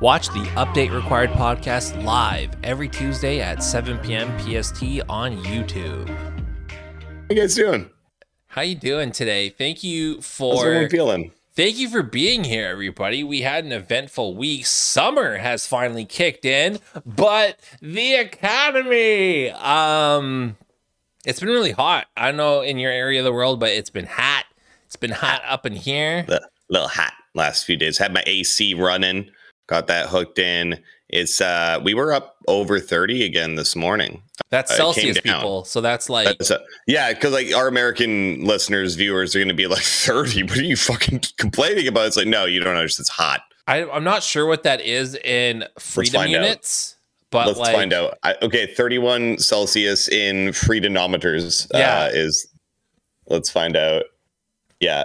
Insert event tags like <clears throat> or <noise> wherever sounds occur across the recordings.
Watch the Update Required podcast live every Tuesday at 7 p.m. PST on YouTube. How you guys doing? How you doing today? Thank you How's for everyone feeling? Thank you for being here, everybody. We had an eventful week. Summer has finally kicked in, but the academy, um, it's been really hot. I don't know in your area of the world, but it's been hot. It's been hot up in here. The little hot last few days. Had my AC running, got that hooked in. It's uh we were up over 30 again this morning. That's Uh, Celsius, people. So that's like That's a- yeah, because like our American listeners, viewers are gonna be like <laughs> 30. What are you fucking <laughs> complaining about? It's like, no, you don't understand. It's hot. I, I'm not sure what that is in freedom find out. units, but Let's like find out. I, okay, 31 Celsius in freedonometers Yeah. uh, is let's find out. Yeah.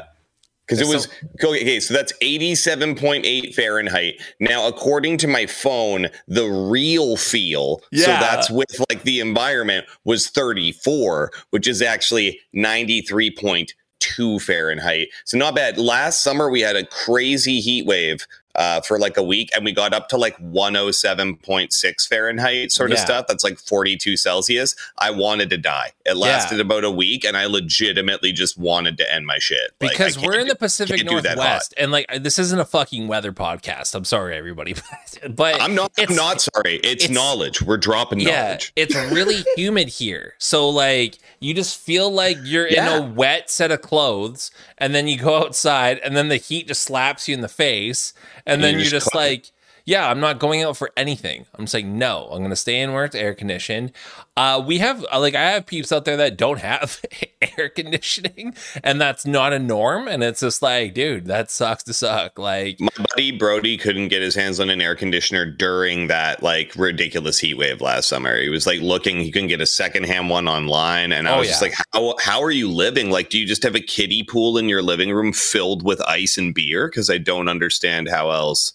Because it So- was okay, so that's 87.8 Fahrenheit. Now, according to my phone, the real feel, yeah. so that's with like the environment, was 34, which is actually 93.2 Fahrenheit. So not bad. Last summer we had a crazy heat wave uh, for like a week, and we got up to like 107.6 Fahrenheit sort of Yeah. stuff. That's like 42 Celsius. I wanted to die. It lasted about a week, and I legitimately just wanted to end my shit. Because can't we're in the Pacific can't do that Northwest, and like this isn't a fucking weather podcast. I'm sorry, everybody, <laughs> but I'm not. I'm not sorry. It's, it's- knowledge. We're dropping yeah, knowledge. it's really <laughs> humid here. So like you just feel like you're Yeah. in a wet set of clothes, and then you go outside, and then the heat just slaps you in the face, and then you're you're just just like. Yeah, I'm not going out for anything. I'm saying no. I'm gonna stay in where it's air conditioned. Uh, we have uh, like I have peeps out there that don't have <laughs> air conditioning, and that's not a norm. And it's just like, dude, that sucks to suck. Like, My buddy Brody couldn't get his hands on an air conditioner during that like ridiculous heat wave last summer. He was like looking, he couldn't get a secondhand one online, and I Oh, was just like, how how are you living? Like, do you just have a kiddie pool in your living room filled with ice and beer? Because I don't understand how else.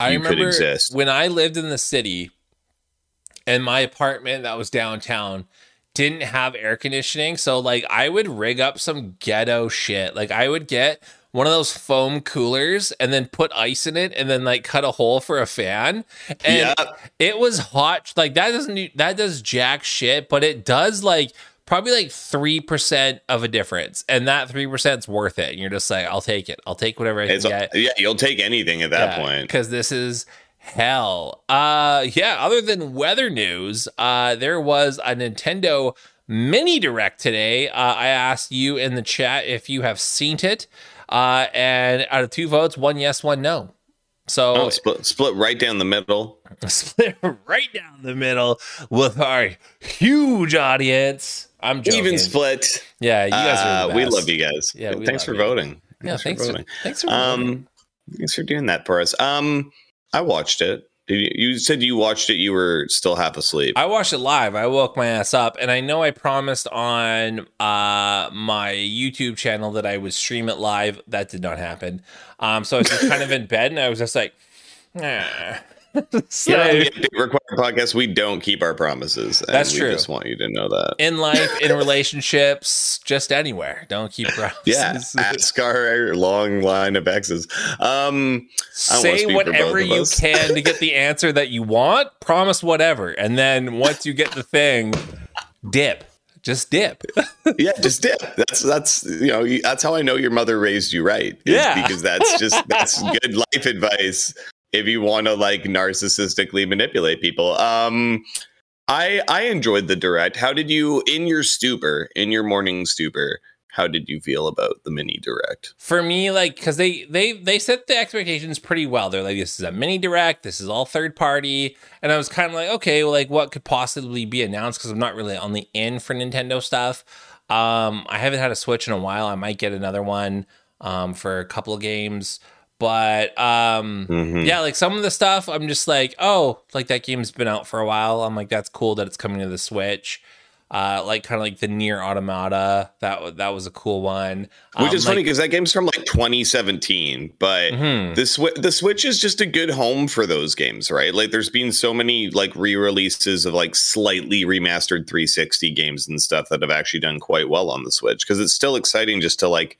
I remember when I lived in the city and my apartment that was downtown didn't have air conditioning. So like I would rig up some ghetto shit. Like I would get one of those foam coolers and then put ice in it and then like cut a hole for a fan. And Yeah. it was hot. Like that doesn't that does jack shit, but it does like probably like 3% of a difference. And that 3% is worth it. And you're just like, I'll take it. I'll take whatever I can get yeah, you'll take anything at that point. because this is hell. Uh, yeah. Other than weather news, uh, there was a Nintendo mini direct today. Uh, I asked you in the chat if you have seen it, uh, and out of two votes, one yes, one no. So Oh, split split right down the middle. <laughs> split right down the middle with our huge audience. I'm joking. Even split. Yeah, you guys are. Uh, we love you guys. Yeah, thanks for you. voting. Yeah, thanks. For, voting. thanks for. voting. Um, thanks for doing that for us. Um, I watched it. You, you said you watched it. You were still half asleep. I watched it live. I woke my ass up, and I know I promised on uh, my YouTube channel that I would stream it live. That did not happen. Um, so I was just kind of <laughs> in bed, and I was just like, ah. <laughs> So, yeah, on the Update required podcast. We don't keep our promises. And That's we true. Just want you to know that. in life, in relationships, just anywhere, don't keep promises. Yeah, ask our long line of exes. Um, I don't wanna Say whatever you us. can to get the <laughs> answer that you want. Promise whatever, and then once you get the thing, dip. Just dip. yeah, just dip. That's that's you know that's how I know your mother raised you right. Yeah. because that's just that's <laughs> good life advice if you want to like narcissistically manipulate people. Um, I I enjoyed the direct. How did you in your stupor in your morning stupor? How did you feel about the mini direct? for me like because they they they set the expectations pretty well they're like this is a mini direct this is all third party and i was kind of like okay well, like what could possibly be announced because i'm not really on the in for nintendo stuff um i haven't had a switch in a while i might get another one um for a couple of games but um Mhm. yeah like some of the stuff i'm just like oh like that game's been out for a while i'm like that's cool that it's coming to the switch uh, like kind of like the NieR: Automata that that was a cool one Which Um, is funny because that game's from like 2017, but Mhm. the Switch the Switch is just a good home for those games, right? Like there's been so many like re-releases of like slightly remastered 360 games and stuff that have actually done quite well on the Switch because it's still exciting just to like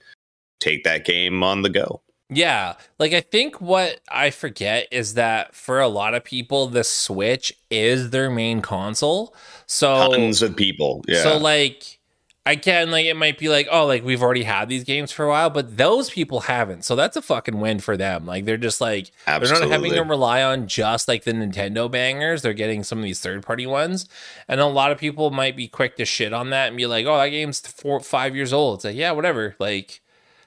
take that game on the go. Yeah. Like I think what I forget is that for a lot of people the Switch is their main console. So Tons of people. Yeah. So like again, like it might be like, oh, like we've already had these games for a while, but those people haven't. So that's a fucking win for them. Like they're just like they're not having to rely on just like the Nintendo bangers. They're getting some of these third party ones, and a lot of people might be quick to shit on that and be like, oh, that game's four five years old. It's like yeah, whatever. Like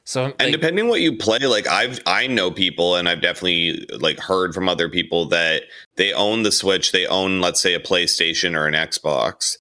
so like, and depending what you play, like I've I know people and I've definitely like heard from other people that they own the Switch, they own let's say a PlayStation or an Xbox,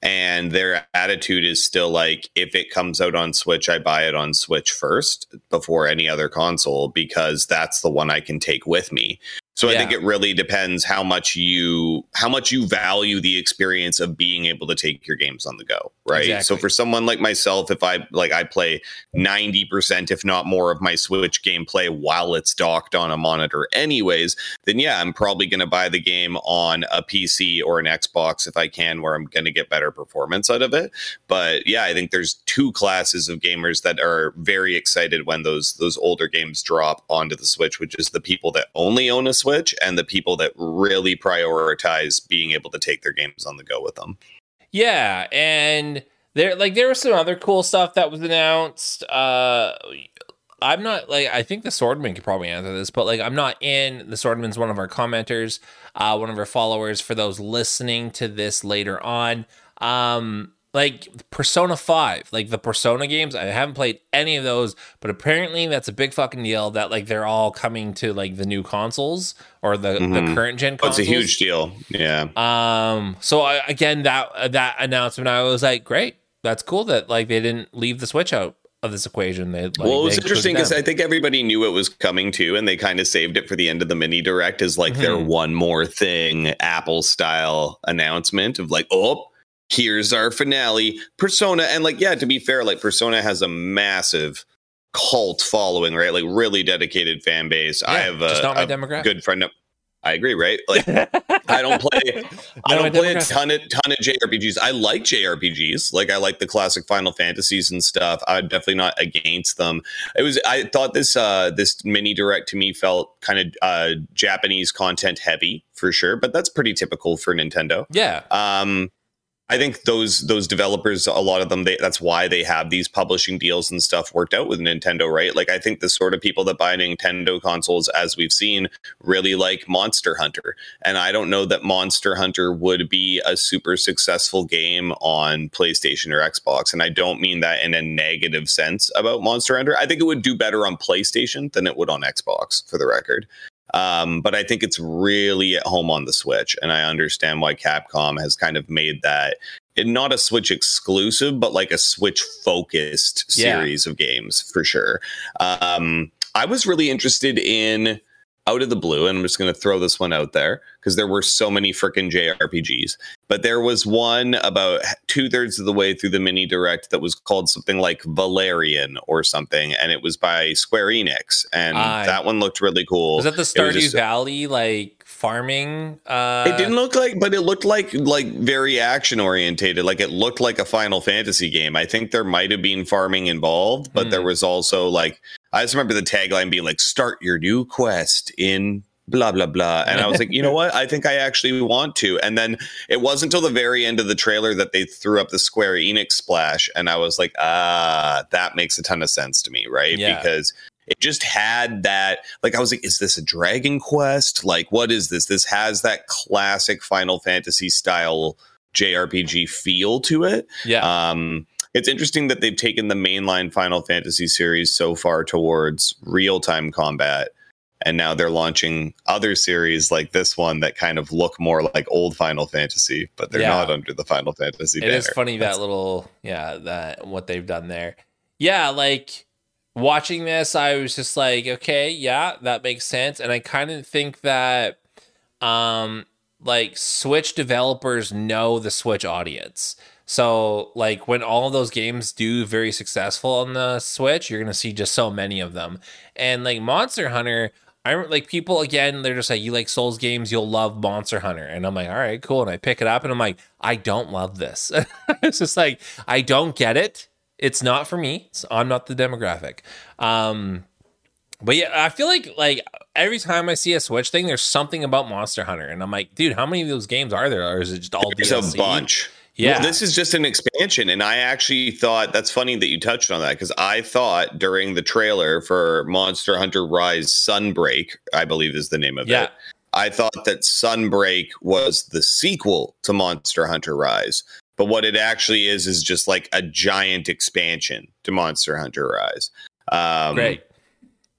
and their attitude is still like if it comes out on Switch, I buy it on Switch first before any other console because that's the one I can take with me. So yeah. I think it really depends how much you how much you value the experience of being able to take your games on the go, right? Exactly. So for someone like myself, if I like I play 90% if not more of my Switch gameplay while it's docked on a monitor anyways, then yeah, I'm probably going to buy the game on a PC or an Xbox if I can where I'm going to get better performance out of it. But yeah, I think there's two classes of gamers that are very excited when those those older games drop onto the Switch, which is the people that only own a Switch and the people that really prioritize being able to take their games on the go with them. Yeah, and there like there was some other cool stuff that was announced. Uh I'm not like I think the Swordman could probably answer this, but like I'm not in. The Swordman's one of our commenters, uh, one of our followers. For those listening to this later on, um, like Persona 5, like the Persona games. I haven't played any of those, but apparently that's a big fucking deal that like they're all coming to like the new consoles or the, mm-hmm. the current gen consoles. Oh, it's a huge deal. Yeah. Um so I, again that that announcement I was like, great. That's cool that like they didn't leave the Switch out of this equation. They, like, well, it was interesting because I think everybody knew it was coming too, and they kind of saved it for the end of the mini direct as like mm-hmm. their one more thing, Apple style announcement of like, oh, here's our finale persona and like yeah to be fair like persona has a massive cult following right like really dedicated fan base yeah, i have a, not my demographic. good friend of I agree, right? Like, I don't play, <laughs> I don't play a ton of ton of JRPGs. I like JRPGs, like I like the classic Final Fantasies and stuff. I'm definitely not against them. It was, I thought this uh this mini direct to me felt kind of uh Japanese content heavy for sure, but that's pretty typical for Nintendo. Yeah. Um, I think those those developers, a lot of them, they, that's why they have these publishing deals and stuff worked out with Nintendo, right? Like I think the sort of people that buy Nintendo consoles, as we've seen, really like Monster Hunter, and I don't know that Monster Hunter would be a super successful game on PlayStation or Xbox, and I don't mean that in a negative sense about Monster Hunter. I think it would do better on PlayStation than it would on Xbox, for the record. Um, but I think it's really at home on the Switch, and I understand why Capcom has kind of made that not a Switch exclusive, but like a Switch focused series yeah. of games for sure. Um, I was really interested in out of the blue, and I'm just going to throw this one out there because there were so many freaking JRPGs. But there was one about two thirds of the way through the mini direct that was called something like Valerian or something, and it was by Square Enix, and uh, that one looked really cool. Was that the Stardew just, Valley like farming? Uh... It didn't look like, but it looked like like very action orientated. Like it looked like a Final Fantasy game. I think there might have been farming involved, but mm. there hmm. was also like I just remember the tagline being like, "Start your new quest in blah blah blah," and I was like, you know what? I think I actually want to. And then it wasn't until the very end of the trailer that they threw up the Square Enix splash, and I was like, ah, that makes a ton of sense to me, right? Yeah. Because it just had that like i was like is this a dragon quest like what is this this has that classic final fantasy style jrpg feel to it yeah um it's interesting that they've taken the mainline Final Fantasy series so far towards real time combat. And now they're launching other series like this one that kind of look more like old Final Fantasy, but they're yeah. not under the Final Fantasy. It banner. is funny That's- that little, yeah, that what they've done there. Yeah, like watching this, I was just like, okay, yeah, that makes sense. And I kind of think that, um, like Switch developers know the Switch audience. So like when all of those games do very successful on the Switch, you're gonna see just so many of them. And like Monster Hunter, I'm like people again, they're just like, you like Souls games, you'll love Monster Hunter. And I'm like, all right, cool. And I pick it up and I'm like, I don't love this. <laughs> it's just like, I don't get it. It's not for me. I'm not the demographic. Um, But yeah, I feel like like every time I see a Switch thing, there's something about Monster Hunter, and I'm like, dude, how many of those games are there, or is it just all There's DLC? a bunch. Yeah, Well, this is just an expansion, and I actually thought that's funny that you touched on that because I thought during the trailer for Monster Hunter Rise Sunbreak, I believe is the name of Yeah. it. I thought that Sunbreak was the sequel to Monster Hunter Rise, but what it actually is is just like a giant expansion to Monster Hunter Rise. Um, great.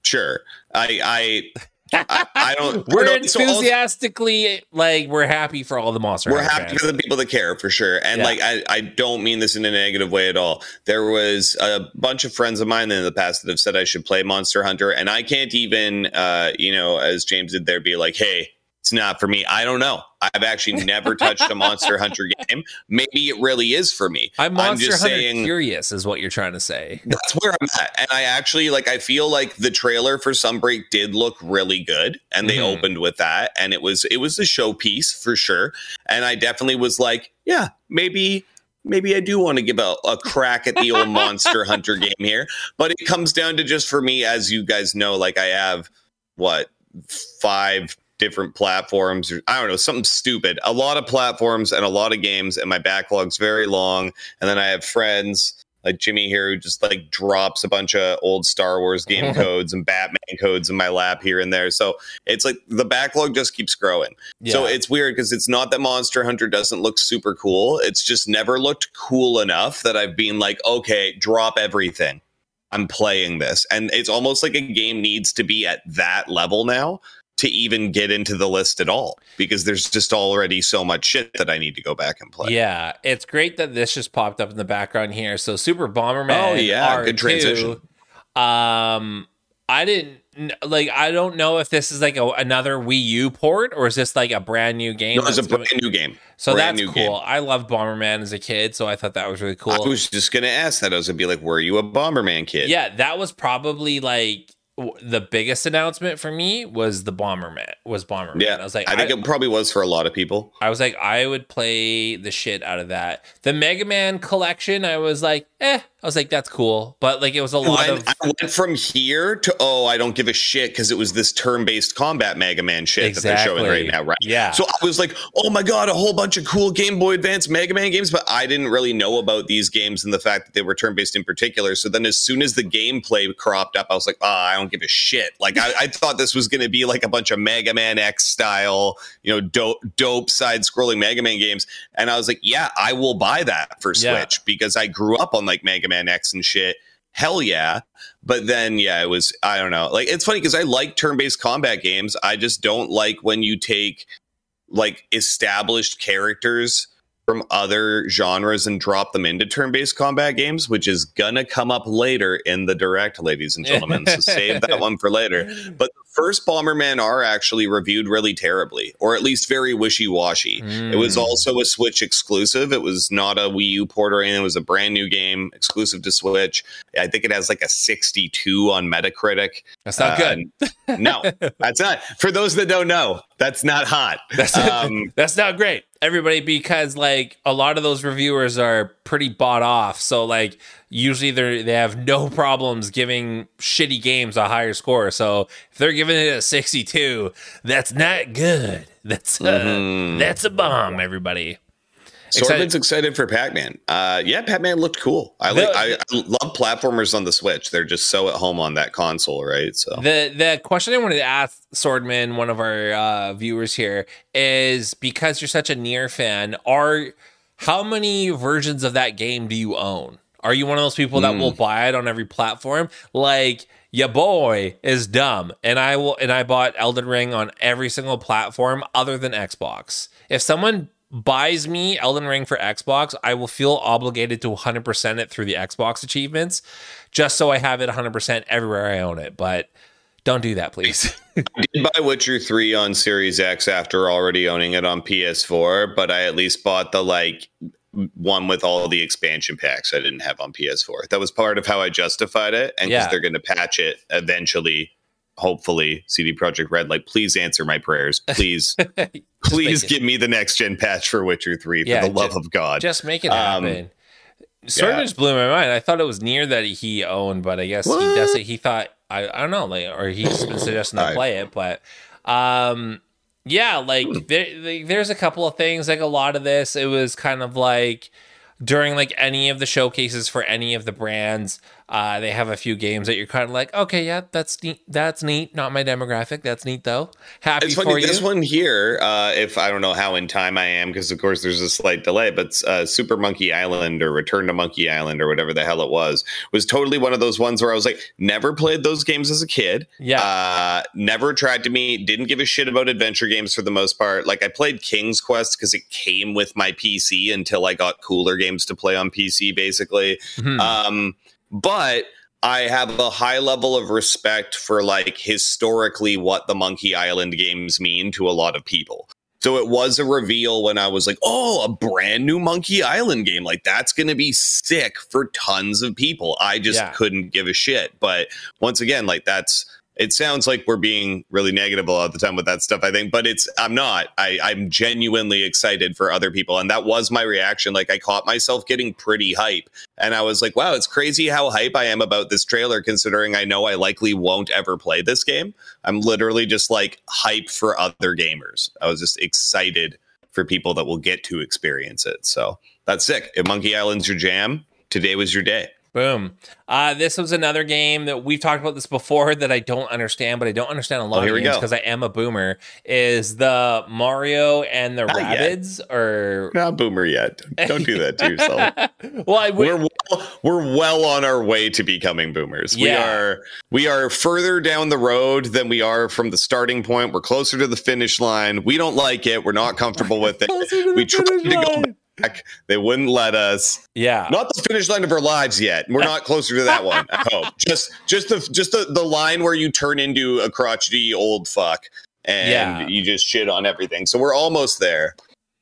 Sure, I I I, I don't. <laughs> We're I don't- so also- enthusiastically like we're happy for all the Monster. we're happy fans. for the people that care for sure and Yeah. like I, I don't mean this in a negative way at all there was a bunch of friends of mine in the past that have said i should play monster hunter and i can't even uh you know as james did there be like hey it's not for me i don't know i've actually never touched a monster hunter <laughs> game maybe it really is for me I'm I'm Monster just Hunter saying- curious, is what you're trying to say. that's where I'm at. And I actually like I feel like the trailer for Sunbreak did look really good and they Mhm. opened with that and it was it was a showpiece for sure. And I definitely was like, yeah, maybe maybe I do want to give a, a crack at the old <laughs> Monster Hunter game here. But it comes down to just for me, as you guys know, like I have what five different platforms or I don't know, something stupid. A lot of platforms and a lot of games, and my backlog's very long. And then I have friends like Jimmy here who just like drops a bunch of old Star Wars game <laughs> codes and Batman codes in my lap here and there. So it's like the backlog just keeps growing. So it's weird because it's not that Monster Hunter doesn't look super cool. It's just never looked cool enough that I've been like, okay, drop everything. I'm playing this. And it's almost like a game needs to be at that level now to even get into the list at all because there's just already so much shit that I need to go back and play. Yeah, it's great that this just popped up in the background here. So Super Bomberman. Oh, yeah, R2, good transition. Um, I didn't like. I don't know if this is like a, another Wii U port or is this like a brand new game. No, it's a brand new game. so brand that's cool. game. I loved Bomberman as a kid, so I thought that was really cool. I was just gonna ask that. I was gonna be like, "Were you a Bomberman kid?" yeah, that was probably like the biggest announcement for me was the Bomberman. Was Bomberman? yeah. I was like, I think it probably was for a lot of people. I was like, I would play the shit out of that. The Mega Man collection, I was like, eh. I was like, that's cool, but like it was a lot went, of I went from here to oh, I don't give a shit because it was this turn-based combat Mega Man shit that they're showing right now, right? Yeah. So I was like, oh my god, a whole bunch of cool Game Boy Advance Mega Man games, but I didn't really know about these games and the fact that they were turn-based in particular. So then, as soon as the gameplay cropped up, I was like, ah, I don't give a shit. Like I, I thought this was going to be like a bunch of Mega Man X style, you know, dope, dope side-scrolling Mega Man games, and I was like, yeah, I will buy that for Yeah. Switch because I grew up on like Mega Man X and shit. Hell yeah. But then yeah it was i don't know. Like it's funny because i like turn-based combat games. I just don't like when you take like established characters from other genres and drop them into turn-based combat games which is gonna come up later in the direct ladies and gentlemen. So save that <laughs> one for later. But first bomberman are actually reviewed really terribly or at least very wishy-washy it was Mm. also a Switch exclusive. It was not a Wii U port or anything. It was a brand new game exclusive to Switch. I think it has like a 62 on Metacritic. that's not Uh, good. No, that's not. For those that don't know, that's not hot. <laughs> That's Um, that's not great, everybody, because like a lot of those reviewers are pretty bought off. So like usually they they have no problems giving shitty games a higher score. So if they're giving it a sixty two, that's not good. That's uh, Mhm. that's a bomb, everybody. Sorbit's excited for Pac-Man. Uh, yeah, Pac-Man looked cool. I like. The- I, I love platformers on the Switch. They're just so at home on that console, right? So The the question I wanted to ask Swordman, one of our uh, viewers here, is because you're such a NieR fan, are how many versions of that game do you own? Are you one of those people that Hmm. will buy it on every platform? Like your boy is dumb, and I will, and I bought Elden Ring on every single platform other than Xbox. If someone buys me Elden Ring for Xbox, I will feel obligated to 100% it through the Xbox achievements, just so I have it 100% everywhere I own it. But don't do that, please. <laughs> I did buy Witcher 3 on Series X after already owning it on PS4, but I at least bought the like one with all the expansion packs I didn't have on PS4. That was part of how I justified it. And because Yeah. they're going to patch it eventually, hopefully, CD Projekt Red, like, please answer my prayers. <laughs> Please, please make it- give me the next gen patch for Witcher 3 for Yeah, the love ju- of God. Just make it Um, happen. Sort of yeah. just blew my mind. I thought it was NieR that he owned, but I guess he doesn't. He thought I, I don't know, like, or he's been suggesting to play it, but um, yeah, like there, there's a couple of things. Like a lot of this, it was kind of like during like any of the showcases for any of the brands uh, they have a few games that you're kind of like, okay, yeah, that's neat. That's neat. Not my demographic. That's neat though. Happy it's for you. This one here, uh, if I don't know how in time I am, because of course there's a slight delay, but uh, Super Monkey Island or Return to Monkey Island or whatever the hell it was, was totally one of those ones where I was like, never played those games as a kid. Yeah. Uh, never tried to me. Didn't give a shit about adventure games for the most part. Like I played King's Quest because it came with my PC until I got cooler games to play on PC, basically. Mhm. Um, but I have a high level of respect for like historically what the Monkey Island games mean to a lot of people. So it was a reveal when I was like, oh, a brand new Monkey Island game. Like that's going to be sick for tons of people. I just Yeah. couldn't give a shit. But once again, like that's it sounds like we're being really negative a lot of the time with that stuff, I think, but it's I'm not. I, I'm genuinely excited for other people. And that was my reaction. Like I caught myself getting pretty hype. And I was like, wow, it's crazy how hype I am about this trailer, considering I know I likely won't ever play this game. I'm literally just like hype for other gamers. I was just excited for people that will get to experience it. So that's sick. If Monkey Island's your jam, today was your day. Boom. Uh, this was another game that we've talked about this before that I don't understand, but I don't understand a lot Oh, of we games because I am a boomer. Is the Mario and the Not yet. Rabbids or Not boomer yet. Don't do that to yourself. <laughs> well, I would. we're well, we're well on our way to becoming boomers. We are we are further down the road than we are from the starting point. We're closer to the finish line. We don't like it. We're not comfortable with it. <laughs> Closer to the we tried to go. Back. They wouldn't let us. Yeah. Not the finish line of our lives yet. We're not closer to that one. I <laughs> hope. Just just the just the, the line where you turn into a crotchety old fuck and Yeah. you just shit on everything. So we're almost there.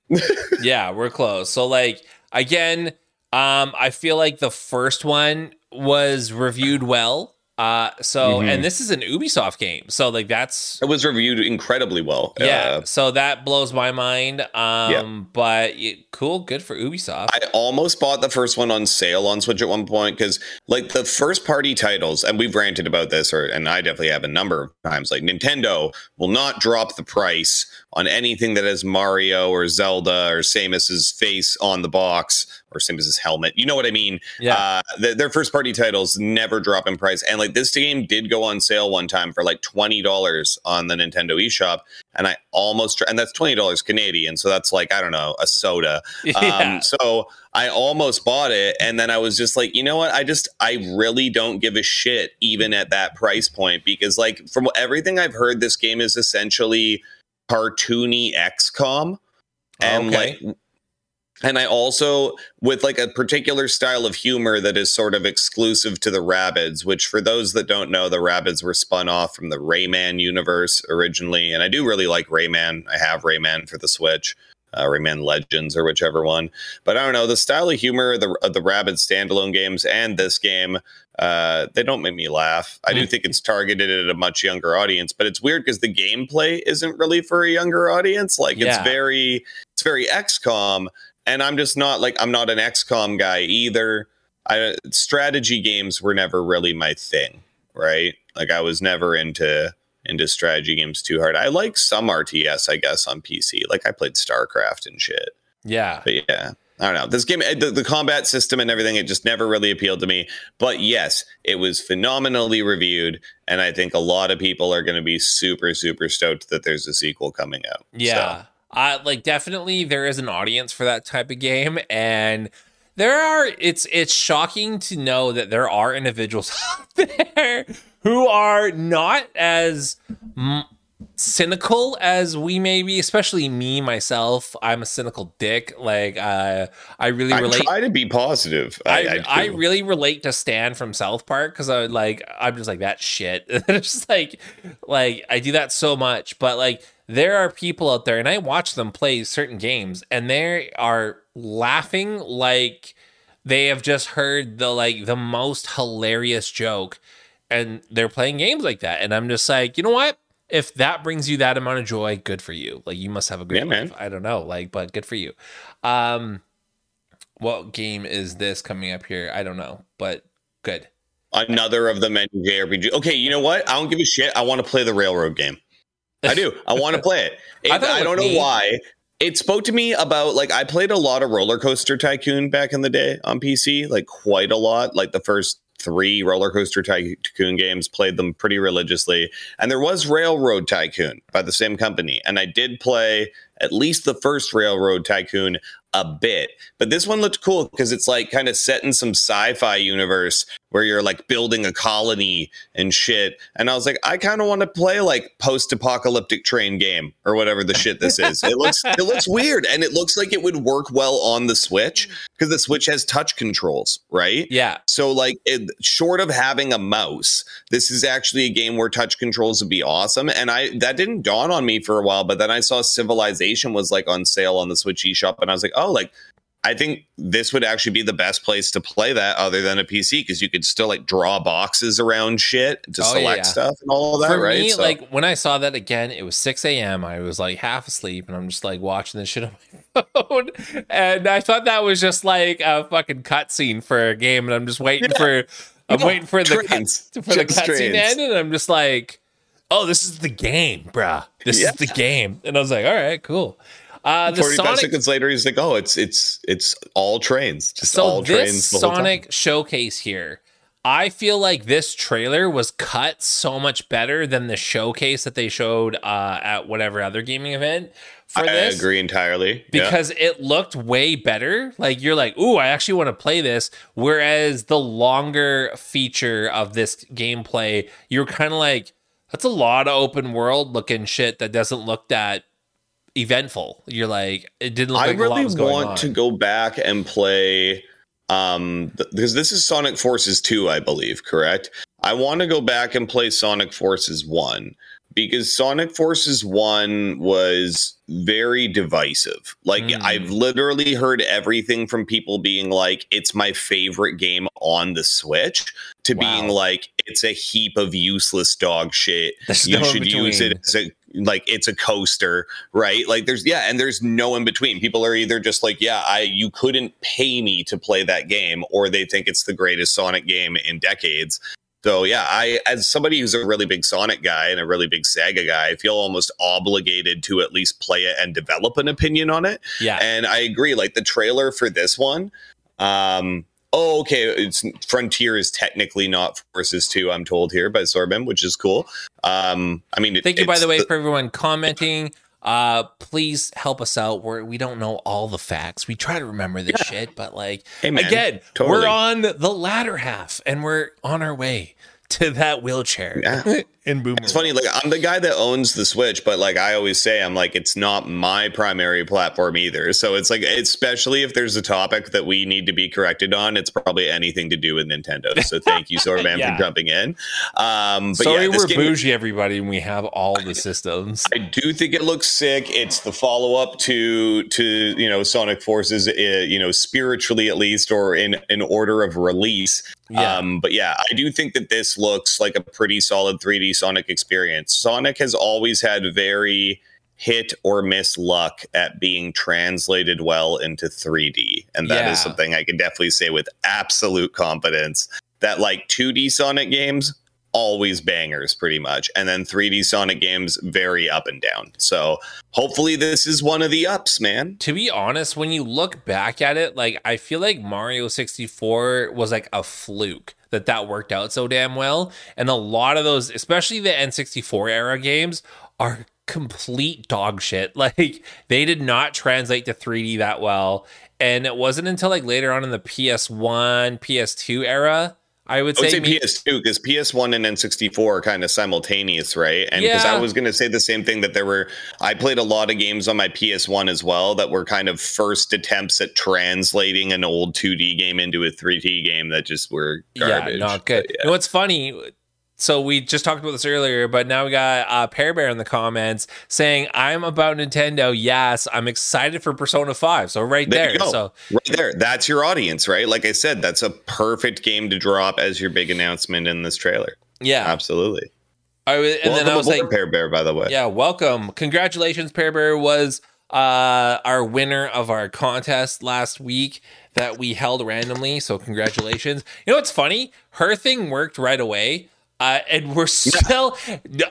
<laughs> yeah, we're close. So like again, um, I feel like the first one was reviewed well. Uh, so Mhm. and this is an Ubisoft game, so like that's It was reviewed incredibly well. yeah. Uh, so that blows my mind. Um, but y- cool, good for Ubisoft. I almost bought the first one on sale on Switch at one point because, like, the first party titles, and we've ranted about this, or and I definitely have a number of times. Like, Nintendo will not drop the price on anything that has Mario or Zelda or Samus's face on the box or Samus's helmet. You know what I mean? yeah, Uh, th- their first party titles never drop in price. And like this game did go on sale one time for like $20 on the Nintendo eShop. And I almost, and that's $20 Canadian. So that's like, I don't know, a soda. <laughs> yeah. Um, so I almost bought it. And then I was just like, you know what? I just, I really don't give a shit even at that price point because like from everything I've heard, this game is essentially cartoony XCOM. And Okay. like, and I also with like a particular style of humor that is sort of exclusive to the Rabbids, which for those that don't know, the Rabbids were spun off from the Rayman universe originally, and I do really like Rayman. I have Rayman for the Switch, uh, Rayman Legends or whichever one. But I don't know the style of humor of the of the Rabbids standalone games and this game. Uh, they don't make me laugh. I do Mm. think it's targeted at a much younger audience, but it's weird because the gameplay isn't really for a younger audience. Like it's very, it's very XCOM, and I'm just not like I'm not an XCOM guy either. I strategy games were never really my thing, right? Like I was never into into strategy games too hard. I like some RTS, I guess, on PC. Like I played StarCraft and shit. yeah. But yeah, I don't know. This game, eh, the, the combat system and everything, it just never really appealed to me. But yes, it was phenomenally reviewed, and I think a lot of people are going to be super, super stoked that there's a sequel coming out. Yeah. Uh, like definitely there is an audience for that type of game and there are it's it's shocking to know that there are individuals <laughs> out there who are not as mm, cynical as we may be especially me myself i'm a cynical dick like uh i really So I relate try to be positive. I, I, I, do. really relate to Stan from South Park because I like I'm just like that shit. <laughs> it's just like like I do that so much, but like there are people out there and I watch them play certain games and they are laughing like they have just heard the like the most hilarious joke and they're playing games like that and I'm just like, you know what? If that brings you that amount of joy, good for you. Like you must have a great Yeah, man. life. I don't know, like but good for you. Um what game is this coming up here? I don't know, but good. another of the many JRPG. Okay, you know what? I don't give a shit. I want to play the railroad game. I do. I want to play it. <laughs> it I, I, don't know neat. why. It spoke to me about like I played a lot of Roller Coaster Tycoon back in the day on PC, like quite a lot. Like the first three Roller Coaster Tycoon games, played them pretty religiously. And there was Railroad Tycoon by the same company. And I did play at least the first Railroad Tycoon a bit. But this one looked cool because it's like kind of set in some sci-fi universe where you're like building a colony and shit. And I was like, I kind of want to play like post-apocalyptic train game or whatever the shit this is. it looks it looks weird and it looks like it would work well on the Switch because the Switch has touch controls, right? Yeah. So like it, short of having a mouse, this is actually a game where touch controls would be awesome. And I that didn't dawn on me for a while, but then I saw Civilization was like on sale on the Switch eShop and I was like, oh, like I think this would actually be the best place to play that other than a PC because you could still like draw boxes around shit to oh, select yeah. stuff and all that, For right? Me, so. like when I saw that again, it was 6 a.m. I was like half asleep and I'm just like watching this shit on my <laughs> phone. And I thought that was just like a fucking cutscene for a game. And I'm just waiting yeah. for I'm waiting for the trains. cut, for just the cutscene to end, and I'm just like, oh, this is the game, bruh. This is the game. And I was like, all right, cool. Uh, the 45 Sonic, seconds later, he's like, "Oh, it's it's it's all trains, just so all trains." This Sonic showcase here, I feel like this trailer was cut so much better than the showcase that they showed uh, at whatever other gaming event. For I this, agree entirely because yeah. it looked way better. Like you're like, "Ooh, I actually want to play this." Whereas the longer feature of this gameplay, you're kind of like, "That's a lot of open world looking shit that doesn't look that." Eventful. You're like, it didn't look I like really want to go back and play um th- because this is Sonic Forces 2, I believe, correct? I want to go back and play Sonic Forces 1 because Sonic Forces 1 was very divisive. Like mm. I've literally heard everything from people being like it's my favorite game on the Switch to wow. being like it's a heap of useless dog shit. You should use it as a like it's a coaster, right? Like there's yeah, and there's no in between. People are either just like, yeah, I you couldn't pay me to play that game, or they think it's the greatest Sonic game in decades. So yeah, I as somebody who's a really big Sonic guy and a really big Sega guy, I feel almost obligated to at least play it and develop an opinion on it. Yeah. And I agree, like the trailer for this one, um, oh, okay, it's Frontier is technically not Forces 2, I'm told here by Sorbin, which is cool. Um, I mean, thank you, by the way, for everyone commenting. Uh, please help us out. We're, we don't know all the facts. We try to remember this yeah. shit, but like, hey man, again, totally. we're on the latter half and we're on our way to that wheelchair yeah. In Boomer. It's funny, like I'm the guy that owns the Switch, but like I always say, I'm like it's not my primary platform either. So it's like, especially if there's a topic that we need to be corrected on, it's probably anything to do with Nintendo. So thank you, Sorman, <laughs> yeah. for jumping in. Um, but Sorry, yeah, we're game, bougie, everybody, and we have all the systems. I do think it looks sick. It's the follow up to to you know Sonic Forces, uh, you know, spiritually at least, or in in order of release. Yeah. Um, but yeah, I do think that this looks like a pretty solid 3D Sonic experience. Sonic has always had very hit or miss luck at being translated well into 3D. And that yeah. is something I can definitely say with absolute confidence that like 2D Sonic games always bangers pretty much. And then 3D Sonic games very up and down. So hopefully this is one of the ups, man. To be honest, when you look back at it, like I feel like Mario 64 was like a fluke that that worked out so damn well. And a lot of those, especially the N64 era games, are complete dog shit. <laughs> Like they did not translate to 3D that well. And it wasn't until like later on in the PS1, PS2 era I would say, I would say PS2 because PS1 and N64 are kind of simultaneous, right? And because yeah. I was going to say the same thing that there were, I played a lot of games on my PS1 as well that were kind of first attempts at translating an old 2D game into a 3D game that just were garbage. Yeah, not good. But, yeah. You know, what's funny? So we just talked about this earlier, but now we got uh, Pear Bear in the comments saying, "I'm about Nintendo. Yes, I'm excited for Persona 5. So right there, there so right there, that's your audience, right? Like I said, that's a perfect game to drop as your big announcement in this trailer. Yeah, absolutely. I was, and welcome then I was like, Pear Bear, by the way. Yeah, welcome. Congratulations, Pear Bear was uh, our winner of our contest last week. that we held randomly. So congratulations. You know what's funny? Her thing worked right away. Uh, and we're still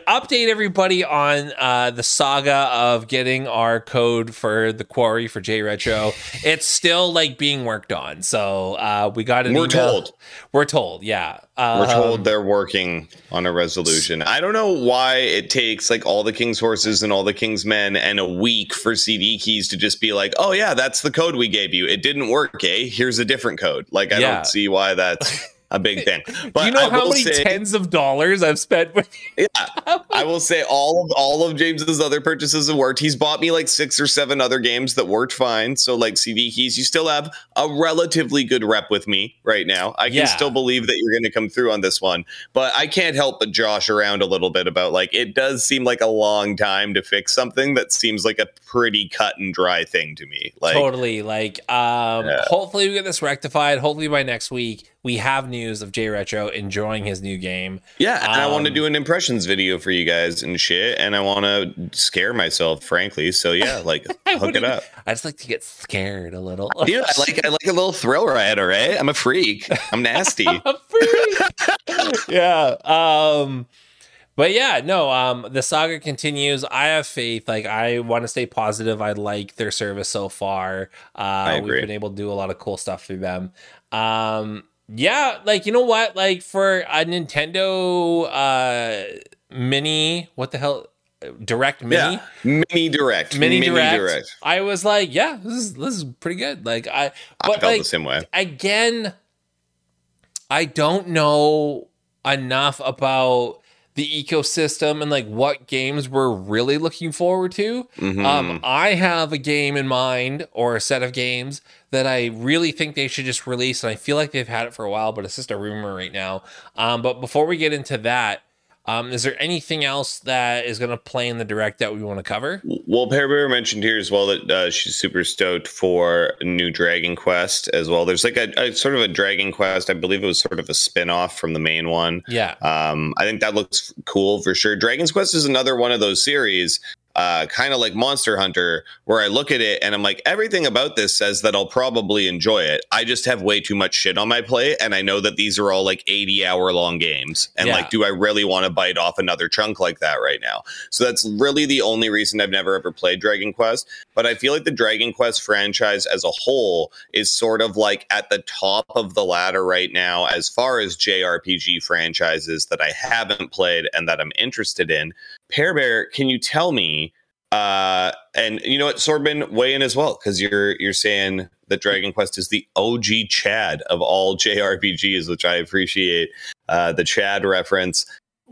update everybody on uh, the saga of getting our code for the quarry for Jay Retro. It's still like being worked on. So uh, we got an We're email. told. We're told. Yeah. We're Um, told they're working on a resolution. I don't know why it takes like all the king's horses and all the king's men and a week for CD keys to just be like, "Oh yeah, that's the code we gave you. It didn't work, eh? Here's a different code." Like I Yeah. don't see why that's <laughs> a big thing. But Do you know I how many say, tens of dollars I've spent with Yeah, <laughs> I will say all of all of James's other purchases have worked. He's bought me like six or seven other games that worked fine. So like CD keys, you still have a relatively good rep with me right now. I can Yeah. still believe that you're going to come through on this one, but I can't help but josh around a little bit about like it does seem like a long time to fix something that seems like a pretty cut and dry thing to me. Like totally like um Yeah. hopefully we get this rectified hopefully by next week we have news of Jay retro enjoying his new game Yeah, and I want to Um, do an impressions video for you guys and shit, and I want to scare myself, frankly. So yeah, <laughs> like hook it up. i just like to get scared a little <laughs> Yeah, I like I like a little thrill ride, all right? I'm a freak. I'm nasty. <laughs> I'm A freak. yeah um but yeah no um the saga continues i have faith like i want to stay positive i like their service so far uh we've been able to do a lot of cool stuff through them um yeah like you know what? Like for a nintendo uh mini what the hell? Direct mini Yeah, mini? Direct, mini, direct, i was like yeah this is this is pretty good. Like i I felt like the same way. again, I don't know enough about the ecosystem and like what games we're really looking forward to. Mhm. Um, I have a game in mind or a set of games that I really think they should just release, and I feel like they've had it for a while, but it's just a rumor right now. Um, but before we get into that, um, is there anything else that is going to play in the direct that we want to cover? well, Pear Bear mentioned here as well that uh, she's super stoked for a new Dragon Quest as well. There's like a, a sort of a Dragon Quest. I believe it was sort of a spin off from the main one. Yeah, Um, I think that looks cool for sure. Dragon's Quest is another one of those series, uh, kind of like Monster Hunter, where I look at it and I'm like, everything about this says that I'll probably enjoy it. I just have way too much shit on my plate, and I know that these are all like 80 hour long games. And Yeah. like, do I really want to bite off another chunk like that right now? So that's really the only reason I've never ever played Dragon Quest. But I feel like the Dragon Quest franchise as a whole is sort of like at the top of the ladder right now as far as JRPG franchises that I haven't played and that I'm interested in. Pear Bear, can you tell me? Uh, and you know what, Sorbin, weigh in as well because you're you're saying that Dragon Quest is the OG Chad of all <laughs> JRPGs, which I appreciate. Uh, the Chad reference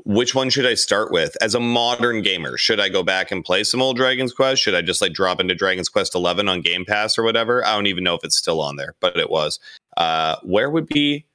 which one should I start with as a modern gamer? Should I go back and play some old Dragon's Quest? Should I just like drop into Dragon's Quest 11 on Game Pass or whatever? I don't even know if it's still on there, but it was. Uh, where would be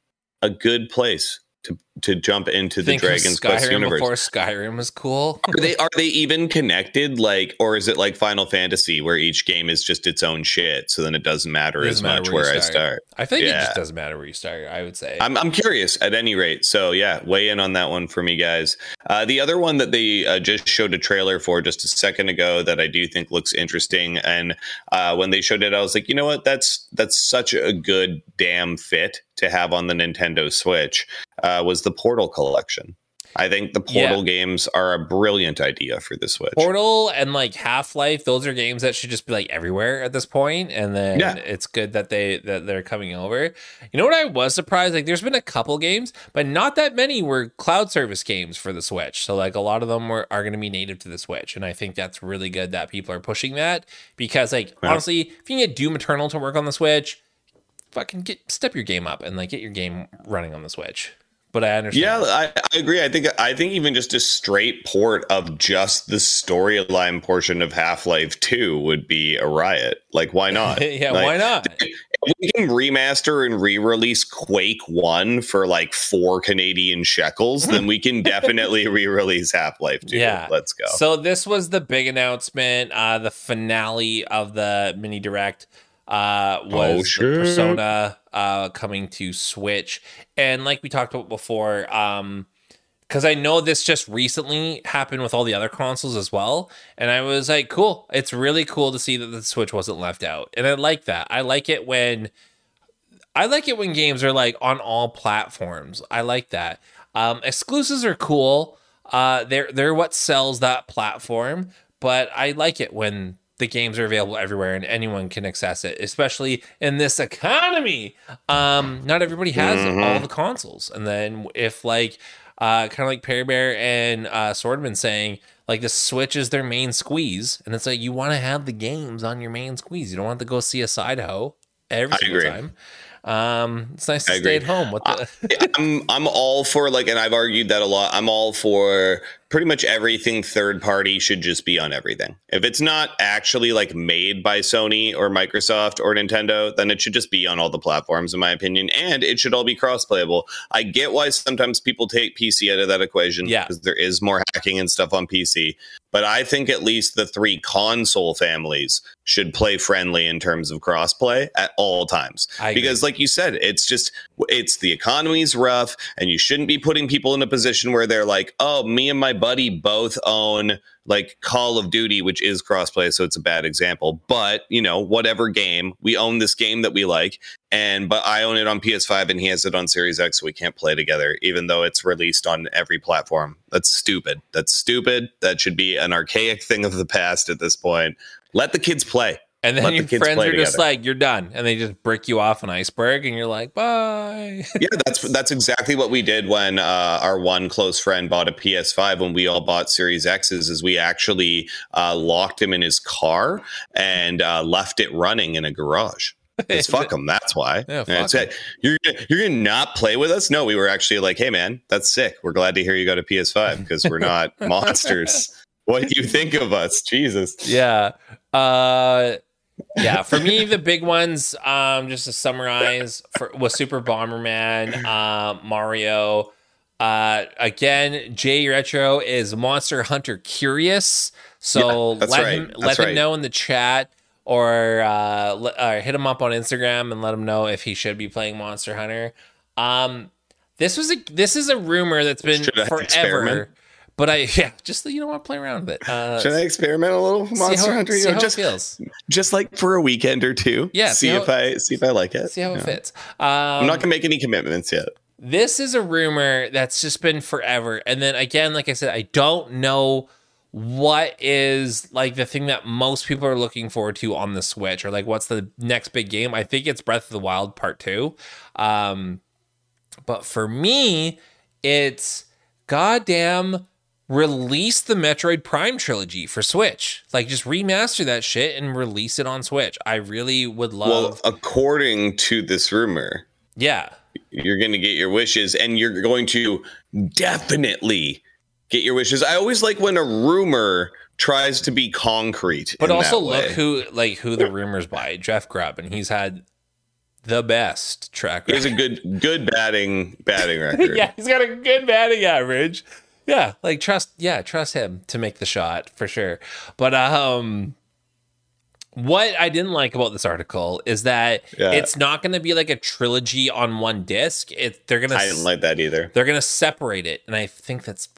a good place to to jump into the think of Dragon's Quest Skyrim universe? before Skyrim was cool. <laughs> Are they are they even connected? Like, or is it like Final Fantasy where each game is just its own shit? So then it doesn't matter Doesn't as matter much where where, I start. I think it just doesn't matter where you start. I would say. I'm, I'm curious at any rate. So, yeah, weigh in on that one for me, guys. Uh, the other one that they uh, just showed a trailer for just a second ago that I do think looks interesting. And uh, when they showed it, I was like, you know what? That's that's such a good damn fit to have on the Nintendo Switch uh, was the Portal collection. I think the Portal games are a brilliant idea for the Switch. Portal and like Half Life, those are games that should just be like everywhere at this point. point, and then Yeah. it's good that they that they're coming over. You know what I was surprised? Like, there's been a couple games, but not that many were cloud service games for the Switch. So like a lot of them were, are going to be native to the Switch, and I think that's really good that people are pushing that because like Yeah. honestly, if you can get Doom Eternal to work on the Switch, fucking get step your game up and like get your game running on the Switch. But I understand. Yeah, I, I agree. I think I think even just a straight port of just the storyline portion of Half Life Two would be a riot. Like, why <laughs> not? yeah, Like, why not? We can remaster and re-release Quake One for like four Canadian shekels, then we can <laughs> definitely re-release Half Life Two. Yeah. let's go. So this was the big announcement, uh, the finale of the mini direct. Uh, was Oh, shit. Persona uh, coming to Switch, and like we talked about before, um, because I know this just recently happened with all the other consoles as well, and I was like, cool. It's really cool to see that the Switch wasn't left out, and I like that. I like it when I like it when games are like on all platforms. I like that. Um, exclusives are cool. Uh, they're they're what sells that platform. But I like it when the games are available everywhere and anyone can access it, especially in this economy. Um, not everybody has mm-hmm. all the consoles, and then if like uh, kind of like Perry Bear and uh, Swordman saying like the Switch is their main squeeze, and it's like you want to have the games on your main squeeze. You don't want to go see a side hoe every single time. Um, it's nice to stay at home. What the- I'm I'm all for like, and I've argued that a lot. I'm all for pretty much everything third party should just be on everything. If it's not actually like made by Sony or Microsoft or Nintendo, then it should just be on all the platforms, in my opinion, and it should all be cross playable. I get why sometimes people take PC out of that equation, yeah, because there is more hacking and stuff on PC. But I think at least the three console families should play friendly in terms of crossplay at all times. Because, like you said, it's just it's the economy's rough, and you shouldn't be putting people in a position where they're like, "Oh, me and my buddy both own like Call of Duty, which is crossplay, so it's a bad example. But you know, whatever game we own this game that we like, and but I own it on PS5 and he has it on Series X, so we can't play together, even though it's released on every platform. That's stupid. That's stupid. That should be an archaic thing of the past at this point. Let the kids play. And then Let your the friends are just like, "You're done," and they just brick you off an iceberg, and you're like, "Bye." <laughs> yeah, that's that's exactly what we did when uh, our one close friend bought a PS5. When we all bought Series X's, is we actually uh, locked him in his car and uh, left it running in a garage. It's <laughs> fuck them. That's why. Yeah, fuck you're you're gonna not play with us? No, we were actually like, hey man, that's sick. We're glad to hear you got a PS5 because <laughs> we're not monsters. What do you think of us? Jesus. Yeah. Uh yeah, for me, the big ones, um, just to summarize, for, was Super Bomberman, uh, Mario. Uh, again, Jay Retro is Monster Hunter curious, so yeah, let right. him let him know in the chat or uh, uh, hit him up on Instagram and let him know if he should be playing Monster Hunter. Um, this was a this is a rumor that's been forever. But I, <laughs> yeah, just you know want to play around with it. Uh, Should I experiment a little Monster how, Hunter? You know, just feels. just like for a weekend or two. Yeah, see, see if I see if I like it. See how it fits. Um, I'm not gonna make any commitments yet. This is a rumor that's just been forever, and then again, like I said, I don't know what is like the thing that most people are looking forward to on the Switch, or like what's the next big game. I think it's Breath of the Wild Part Two, um, but for me, it's goddamn release the Metroid Prime trilogy for Switch. Like just remaster that shit and release it on Switch. I really would love Well, according to this rumor. Yeah. You're going to get your wishes and you're going to definitely get your wishes. I always like when a rumor tries to be concrete. But also look who like who the rumors by. Jeff Grubb and he's had the best track record. He has a good good batting batting <laughs> record. yeah, he's got a good batting average yeah, like trust, yeah, trust him to make the shot for sure. But um, what I didn't like about this article is that yeah. it's not going to be like a trilogy on one disc. It they're gonna. I didn't like that either. They're gonna separate it, and I think that's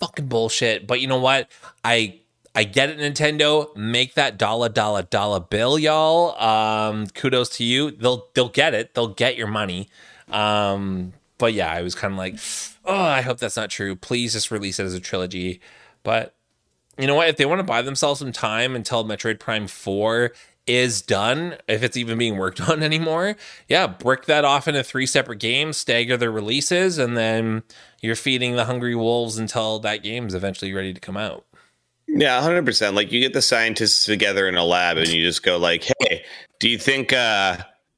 fucking bullshit. But you know what? I I get it, Nintendo. Make that dollar dollar dollar bill, y'all. Um, kudos to you. They'll they'll get it. They'll get your money. Um, but yeah, I was kind of like, oh, I hope that's not true. Please just release it as a trilogy. But you know what? If they want to buy themselves some time until Metroid Prime 4 is done, if it's even being worked <laughs> on anymore, yeah, brick that off into three separate games, stagger the releases, and then you're feeding the hungry wolves until that game's eventually ready to come out. Yeah, 100%. Like you get the scientists together in a lab and you just go like, "Hey, do you think uh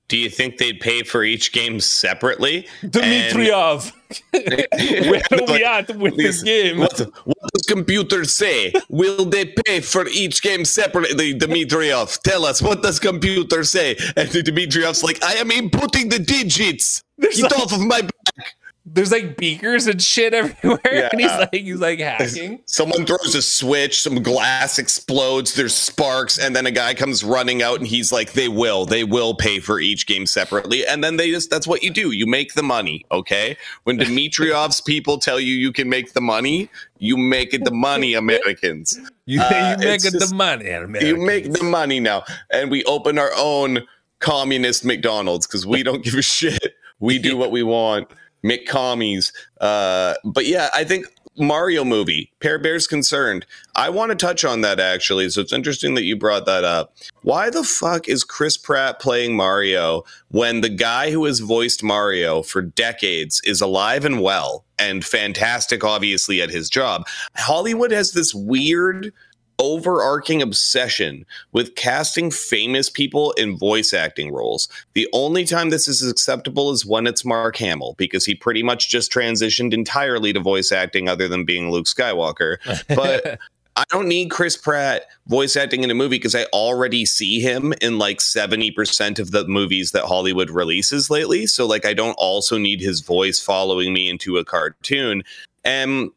do you think they'd pay for each game separately? Dmitriev, <laughs> where are we at with this game? What, what does computer say? Will they pay for each game separately? Dmitriev, tell us what does computer say? And Dmitriev's like, I am inputting the digits. There's Get like, off of my back there's like beakers and shit <laughs> everywhere yeah. and he's like he's like hacking someone throws a switch some glass explodes there's sparks and then a guy comes running out and he's like they will they will pay for each game separately and then they just that's what you do you make the money okay when dmitriev's <laughs> people tell you you can make the money you make it the money americans <laughs> you, uh, you make it just, the money Americans. you make the money now and we open our own communist McDonald's because we don't give a shit. We do what we want. McCommies. Uh, but yeah, I think Mario movie, Pear Bear's concerned. I want to touch on that actually. So it's interesting that you brought that up. Why the fuck is Chris Pratt playing Mario when the guy who has voiced Mario for decades is alive and well and fantastic, obviously, at his job? Hollywood has this weird overarching obsession with casting famous people in voice acting roles. The only time this is acceptable is when it's Mark Hamill, because he pretty much just transitioned entirely to voice acting other than being Luke Skywalker. <laughs> But I don't need Chris Pratt voice acting in a movie because I already see him in like 70% of the movies that Hollywood releases lately. So like I don't also need his voice following me into a cartoon. And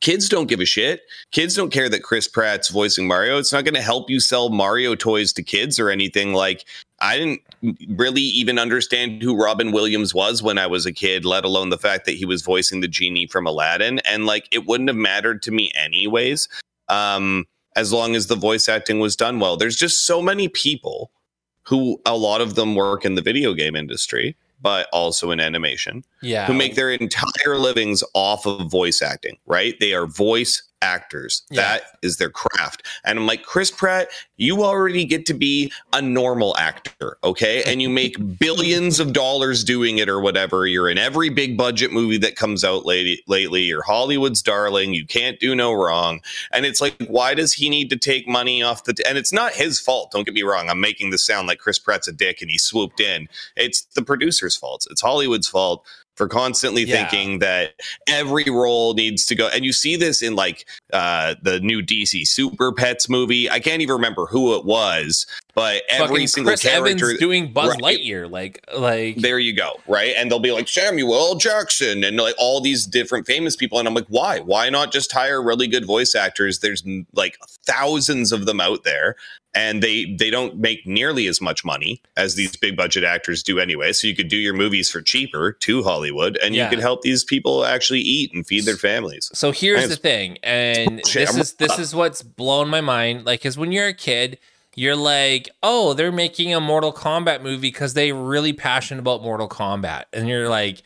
kids don't give a shit. Kids don't care that Chris Pratt's voicing Mario. It's not going to help you sell Mario toys to kids or anything. Like, I didn't really even understand who Robin Williams was when I was a kid, let alone the fact that he was voicing the genie from Aladdin. And like, it wouldn't have mattered to me anyways, um, as long as the voice acting was done well. There's just so many people who, a lot of them work in the video game industry but also in animation. Yeah. Who make their entire livings off of voice acting, right? They are voice actors. Yeah. That is their craft. And I'm like, Chris Pratt, you already get to be a normal actor, okay? And you make <laughs> billions of dollars doing it or whatever. You're in every big budget movie that comes out lately. lately. You're Hollywood's darling. You can't do no wrong. And it's like, why does he need to take money off the? T- and it's not his fault. Don't get me wrong. I'm making this sound like Chris Pratt's a dick and he swooped in. It's the producer's fault. It's Hollywood's fault for constantly yeah. thinking that every role needs to go. And you see this in like uh, the new DC Super Pets movie. I can't even remember who it was, but every Fucking single Chris character Evans doing Buzz right, Lightyear, like like there you go, right? And they'll be like Samuel Jackson and like all these different famous people, and I'm like, why? Why not just hire really good voice actors? There's like thousands of them out there and they they don't make nearly as much money as these big budget actors do anyway so you could do your movies for cheaper to hollywood and yeah. you could help these people actually eat and feed their families so here's the thing and this is this <laughs> is what's blown my mind like because when you're a kid you're like oh they're making a mortal kombat movie because they're really passionate about mortal kombat and you're like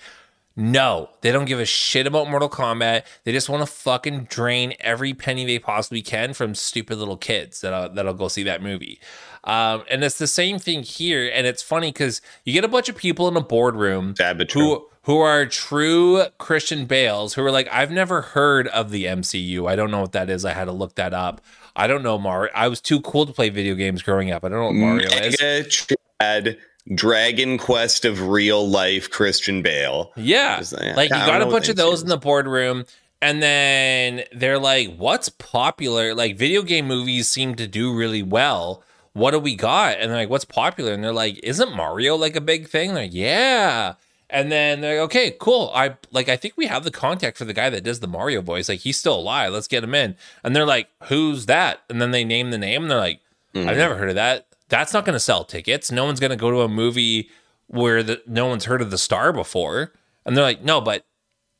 no, they don't give a shit about Mortal Kombat. They just want to fucking drain every penny they possibly can from stupid little kids that'll, that'll go see that movie. Um, and it's the same thing here. And it's funny because you get a bunch of people in a boardroom who who are true Christian Bales who are like, I've never heard of the MCU. I don't know what that is. I had to look that up. I don't know Mario. I was too cool to play video games growing up. I don't know what Mario Mega is. Chad Dragon Quest of real life Christian Bale. Yeah. Like, like you got a bunch of those in the boardroom. And then they're like, what's popular? Like, video game movies seem to do really well. What do we got? And they're like, what's popular? And they're like, isn't Mario like a big thing? They're like, yeah. And then they're like, okay, cool. I like, I think we have the contact for the guy that does the Mario voice. Like, he's still alive. Let's get him in. And they're like, who's that? And then they name the name and they're like, mm-hmm. I've never heard of that that's not going to sell tickets. No one's going to go to a movie where the, no one's heard of the star before. And they're like, no, but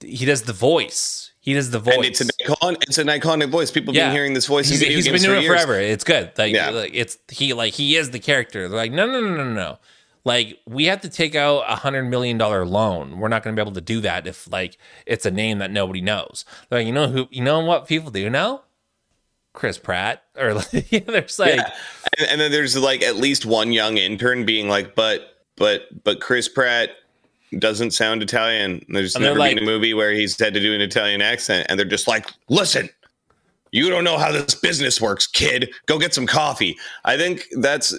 he does the voice. He does the voice. And it's an icon. It's an iconic voice. People have yeah. been hearing this voice. He's, he's been doing it forever. It's good. Like, yeah. like it's he like he is the character. They're like, no, no, no, no, no. Like we have to take out a hundred million dollar loan. We're not going to be able to do that if like it's a name that nobody knows. Like, you know who? You know what people do know? Chris Pratt <laughs> or like, there's like yeah. and, and, then there's like at least one young intern being like but but but Chris Pratt doesn't sound Italian. There's and never like, been a movie where he's had to do an Italian accent and they're just like listen you don't know how this business works kid go get some coffee. I think that's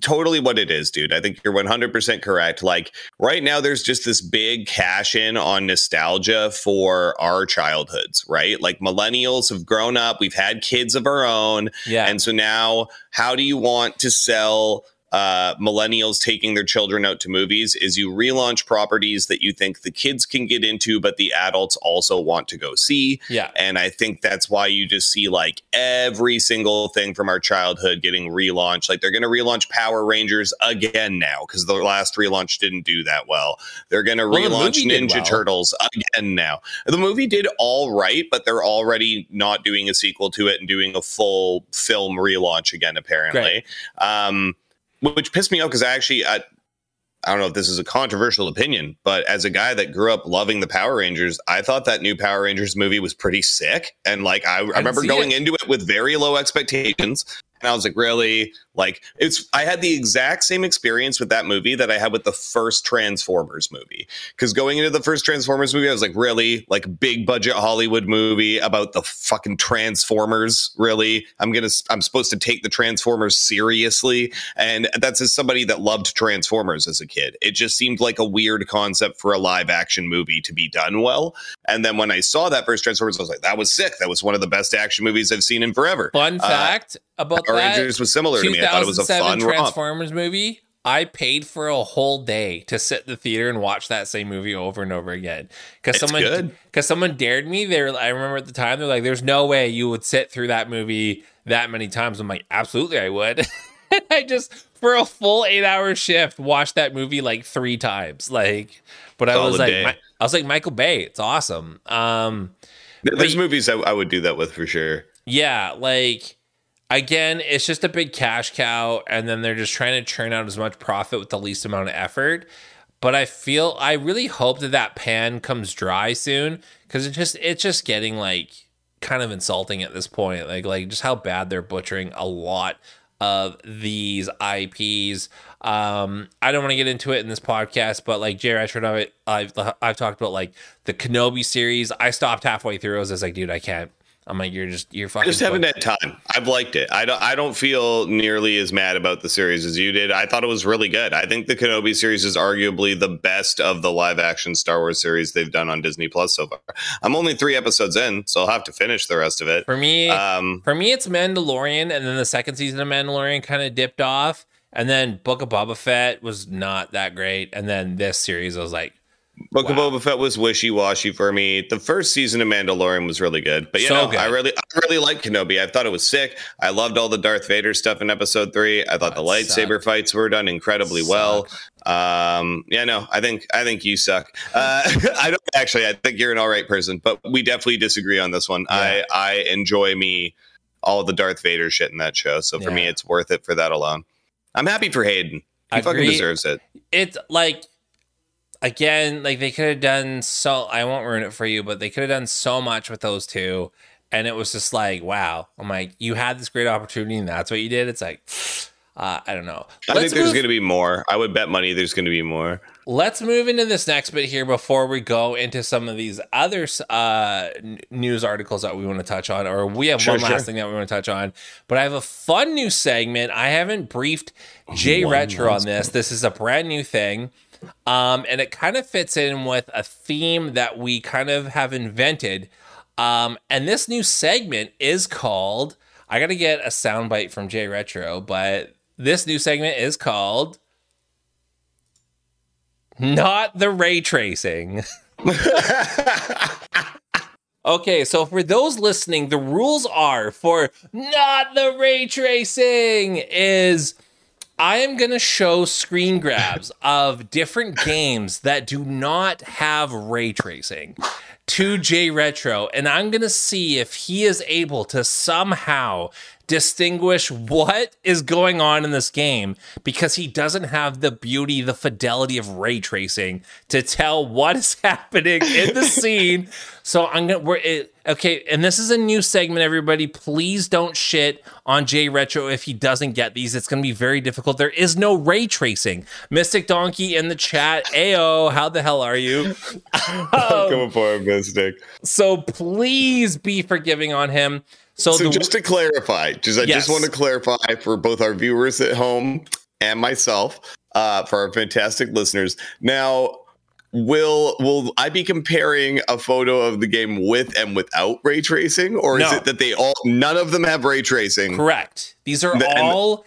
totally what it is, dude. I think you're 100% correct. Like right now, there's just this big cash in on nostalgia for our childhoods, right? Like millennials have grown up, we've had kids of our own. Yeah. And so now, how do you want to sell uh, millennials taking their children out to movies is you relaunch properties that you think the kids can get into, but the adults also want to go see. Yeah. And I think that's why you just see like every single thing from our childhood getting relaunched. Like they're going to relaunch Power Rangers again now because the last relaunch didn't do that well. They're going to well, relaunch Ninja well. Turtles again now. The movie did all right, but they're already not doing a sequel to it and doing a full film relaunch again, apparently. Um, which pissed me off because I actually I, I don't know if this is a controversial opinion, but as a guy that grew up loving the Power Rangers, I thought that new Power Rangers movie was pretty sick. And like, I, I remember going it. into it with very low expectations. And I was like, really? Like, it's, I had the exact same experience with that movie that I had with the first Transformers movie. Because going into the first Transformers movie, I was like, really? Like, big budget Hollywood movie about the fucking Transformers? Really? I'm to, I'm supposed to take the Transformers seriously. And that's as somebody that loved Transformers as a kid. It just seemed like a weird concept for a live action movie to be done well. And then when I saw that first Transformers, I was like, that was sick. That was one of the best action movies I've seen in forever. Fun uh, fact about Power that. Rangers was similar to me. I thought it was a fun Transformers romp. movie. I paid for a whole day to sit in the theater and watch that same movie over and over again because someone because someone dared me. They I remember at the time they're like, "There's no way you would sit through that movie that many times." I'm like, "Absolutely, I would." <laughs> I just for a full eight hour shift watched that movie like three times. Like, but I was like, I was like Michael Bay. It's awesome. Um, There's but, movies I, I would do that with for sure. Yeah, like again, it's just a big cash cow, and then they're just trying to churn out as much profit with the least amount of effort. But I feel I really hope that that pan comes dry soon because it's just it's just getting like kind of insulting at this point. Like like just how bad they're butchering a lot of these IPs. Um, I don't want to get into it in this podcast, but like Jay Retro, I've I've talked about like the Kenobi series. I stopped halfway through. I was like, dude, I can't. I'm like, you're just you're fucking. I just haven't had time. I've liked it. I don't. I don't feel nearly as mad about the series as you did. I thought it was really good. I think the Kenobi series is arguably the best of the live action Star Wars series they've done on Disney Plus so far. I'm only three episodes in, so I'll have to finish the rest of it. For me, um, for me, it's Mandalorian, and then the second season of Mandalorian kind of dipped off, and then Book of Boba Fett was not that great, and then this series, I was like, Book wow. of Boba Fett was wishy washy for me. The first season of Mandalorian was really good, but you so know, good. I really, I really liked Kenobi. I thought it was sick. I loved all the Darth Vader stuff in Episode Three. I thought that the lightsaber sucked. fights were done incredibly well. Um, yeah, no, I think, I think you suck. Uh, <laughs> I don't actually. I think you're an all right person, but we definitely disagree on this one. Yeah. I, I enjoy me all the Darth Vader shit in that show, so for yeah. me, it's worth it for that alone. I'm happy for Hayden. He fucking deserves it. It's like again, like they could have done so. I won't ruin it for you, but they could have done so much with those two, and it was just like, wow. I'm like, you had this great opportunity, and that's what you did. It's like, <sniffs> uh, I don't know. I think there's going to be more. I would bet money there's going to be more. Let's move into this next bit here before we go into some of these other uh, news articles that we want to touch on, or we have sure, one last sure. thing that we want to touch on. But I have a fun new segment. I haven't briefed Jay Retro on this. This is a brand new thing. Um, and it kind of fits in with a theme that we kind of have invented. Um, and this new segment is called, I got to get a soundbite from Jay Retro, but this new segment is called Not the Ray Tracing. <laughs> Okay, so for those listening, the rules are for not the ray tracing is I am going to show screen grabs <laughs> of different games that do not have ray tracing to Jay Retro, and I'm going to see if he is able to somehow distinguish what is going on in this game because he doesn't have the beauty, the fidelity of ray tracing to tell what is <laughs> happening in the scene. So I'm gonna we're it, okay, and this is a new segment. Everybody, please don't shit on Jay Retro if he doesn't get these. It's gonna be very difficult. There is no ray tracing. Mystic Donkey in the chat. Ayo, how the hell are you? um, coming for him, Mystic. So please be forgiving on him. So, so the, just to clarify, just I yes. just want to clarify for both our viewers at home and myself, uh, for our fantastic listeners. Now, will will I be comparing a photo of the game with and without ray tracing, or no. is it that they all none of them have ray tracing? Correct. These are the, all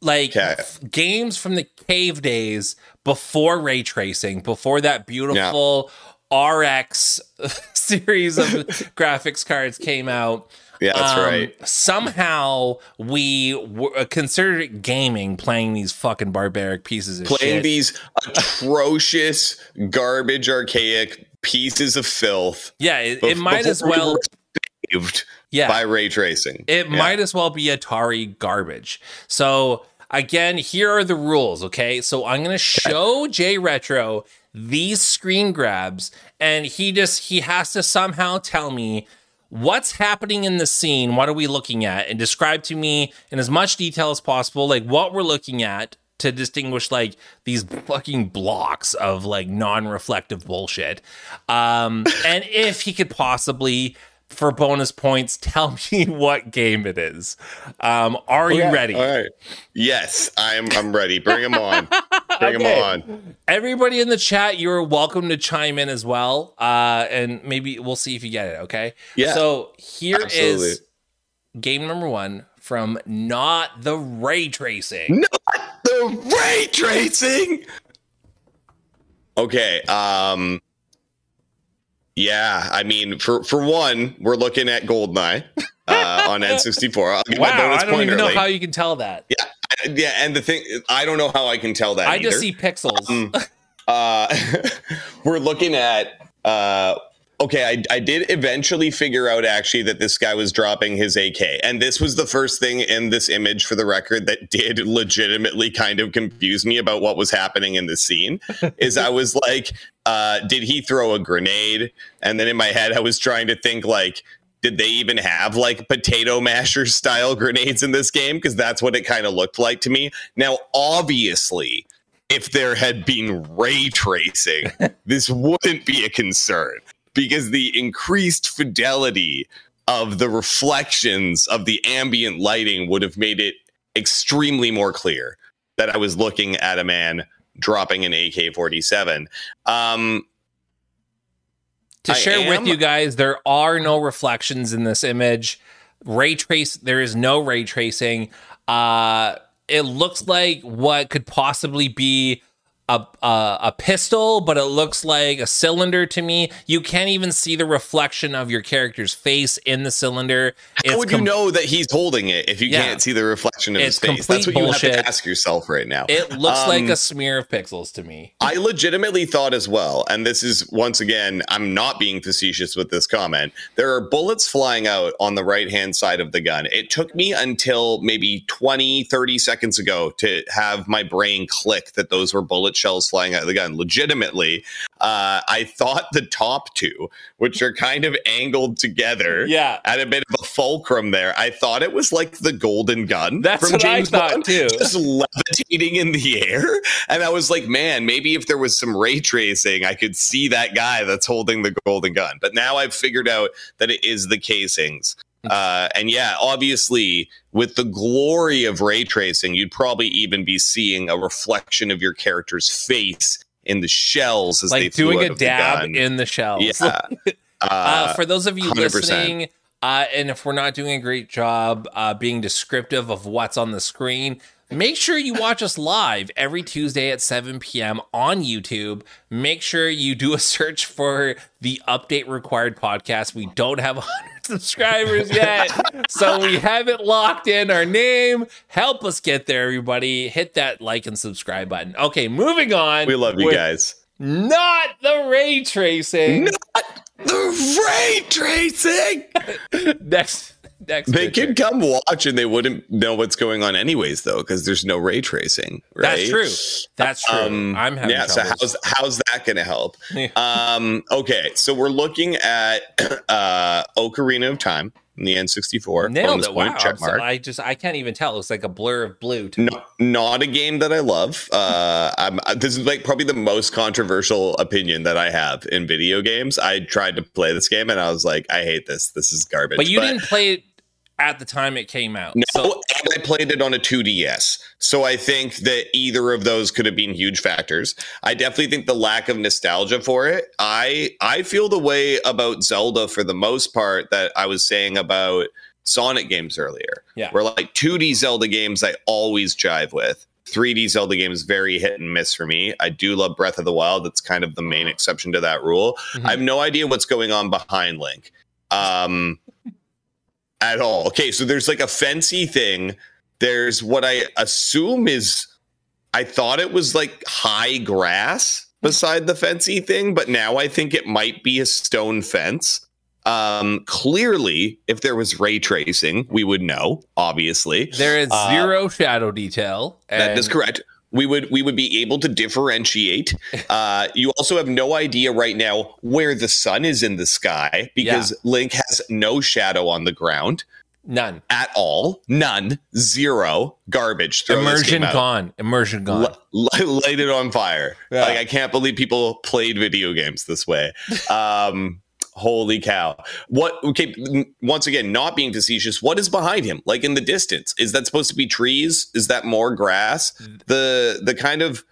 like okay. f- games from the cave days before ray tracing, before that beautiful yeah. RX <laughs> series of <laughs> graphics cards came out. Yeah, that's um, right. Somehow we w- uh, considered gaming playing these fucking barbaric pieces of playing shit. these atrocious, garbage, archaic pieces of filth. Yeah, it, it might as well saved yeah. by ray tracing. It yeah. might as well be Atari garbage. So again, here are the rules, okay? So I'm going to show Jay Retro these screen grabs and he just he has to somehow tell me what's happening in the scene, what are we looking at and describe to me in as much detail as possible like what we're looking at to distinguish like these fucking blocks of like non-reflective bullshit. Um and if he could possibly for bonus points, tell me <laughs> what game it is. Um, are you ready? All right. Yes, I'm. I'm ready. Bring them on. <laughs> Bring okay. them on. Everybody in the chat, you're welcome to chime in as well, uh, and maybe we'll see if you get it. Okay. Yeah. So here Absolutely. is game number one from not the ray tracing. Not the ray tracing. Okay. Um yeah, I mean, for for one, we're looking at Goldeneye uh, <laughs> on N64. wow, I don't even early. know how you can tell that. Yeah, yeah, and the thing, I don't know how I can tell that. I either. just see pixels. Um, uh, <laughs> we're looking at uh, okay, I, I did eventually figure out actually that this guy was dropping his AK. And this was the first thing in this image for the record that did legitimately kind of confuse me about what was happening in the scene. is I was like, uh, did he throw a grenade? And then in my head, I was trying to think like, did they even have like potato <laughs> masher style grenades in this game? Because that's what it kind of looked like to me. Now, obviously, if there had been ray tracing, <laughs> this wouldn't be a concern because the increased fidelity of the reflections of the ambient lighting would have made it extremely more clear that I was looking at a man dropping an AK 47. Um, to share am, with you guys, there are no reflections in this image. Ray trace, there is no ray tracing. Uh, it looks like what could possibly be a, a, a pistol, but it looks like a cylinder to me. You can't even see the reflection of your character's face in the cylinder. It's How would com- you know that he's holding it if you yeah. can't see the reflection of it's his face? That's what bullshit. you have to ask yourself right now. It looks um, like a smear of pixels to me. I legitimately thought as well, and this is once again, I'm not being facetious with this comment. There are bullets flying out on the right hand side of the gun. It took me until maybe 20, 30 seconds ago to have my brain click that those were bullets shells flying out of the gun. Legitimately, uh, I thought the top two, which are kind of angled together, yeah, at a bit of a fulcrum there. I thought it was like the golden gun That's from James Bond, too, just levitating in the air. And I was like, man, maybe if there was some ray tracing, I could see that guy that's holding the golden gun. But now I've figured out that it is the casings. Uh, and yeah, obviously, with the glory of ray tracing, you'd probably even be seeing a reflection of your character's face in the shells as like they doing a dab the in the shells. Yeah. <laughs> Uh, uh, for those of you 100%. listening, uh, and if we're not doing a great job uh, being descriptive of what's on the screen, Make sure you watch us live every Tuesday at 7 p.m. on YouTube. Make sure you do a search for the Update Required podcast. We don't have 100 subscribers yet, so we haven't locked in our name. Help us get there, everybody. Hit that like and subscribe button. Okay, moving on. We love you guys. Not the ray tracing. Not the ray tracing. <laughs> Next next. They picture. could come watch and they wouldn't know what's going on anyways, though, because there's no ray tracing. Right? That's true. That's true. Um, I'm having yeah. Troubles. So how's how's that going to help? um, okay, so we're looking at <clears throat> uh, Ocarina of Time in the N64. Nailed it. Wow. Check mark. So I just I can't even tell. It looks like a blur of blue. To no, not a game that I love. Uh, I'm, uh, this is like probably the most controversial opinion that I have in video games. I tried to play this game and I was like, I hate this. This is garbage. But you but, didn't play it at the time it came out. No, so- and I played it on a 2DS. So I think that either of those could have been huge factors. I definitely think the lack of nostalgia for it. I I feel the way about Zelda for the most part that I was saying about Sonic games earlier. Yeah. Where like 2D Zelda games I always jive with. 3D Zelda games very hit and miss for me. I do love Breath of the Wild. That's kind of the main exception to that rule. Mm-hmm. I have no idea what's going on behind Link. Um at all. Okay, so there's like a fancy thing. There's what I assume is I thought it was like high grass beside the fancy thing, but now I think it might be a stone fence. Um, clearly, if there was ray tracing, we would know. Obviously, There is Uh, zero shadow detail. that is correct. We would we would be able to differentiate. <laughs> Uh, you also have no idea right now where the sun is in the sky because Link has no shadow on the ground None. at all. None. Zero. Garbage. Throw Immersion gone. Immersion gone. Li- light it on fire. Yeah. Like I can't believe people played video games this way. <laughs> Um, holy cow! What? Okay, once again, not being facetious. What is behind him? Like in the distance, is that supposed to be trees? Is that more grass? The the kind of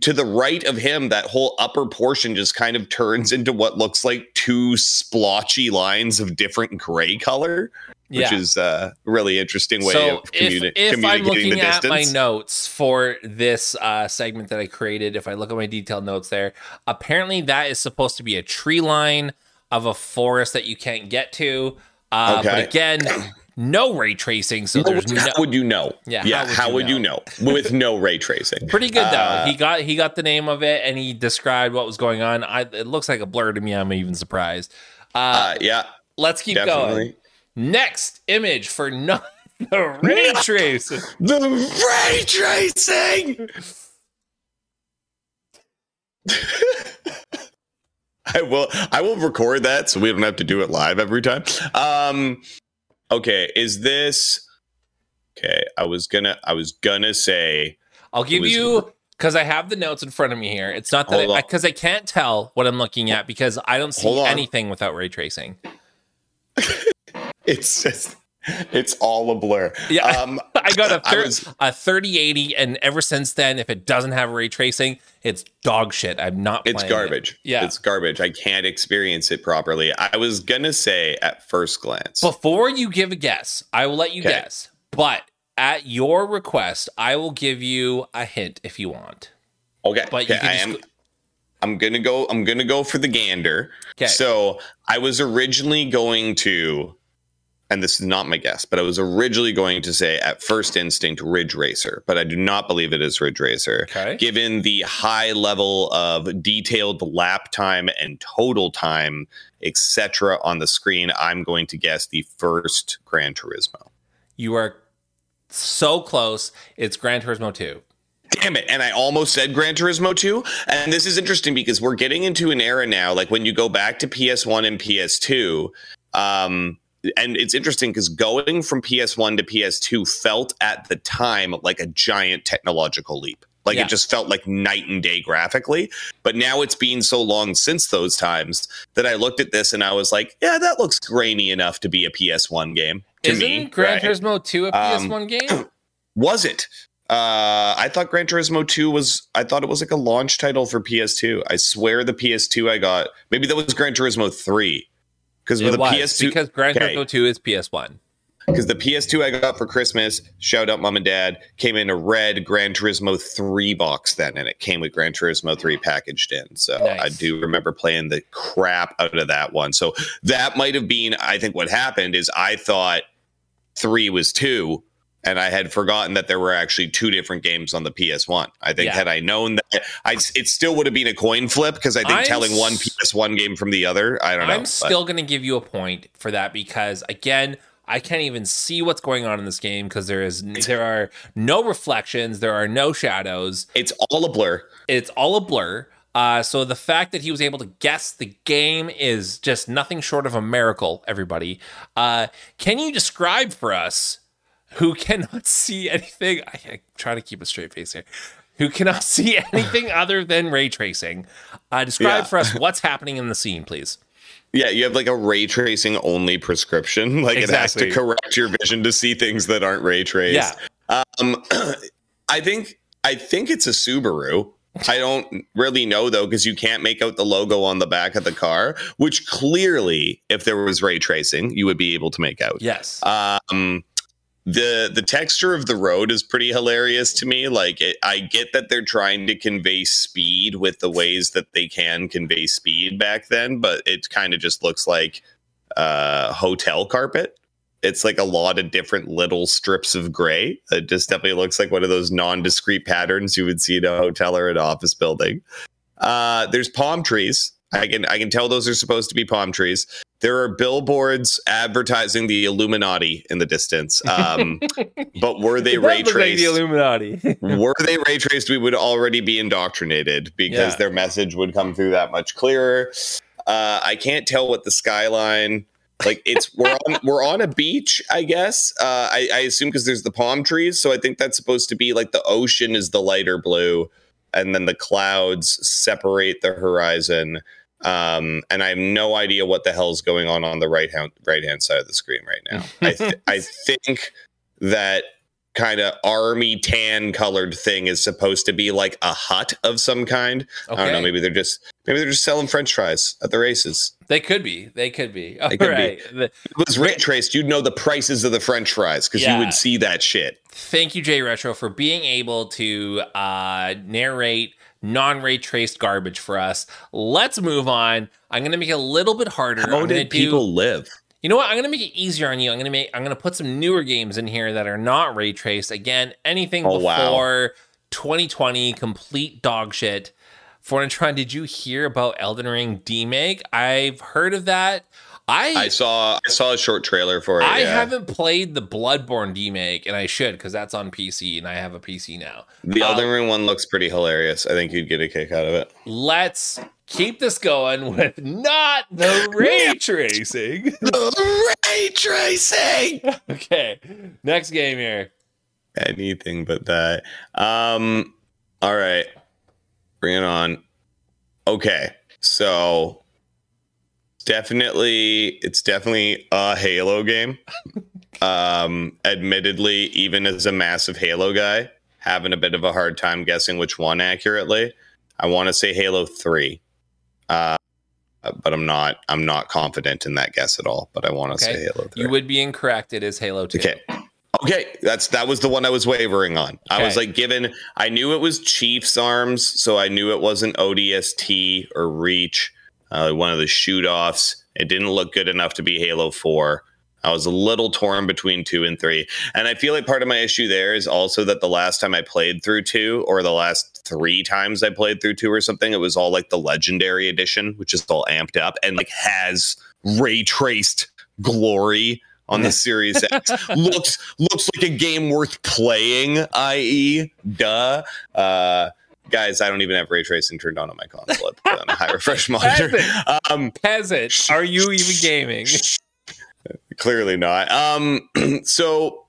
to the right of him, that whole upper portion just kind of turns into what looks like two splotchy lines of different gray color, which yeah. is a really interesting way so of if, communi- if I'm looking the at my notes for this uh, segment that I created, if I look at my detailed notes there, apparently that is supposed to be a tree line of a forest that you can't get to. Uh, But again, no ray tracing, so No, there's no. how would you know? Yeah, yeah. how How, would would, you you know with no ray tracing? <laughs> Pretty good though. Uh, he got he got the name of it and he described what was going on. I, it looks like a blur to me. I'm even surprised. Uh, Uh, yeah, let's keep going. Next image for <laughs> no the ray tracing. <laughs> The ray tracing. <laughs> I will. I will record that so we don't have to do it live every time. Um. Okay. Is this? Okay. I was gonna. I was gonna say. I'll give was- you because I have the notes in front of me here. It's not that because I, can't tell what I'm looking at because I don't see anything without ray tracing. <laughs> It's just. <laughs> It's all a blur. Yeah. Um. <laughs> I got a thir- was- a 3080, and ever since then, if it doesn't have ray tracing, it's dog shit. I'm not. It's playing it. garbage. Yeah. It's garbage. I can't experience it properly. I was gonna say at first glance. Before you give a guess, I will let you Okay. guess. But at your request, I will give you a hint if you want. okay. But okay, I am go- I'm gonna go I'm gonna go for the gander. Okay. So I was originally going to and this is not my guess, but I was originally going to say at first instinct Ridge Racer, but I do not believe it is Ridge Racer. Okay. Given the high level of detailed lap time and total time, etc., on the screen, I'm going to guess the first Gran Turismo. You are so close. It's Gran Turismo 2. Damn it. And I almost said Gran Turismo 2. And this is interesting because we're getting into an era now, like when you go back to PS1 and PS2. Um, and it's interesting because going from PS1 to PS2 felt at the time like a giant technological leap. Like Yeah. it just felt like night and day graphically. But now it's been so long since those times that I looked at this and I was like, yeah, that looks grainy enough to be a PS1 game. To Isn't me, Gran right? Turismo 2 a Um, PS1 <clears throat> game? Was it? Uh, I thought Gran Turismo 2 was, I thought it was like a launch title for PS2. I swear the PS2 I got, maybe that was Gran Turismo 3. Because with It the PS2, because Gran Okay. Turismo 2 is PS1. because the PS2 I got for Christmas, shout out mom and dad, came in a red Gran Turismo 3 box then, and it came with Gran Turismo 3 packaged in. So Nice. I do remember playing the crap out of that one. So that might have been, I think what happened is I thought 3 was 2. And I had forgotten that there were actually two different games on the PS1. I think Yeah. had I known that, I it still would have been a coin flip because I think I'm telling one PS1 game from the other, I don't know. I'm but- still going to give you a point for that because again, I can't even see what's going on in this game because there is there are no reflections, there are no shadows. it's all a blur. It's all a blur. Uh, so the fact that he was able to guess the game is just nothing short of a miracle. Everybody, uh, can you describe for us who cannot <laughs> see anything? I, I try to keep a straight face here. Who cannot <laughs> see anything other than ray tracing? Uh, describe Yeah. for us what's happening in the scene, please. Yeah, you have like a ray tracing only prescription. <laughs> Like it has to correct your vision to see things that aren't ray traced. Yeah. Um, <clears throat> I think I think it's a Subaru. I don't really know though because you can't make out the logo on the back of the car, which clearly, if there was ray tracing, you would be able to make out. Yes. Um, the the texture of the road is pretty hilarious to me. Like it, I get that they're trying to convey speed with the ways that they can convey speed back then, but it kind of just looks like uh, hotel carpet. It's like a lot of different little strips of gray. It just definitely looks like one of those non-discrete patterns you would see in a hotel or an office building. Uh, there's palm trees. I can I can tell those are supposed to be palm trees. There are billboards advertising the Illuminati in the distance. Um, <laughs> but were they ray That looked like traced? the Illuminati. <laughs> were they ray traced, we would already be indoctrinated because Yeah. their message would come through that much clearer. Uh, I can't tell what the skyline like. It's we're on <laughs> we're on a beach, I guess. Uh, I, I assume because there's the palm trees, so I think that's supposed to be like the ocean is the lighter blue, and then the clouds separate the horizon. Um, and I have no idea what the hell's going on on the right hand right hand side of the screen right now. I <laughs> th- I think that kind of army tan colored thing is supposed to be like a hut of some kind. I don't know. Maybe they're just maybe they're just selling French fries at the races. They could be. They could be. All They could right. The- If it was ray traced, you'd know the prices of the French fries because Yeah. you would see that shit. Thank you, Jay Retro, for being able to uh, narrate non-ray traced garbage for us. Let's move on. I'm going to make it a little bit harder. How I'm did do- people live? You know what? I'm going to make it easier on you. I'm going to make. I'm going to put some newer games in here that are not ray traced. Again, anything Oh, wow. before 2020, complete dog shit. FornaTRON, did you hear about Elden Ring demake? I've heard of that. I I saw I saw a short trailer for it. I yeah. haven't played the Bloodborne demake, and I should because that's on PC, and I have a PC now. The Uh, Elden Ring one looks pretty hilarious. I think you'd get a kick out of it. Let's keep this going with not the ray tracing. <laughs> The ray tracing. <laughs> okay, next game here. Anything but that. Um. All right. Bring it on. Okay. So definitely, it's definitely a Halo game. um. Admittedly, even as a massive Halo guy, having a bit of a hard time guessing which one accurately. I want to say Halo Three. Uh. But I'm not. I'm not confident in that guess at all. But I want to Okay. say Halo Three. You would be incorrect. It is Halo 2. Okay. Okay, that's that was the one I was wavering on. I was like given I knew it was Chiefs arms, so I knew it wasn't ODST or Reach, uh, one of the shoot offs. It didn't look good enough to be Halo 4. I was a little torn between 2 and 3. And I feel like part of my issue there is also that the last time I played through 2 or the last 3 times I played through 2 or something, it was all like the legendary edition, which is all amped up and like has ray traced glory on the <laughs> Series X. looks looks like a game worth playing, i.e., duh. Uh, guys, I don't even have ray tracing turned on on my console. I put on a high <laughs> refresh monitor. Um, Peasant, are you even gaming? clearly not. Um, <clears throat> so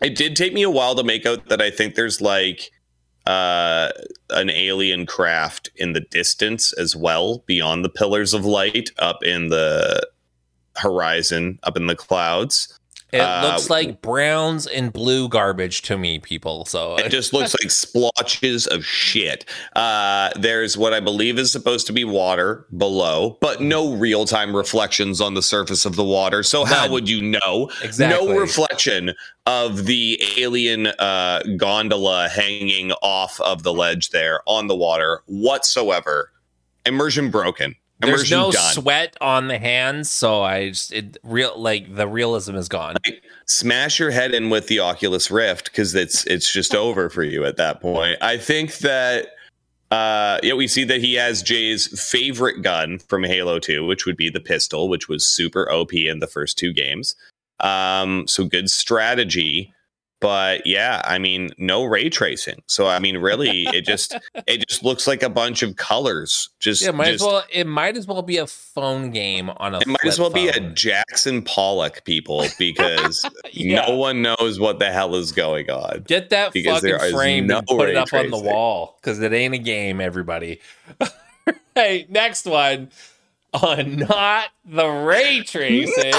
it did take me a while to make out that I think there's like uh an alien craft in the distance as well beyond the pillars of light up in the horizon up in the clouds It Uh, looks like browns and blue garbage to me, people. So It <laughs> just looks like splotches of shit. Uh, there's what I believe is supposed to be water below, but no real time reflections on the surface of the water. So how None. would you know? Exactly. No reflection of the alien uh, gondola hanging off of the ledge there on the water whatsoever. Immersion broken. There's no done. sweat on the hands, so I just it real like the realism is gone. smash your head in with the Oculus Rift because it's it's just <laughs> over for you at that point. I think that uh yeah, we see that he has Jay's favorite gun from Halo 2, which would be the pistol, which was super OP in the first two games. Um so good strategy. But yeah, I mean, no ray tracing. So I mean, really, it just <laughs> it just looks like a bunch of colors. Just Yeah, might just, as well. It might as well be a phone game on a. it might as well flip be a. Jackson Pollock, people, <laughs> because Yeah. no one knows what the hell is going on. Get that fucking is framed no and put it up on the wall because it ain't a game, everybody. <laughs> hey, next one on not the ray tracing.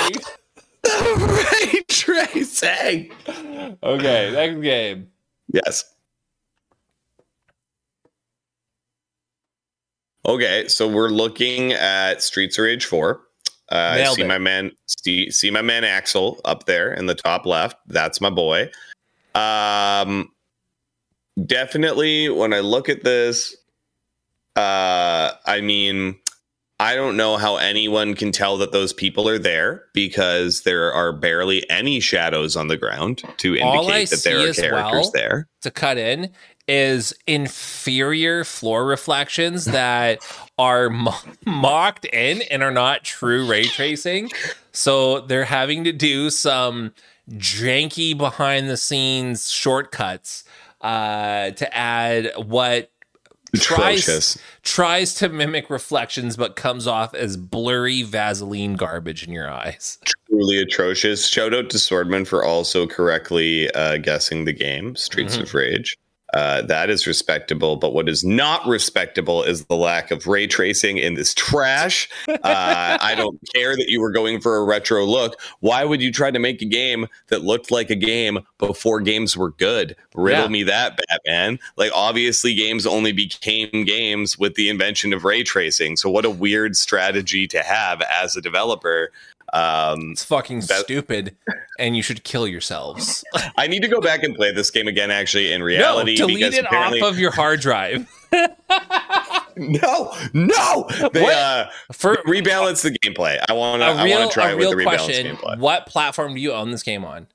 <laughs> ray tracing. okay, next game. Yes. Okay, so we're looking at Streets of Rage 4. Uh, I see it. my man see, see my man Axel up there in the top left. That's my boy. Um definitely when I look at this uh I mean I don't know how anyone can tell that those people are there because there are barely any shadows on the ground to indicate that there are characters well- there. to cut in is inferior floor reflections <laughs> that are mo- mocked in and are not true ray tracing. So they're having to do some janky behind the scenes shortcuts uh, to add what Atrocious. tries to mimic reflections but comes off as blurry Vaseline garbage in your eyes. Truly atrocious. Shout out to Swordman for also correctly uh, guessing the game, Streets Mhm. of Rage. Uh, that is respectable, but what is not respectable is the lack of ray tracing in this trash. Uh, I <laughs> don't care that you were going for a retro look. Why would you try to make a game that looked like a game before games were good? Riddle Yeah. me that, Batman. Like, obviously, games only became games with the invention of ray tracing. So, what a weird strategy to have as a developer. Um, It's fucking That- stupid and you should kill yourselves. <laughs> I need to go back and play this game again. Actually, in reality, no, delete it off of your hard drive. <laughs> no, no, they What? uh, For rebalance the gameplay. I want to. I want to try it with the rebalance question, gameplay. what platform do you own this game on?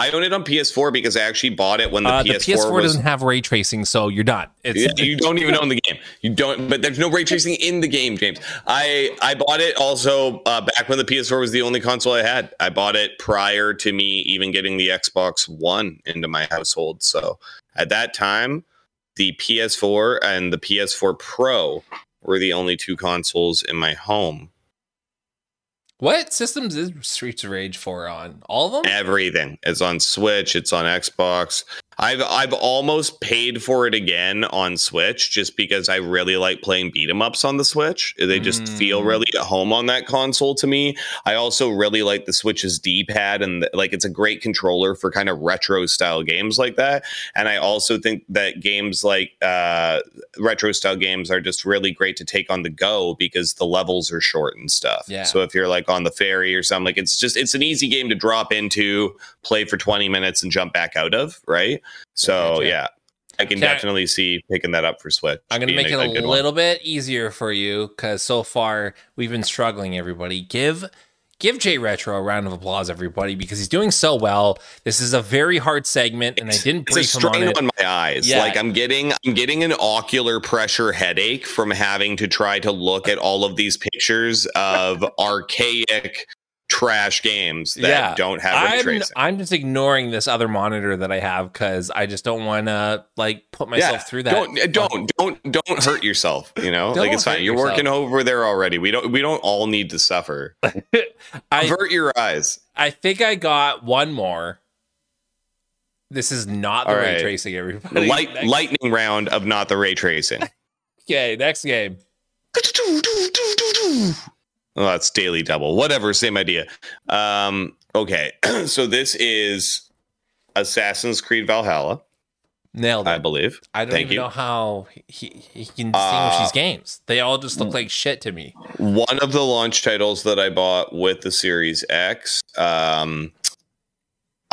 I own it on PS4 because I actually bought it when the Uh, the PS4, PS4 was. doesn't have ray tracing, so you're done. It's Yeah, you don't even own the game. You don't, but there's no ray tracing in the game, James. I I bought it also uh, back when the PS4 was the only console I had. I bought it prior to me even getting the Xbox One into my household. So at that time, the PS4 and the PS4 Pro were the only two consoles in my home. What systems is Streets of Rage 4 on? All of them? Everything. It's on Switch. It's on Xbox. I've I've almost paid for it again on Switch just because I really like playing beat 'em ups on the Switch. They just Mm. feel really at home on that console to me. I also really like the Switch's D pad and like it's a great controller for kind of retro style games like that. And I also think that games like uh, retro style games are just really great to take on the go because the levels are short and stuff. Yeah. So if you're like on the ferry or something, like it's just it's an easy game to drop into, play for 20 minutes and jump back out of, right? So Gotcha. yeah. I can Can I- definitely see picking that up for Switch. I'm going to being make it a, one. little bit easier for you because so far we've been struggling, everybody. Give. Give Jay Retro a round of applause, everybody, because he's doing so well. This is a very hard segment, and I didn't It's a on strain it. on my eyes. Yeah. Like I'm getting I'm getting an ocular pressure headache from having to try to look at all of these pictures of <laughs> archaic trash games that Yeah. don't have ray I'm, tracing. I'm just ignoring this other monitor that I have because I just don't want to like put myself through that. Don't don't don't don't hurt yourself. You know, <laughs> like it's fine. You're yourself. working over there already. We don't we don't all need to suffer. <laughs> I Avert your eyes. I think I got one more. This is not the All ray right. tracing, everybody. Light <laughs> Next- lightning round of not the ray tracing. Okay, next game. Oh, that's daily double. Whatever, same idea. Um, okay, <clears throat> so this is Assassin's Creed Valhalla, Nailed it. I believe. I don't Thank even you. know how he, he can distinguish Uh, these games. They all just look like shit to me. One of the launch titles that I bought with the Series X. Um,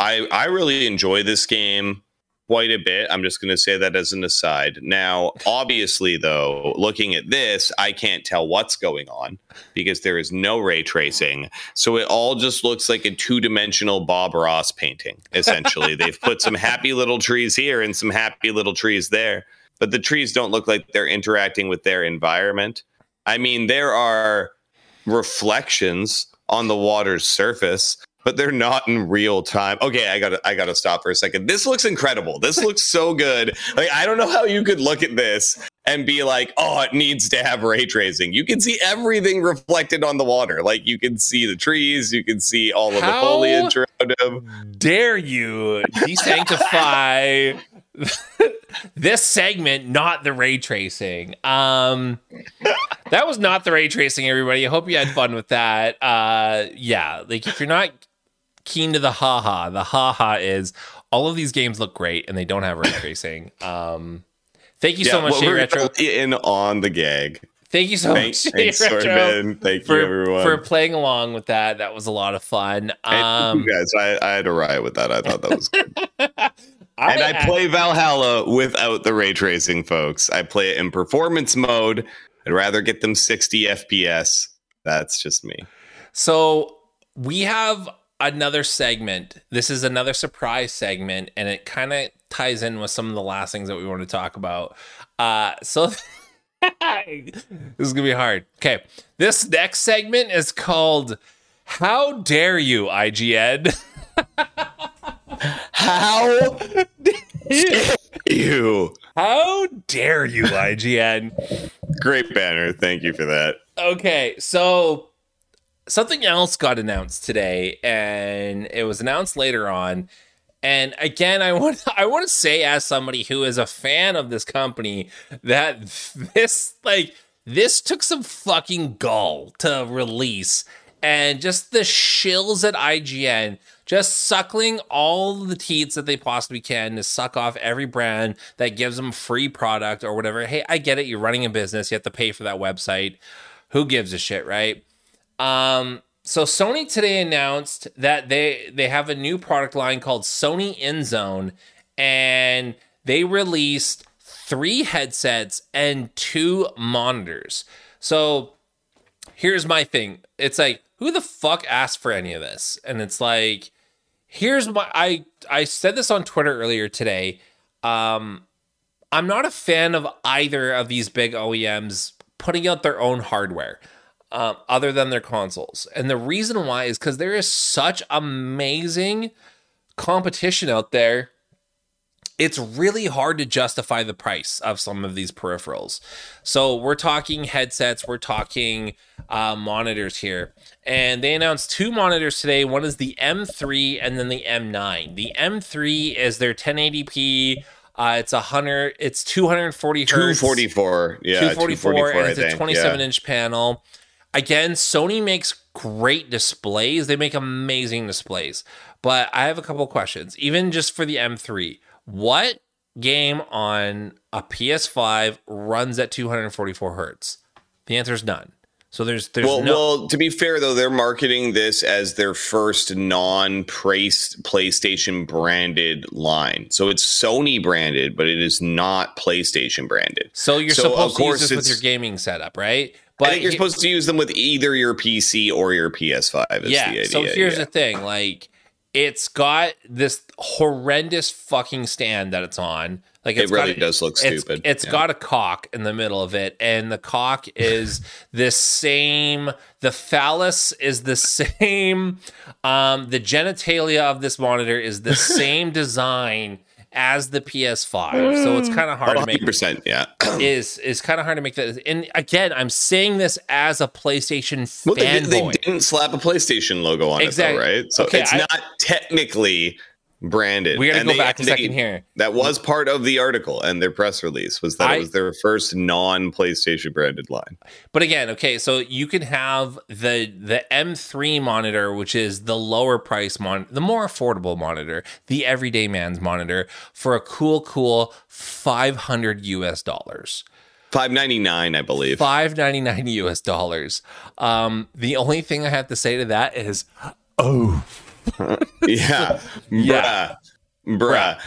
I I really enjoy this game quite a bit. I'm just going to say that as an aside. Now, obviously, though, looking at this, I can't tell what's going on because there is no ray tracing. So it all just looks like a two dimensional Bob Ross painting, essentially. <laughs> They've put some happy little trees here and some happy little trees there, but the trees don't look like they're interacting with their environment. I mean, there are reflections on the water's surface but they're not in real time. Okay, I gotta I gotta stop for a second. This looks incredible. This <laughs> looks so good. Like I don't know how you could look at this and be like, oh, it needs to have ray tracing. You can see everything reflected on the water. Like you can see the trees, you can see all of How- the foliage around them. Dare you desanctify <laughs> this segment, not the ray tracing? Um, that was not the ray tracing, everybody. I hope you had fun with that. Uh, yeah, like if you're not keen to the haha, the haha is all of these games look great and they don't have ray <laughs> tracing. Um, thank you so much, well, we're Retro. in on the gag. Thank you so Thanks, much, thanks Retro. Swordman. Thank you, For, everyone. for playing along with that, that was a lot of fun. Um, you guys, I, I had a riot with that. I thought that was good. <laughs> I, and I play Valhalla without the ray tracing, folks. I play it in performance mode. I'd rather get them 60 FPS. That's just me. So we have another segment. This is another surprise segment, and it kind of ties in with some of the last things that we want to talk about. Uh, so <laughs> this is gonna be hard. Okay, this next segment is called "How Dare You, IGN." <laughs> How dare you? How dare you, IGN? Great banner. Thank you for that. Okay, so something else got announced today, and it was announced later on. And again, I want <laughs> I want to say as somebody who is a fan of this company that <laughs> this like this took some fucking gall to release and just the shills at IGN just suckling all the teats that they possibly can to suck off every brand that gives them free product or whatever. Hey, I get it. You're running a business. You have to pay for that website. Who gives a shit, right? Um, so Sony today announced that they they have a new product line called Sony InZone, and they released three headsets and two monitors. So here's my thing. It's like, who the fuck asked for any of this? And it's like, here's my I I said this on Twitter earlier today. Um, I'm not a fan of either of these big OEMs putting out their own hardware um, other than their consoles. And the reason why is because there is such amazing competition out there. It's really hard to justify the price of some of these peripherals. So we're talking headsets, we're talking uh, monitors here, and they announced two monitors today. One is the M3 and then the M9. The M3 is their 1080p. Uh, it's a hundred. It's 240 hertz. 244. Yeah. 244, 244 and it's a 27 Yeah. inch panel. Again, Sony makes great displays. They make amazing displays. But I have a couple questions, even just for the M3. What game on a PS5 runs at 244 hertz? The answer is none. So there's there's Well, no well, to be fair though, they're marketing this as their first non-priced PlayStation branded line. So it's Sony branded, but it is not PlayStation branded. so you're so, supposed to use this with your gaming setup, right? I think you're he- supposed to use them with either your PC or your PS5. Is yeah. the idea. so here's yeah. the thing, like it's got this horrendous fucking stand that it's on. Like it really got, does look it's, stupid. It's Yeah. got a cock in the middle of it, and the cock <laughs> is the same. The phallus is the same. Um, the genitalia of this monitor is the <laughs> same design as the PS5, so it's kind of hard to make 100%, yeah. <clears throat> is is kind of hard to make that. And again, I'm saying this as a PlayStation Well, they, did- they fanboy. didn't slap a PlayStation logo on Exactly. it, though, right? So Okay, it's I- not technically branded. we got to go they- back a they- second here. That was part of the article and their press release was that I- it was their first non-PlayStation branded line. But again, okay, so you can have the the M3 monitor, which is the lower price mon, the more affordable monitor, the everyday man's monitor, for a cool, cool 500 US dollars. Five ninety nine, I believe. 599 US dollars. Um, the only thing I have to say to that is, oh, <laughs> yeah, Yeah. bruh, bruh.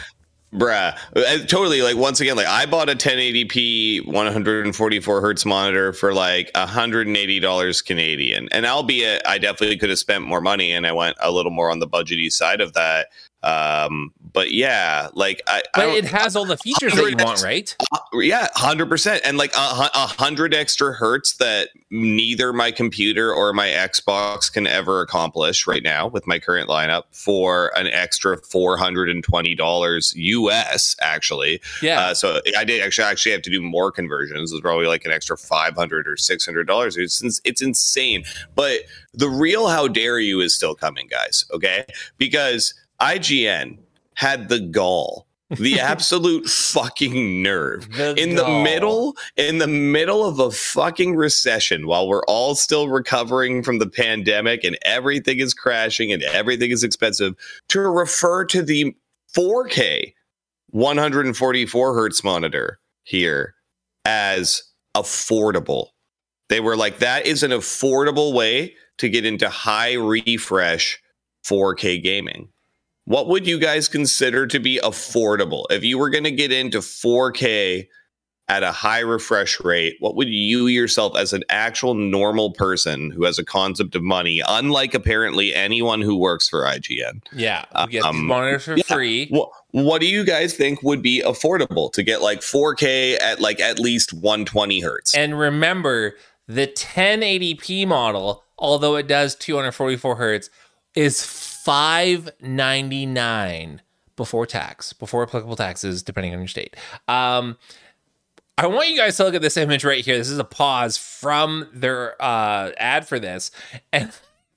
Bruh, Uh, totally. Like once again, like I bought a 1080p 144 hertz monitor for like 180 dollars Canadian, and albeit I definitely could have spent more money, and I went a little more on the budgety side of that. Um, but yeah, like I, I but don't- it has all the features that you want, right? yeah, hundred percent, and like a hundred extra hertz that neither my computer or my Xbox can ever accomplish right now with my current lineup for an extra four hundred and twenty dollars US. Actually, Yeah. uh, so I did actually actually have to do more conversions. It was probably like an extra five hundred or six hundred dollars. It's it's insane, but the real how dare you is still coming, guys. Okay, because IGN had the gall. The <laughs> absolute fucking nerve The in the middle in the middle of a fucking recession while we're all still recovering from the pandemic and everything is crashing and everything is expensive to refer to the 4K 144 hertz monitor here as affordable. They were like that is an affordable way to get into high refresh 4K gaming. What would you guys consider to be affordable if you were going to get into 4K at a high refresh rate, what would you yourself, as an actual normal person who has a concept of money, unlike apparently anyone who works for IGN, Yeah, we get Um, monitors for yeah. free. what, what do you guys think would be affordable to get like 4K at like at least 120 hertz? And remember, the 1080p model, although it does 244 hertz, is 599 before tax, before applicable taxes, depending on your state. Um, I want you guys to look at this image right here. This is a pause from their uh, ad for this, and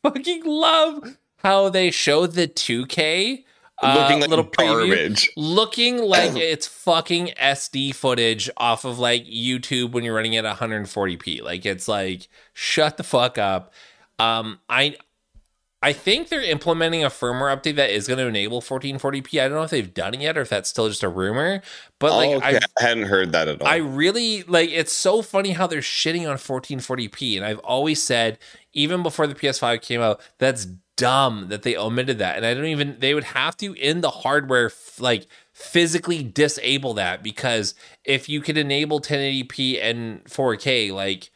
I <laughs> fucking love how they show the 2K uh, Looking like little preview garbage. looking <clears throat> like it's fucking SD footage off of like YouTube when you're running at 140p. Like it's like shut the fuck up. Um, I I think they're implementing a firmware update that is going to enable 1440p. I don't know if they've done it yet or if that's still just a rumor. But like oh, okay. I hadn't heard that at all. I really like it's so funny how they're shitting on 1440p. And I've always said, even before the PS5 came out, that's dumb that they omitted that. And I don't even, they would have to in the hardware, f- like physically disable that because if you could enable 1080p and 4K, like,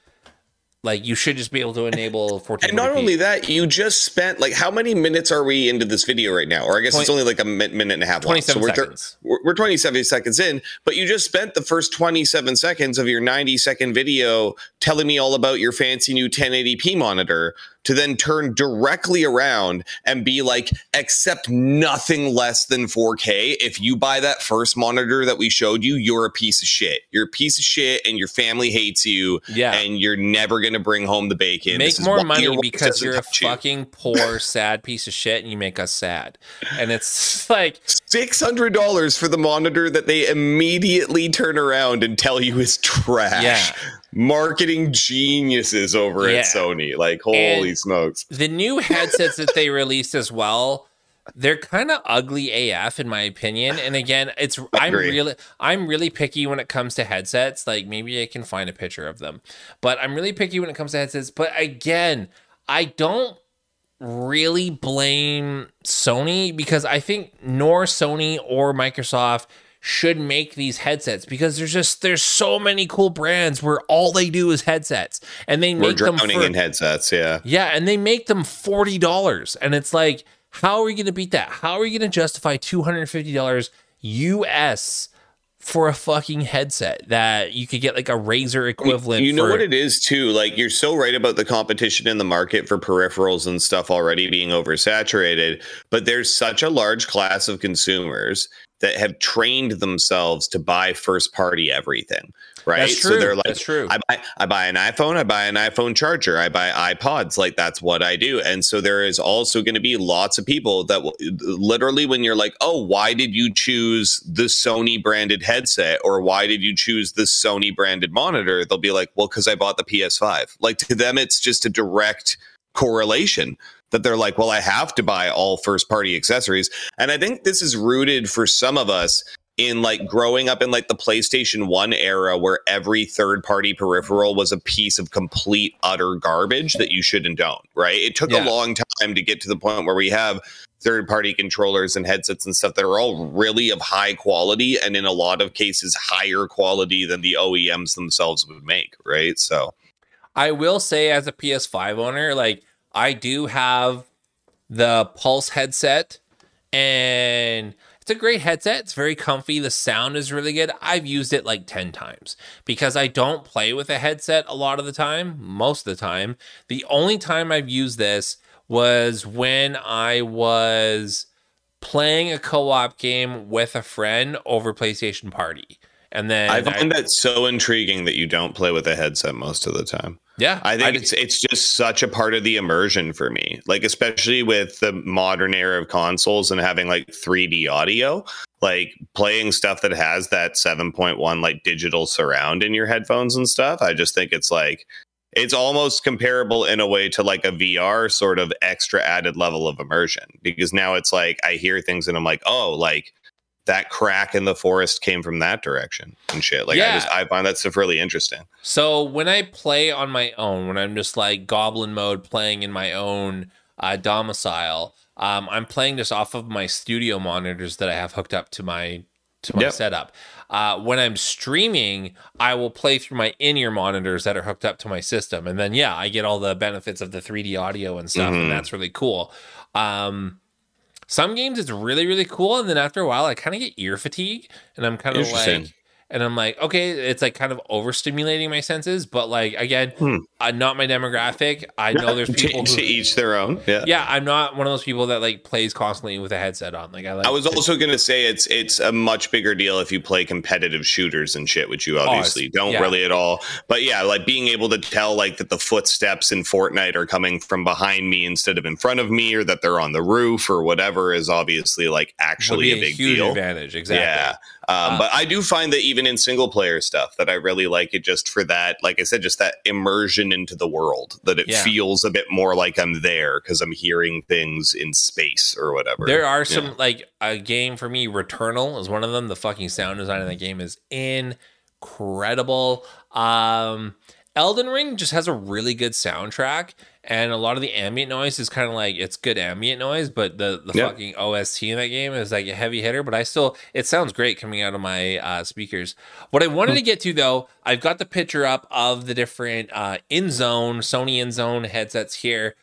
like you should just be able to enable <laughs> 1440p. and not only that, you just spent like how many minutes are we into this video right now? Or I guess it's only like a mi- minute and a half. long. 27 so we're, seconds. we're we're 27 seconds in, but you just spent the first 27 seconds of your 90 second video telling me all about your fancy new 1080p monitor to then turn directly around and be like, accept nothing less than 4K. If you buy that first monitor that we showed you, you're a piece of shit. You're a piece of shit and your family hates you yeah. and you're never going to bring home the bacon. make more money because you're a you. fucking poor, <laughs> sad piece of shit and you make us sad. And it's <laughs> like, Six hundred dollars for the monitor that they immediately turn around and tell you is trash. Yeah. Marketing geniuses over Yeah. at Sony. Like, holy And- smokes. the new headsets that they released as well they're kind of ugly af in my opinion and again it's <sighs> i'm really i'm really picky when it comes to headsets like maybe i can find a picture of them but i'm really picky when it comes to headsets but again i don't really blame sony because i think nor sony or microsoft should make these headsets because there's just there's so many cool brands where all they do is headsets and they make them for in headsets, yeah. yeah, and they make them forty dollars, and it's like, how are we going to beat that? How are you going to justify two hundred and fifty dollars US for a fucking headset that you could get like a Razer equivalent? You know for, what it is too. Like you're so right about the competition in the market for peripherals and stuff already being oversaturated, but there's such a large class of consumers that have trained themselves to buy first party everything. Right. That's true. So they're like That's true. I buy I buy an iPhone, I buy an iPhone charger, I buy iPods. Like that's what I do. And so there is also going to be lots of people that will literally when you're like, "Oh, why did you choose the Sony branded headset or why did you choose the Sony branded monitor?" They'll be like, "Well, cuz I bought the PS5." Like to them it's just a direct correlation that they're like, "Well, I have to buy all first party accessories." And I think this is rooted for some of us in like growing up in like the PlayStation 1 era where every third party peripheral was a piece of complete utter garbage that you shouldn't own, right? It took Yeah. a long time to get to the point where we have third party controllers and headsets and stuff that are all really of high quality and in a lot of cases higher quality than the OEMs themselves would make, right? So I will say, as a PS5 owner, like I do have the Pulse headset, and it's a great headset. It's very comfy. The sound is really good. I've used it like 10 times because I don't play with a headset a lot of the time, most of the time. The only time I've used this was when I was playing a co op game with a friend over PlayStation Party. And then I find that so intriguing that you don't play with a headset most of the time. Yeah, I think did- it's it's just such a part of the immersion for me. Like especially with the modern era of consoles and having like 3D audio, like playing stuff that has that 7.1 like digital surround in your headphones and stuff. I just think it's like it's almost comparable in a way to like a VR sort of extra added level of immersion because now it's like I hear things and I'm like, "Oh, like that crack in the forest came from that direction and shit." Like I just I find that stuff really interesting. So when I play on my own, when I'm just like goblin mode playing in my own uh, domicile, um, I'm playing this off of my studio monitors that I have hooked up to my to my Yep. setup. Uh, when I'm streaming, I will play through my in-ear monitors that are hooked up to my system, and then yeah, I get all the benefits of the 3D audio and stuff, Mhm. and that's really cool. Um, some games it's really really cool, and then after a while, I kind of get ear fatigue, and I'm kind of like. And I'm like, okay, it's like kind of overstimulating my senses, but like again, Hmm. uh, not my demographic. I know there's <laughs> people to who, each their own. Yeah. yeah, I'm not one of those people that like plays constantly with a headset on. Like I like I was also going to say it's it's a much bigger deal if you play competitive shooters and shit, which you obviously don't yeah. really at all. But yeah, like being able to tell like that the footsteps in Fortnite are coming from behind me instead of in front of me, or that they're on the roof or whatever is obviously like actually a big huge deal. advantage. Exactly. Yeah. Um, Uh, but I do find that even in single player stuff that I really like it just for that, like I said, just that immersion into the world that it Yeah. feels a bit more like I'm there because I'm hearing things in space or whatever. There are some Yeah. like a game for me. Returnal is one of them. The fucking sound design in that game is incredible. Um, Elden Ring just has a really good soundtrack, and a lot of the ambient noise is kind of like it's good ambient noise, but the the Yeah. fucking OST in that game is like a heavy hitter. But I still, it sounds great coming out of my uh, speakers. What I wanted to get to though, I've got the picture up of the different uh, InZone Sony InZone headsets here.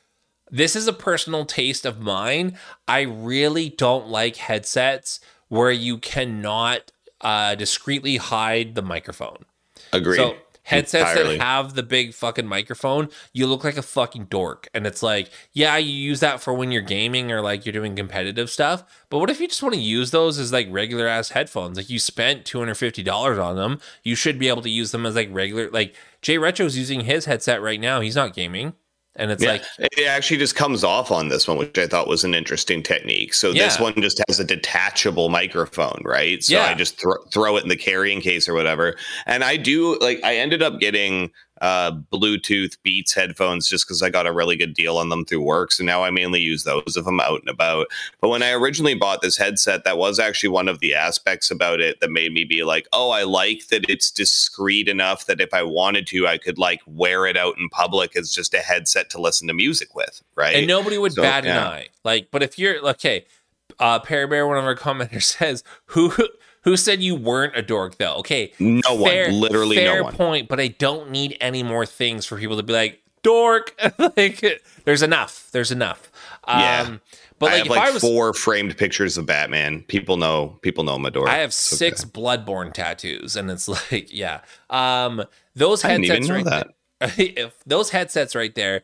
This is a personal taste of mine. I really don't like headsets where you cannot uh, discreetly hide the microphone. Agreed. So headsets Entirely. that have the big fucking microphone, you look like a fucking dork. And it's like, yeah, you use that for when you're gaming or like you're doing competitive stuff. But what if you just want to use those as like regular ass headphones? Like you spent two hundred fifty dollars on them, you should be able to use them as like regular. Like Jay Retro's using his headset right now. He's not gaming, and it's Yeah, like it actually just comes off on this one, which I thought was an interesting technique. So this one just has a detachable microphone, right? So Yeah. I just thro- throw it in the carrying case or whatever. And I do like I ended up getting uh Bluetooth Beats headphones just because I got a really good deal on them through work. So now I mainly use those if I'm out and about. But when I originally bought this headset, that was actually one of the aspects about it that made me be like, oh, I like that it's discreet enough that if I wanted to, I could like wear it out in public as just a headset to listen to music with, right? and nobody would So, bat an eye. Like, but if you're okay, uh, Perry Bear, one of our <laughs> commenters says, "Who who said you weren't a dork though?" Okay, no one, literally fair no one. point, but I don't need any more things for people to be like dork. <laughs> like, there's enough. There's enough. Um, Yeah. but I like, have if like I was, four framed pictures of Batman. People know. People know I'm a dork. I have It's six okay. Bloodborne tattoos, and it's <laughs> like, yeah, um, those I didn't even headsets know right that. <laughs> if those headsets right there,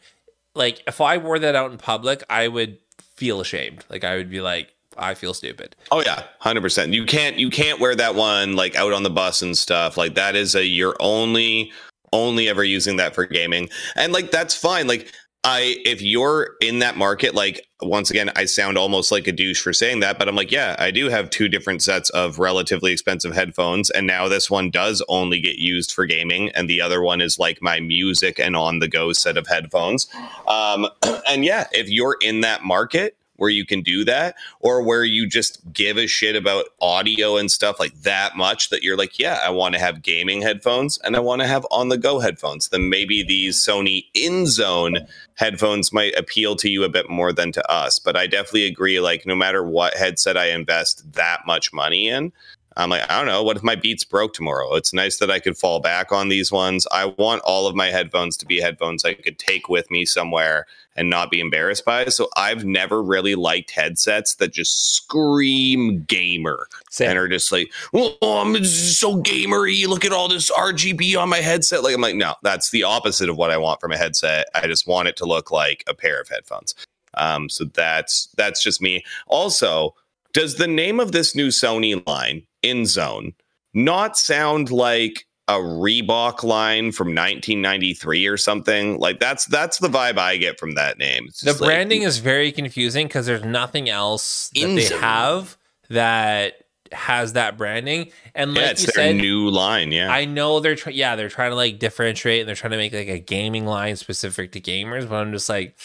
like if I wore that out in public, I would feel ashamed. Like I would be like, I feel stupid. Oh yeah, hundred percent. You can't you can't wear that one like out on the bus and stuff. Like that is a you're only only ever using that for gaming, and like that's fine. Like I if you're in that market, like once again, I sound almost like a douche for saying that, but I'm like, yeah, I do have two different sets of relatively expensive headphones, and now this one does only get used for gaming, and the other one is like my music and on the go set of headphones. Um, <clears throat> and yeah, if you're in that market where you can do that, or where you just give a shit about audio and stuff like that much that you're like, yeah, I want to have gaming headphones and I want to have on the go headphones, then maybe these Sony InZone headphones might appeal to you a bit more than to us. But I definitely agree, like, no matter what headset I invest that much money in, I'm like, I don't know. What if my beats broke tomorrow? It's nice that I could fall back on these ones. I want all of my headphones to be headphones I could take with me somewhere and not be embarrassed by. it. So I've never really liked headsets that just scream gamer and are just like, oh, I'm so gamery. Look at all this RGB on my headset. Like, I'm like, no, that's the opposite of what I want from a headset. I just want it to look like a pair of headphones. Um, so that's that's just me. Also, does the name of this new Sony line, InZone, not sound like a Reebok line from 1993 or something? Like that's that's the vibe I get from that name. It's The just like- branding is very confusing because there's nothing else that they have that has that branding. And like yeah, it's you their said, new line. Yeah, I know they're trying. Yeah, they're trying to like differentiate and they're trying to make like a gaming line specific to gamers. But I'm just like,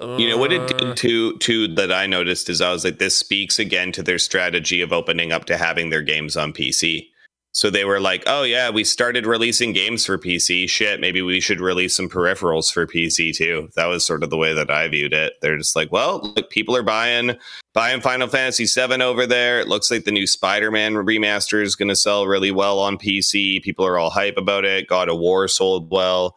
You know what it uh, did to to that I noticed is I was like, this speaks again to their strategy of opening up to having their games on PC. So they were like, oh yeah, we started releasing games for PC. Shit, maybe we should release some peripherals for PC too. That was sort of the way that I viewed it. They're just like, well, look, people are buying buying Final Fantasy VII over there. It looks like the new Spider Man remaster is going to sell really well on PC. People are all hype about it. God of War sold well.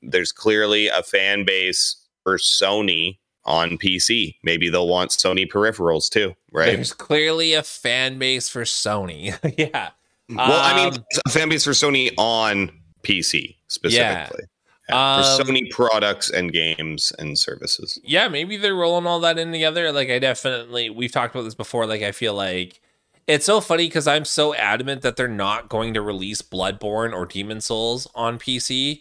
There's clearly a fan base for Sony on PC. Maybe they'll want Sony peripherals too, right? There's clearly a fan base for Sony. <laughs> yeah. Well, I mean, Um, fan base for Sony on PC specifically. Yeah, Um, for Sony products and games and services. yeah, maybe they're rolling all that in together. Like I definitely we've talked about this before. Like I feel like it's so funny because I'm so adamant that they're not going to release Bloodborne or Demon's Souls on PC.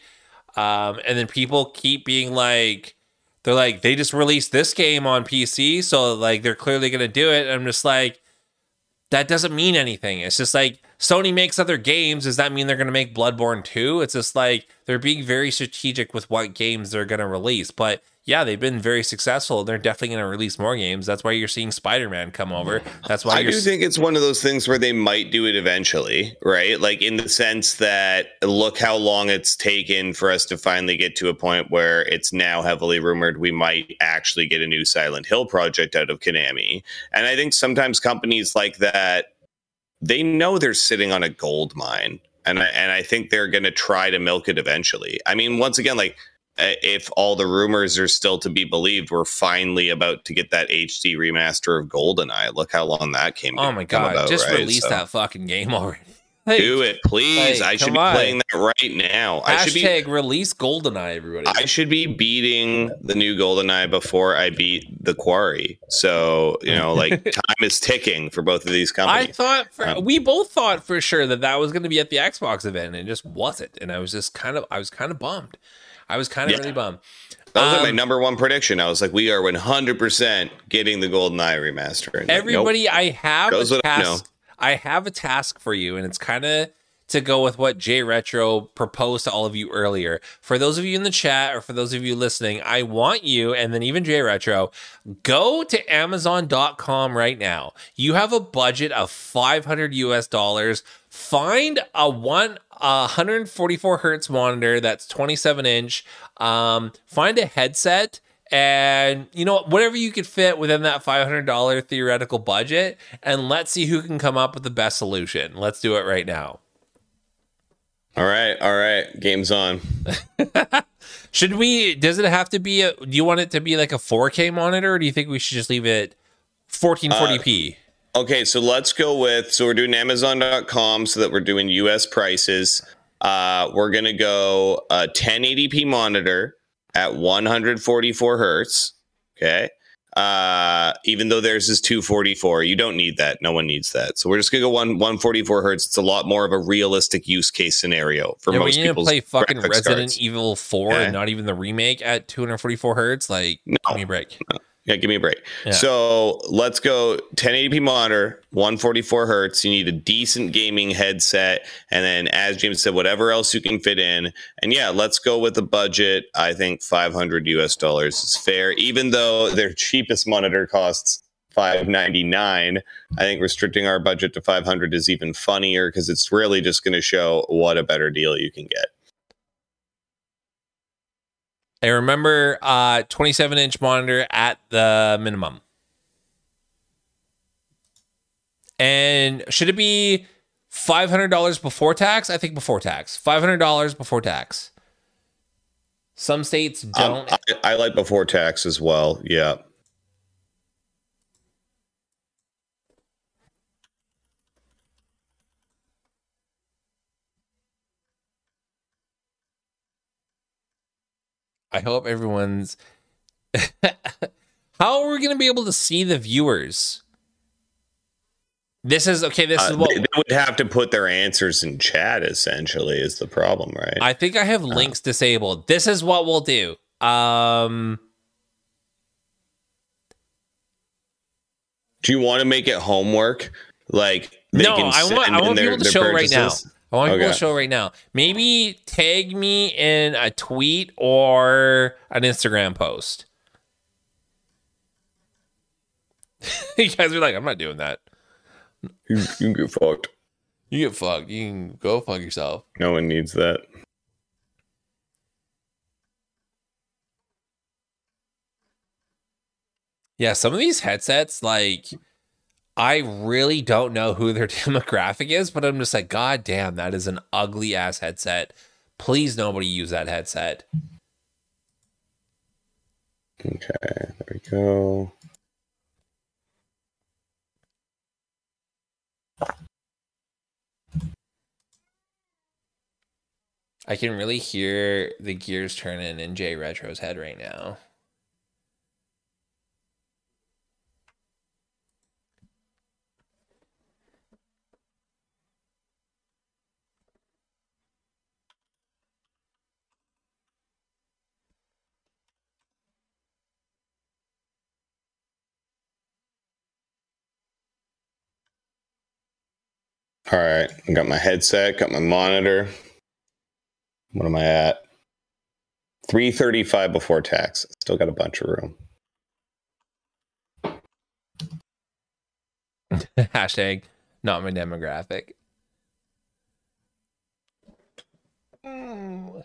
Um, and then people keep being like they're like, they just released this game on PC, so like they're clearly gonna do it. And I'm just like, that doesn't mean anything. It's just like Sony makes other games. Does that mean they're going to make Bloodborne 2? It's just like they're being very strategic with what games they're going to release. But yeah, they've been very successful. They're definitely going to release more games. That's why you're seeing Spider Man come over. That's why I do think it's one of those things where they might do it eventually, right? Like in the sense that look how long it's taken for us to finally get to a point where it's now heavily rumored we might actually get a new Silent Hill project out of Konami. And I think sometimes companies like that they know they're sitting on a gold mine. And I, and I think they're going to try to milk it eventually. I mean, once again, like if all the rumors are still to be believed, we're finally about to get that HD remaster of GoldenEye. Look how long that came. oh my god, about, just right? release So, that fucking game already. Like, Do it, please. like, I should be on. playing that right now. I should be. Hashtag release GoldenEye, everybody. I should be beating the new GoldenEye before I beat the Quarry. So you know, like <laughs> time is ticking for both of these companies. I thought for, Um, we both thought for sure that that was going to be at the Xbox event, and it just wasn't. And I was just kind of, I was kind of bummed. I was kind of Yeah. really bummed. that was like my um, number one prediction. I was like, we are one hundred percent getting the GoldenEye remaster. And like, nope. Everybody, I have a what I know. task. I have a task for you, and it's kind of to go with what Jay Retro proposed to all of you earlier. For those of you in the chat, or for those of you listening, I want you, and then even Jay Retro, go to Amazon.com right now. You have a budget of 500 US dollars. Find a one. A 144 hertz monitor that's 27 inch. Um, find a headset and you know whatever you could fit within that $500 theoretical budget and let's see who can come up with the best solution let's do it right now All right, all right. Game's on. <laughs> should we does it have to be a do you want it to be like a 4k monitor or do you think we should just leave it 1440p Okay, so let's go with so we're doing Amazon.com so that we're doing US prices. Uh, we're gonna go a 1080p monitor at 144 hertz. Okay. Uh, even though theirs is 244, you don't need that. No one needs that. So we're just gonna go one 144 hertz. It's a lot more of a realistic use case scenario for yeah, most need to play fucking resident cards. evil 4 Okay. and not even the remake at 244 hertz like No. give me a break Yeah, give me a break. Yeah. So let's go 1080p monitor, 144 hertz. You need a decent gaming headset, and then, as James said, whatever else you can fit in. And yeah, let's go with the budget. I think 500 US dollars is fair, even though their cheapest monitor costs 599. I think restricting our budget to 500 is even funnier because it's really just going to show what a better deal you can get. I remember uh 27 inch monitor at the minimum. And should it be $500 before tax? I think before tax. $500 before tax. Some states Um, don't. I, I like before tax as well. Yeah. I hope everyone's. <laughs> How are we going to be able to see the viewers? This is okay. This Uh, is what they, would have to put their answers in chat. Essentially, is the problem, right? I think I have links disabled. This is what we'll do. Um, Do you want to make it homework? Like they no, can I want. I want people to show right now. I want people Okay. to show right now. Maybe tag me in a tweet or an Instagram post. <laughs> you guys are like, I'm not doing that. You, you can get fucked. You get fucked. You can go fuck yourself. No one needs that. Yeah, some of these headsets, like, I really don't know who their <laughs> demographic is, but I'm just like, God damn, that is an ugly ass headset. Please, nobody use that headset. Okay, there we go. I can really hear the gears turning in Jay Retro's head right now. All right, I got my headset, got my monitor. What am I at? 335 before tax. Still got a bunch of room. <laughs> Hashtag not my demographic. Mm.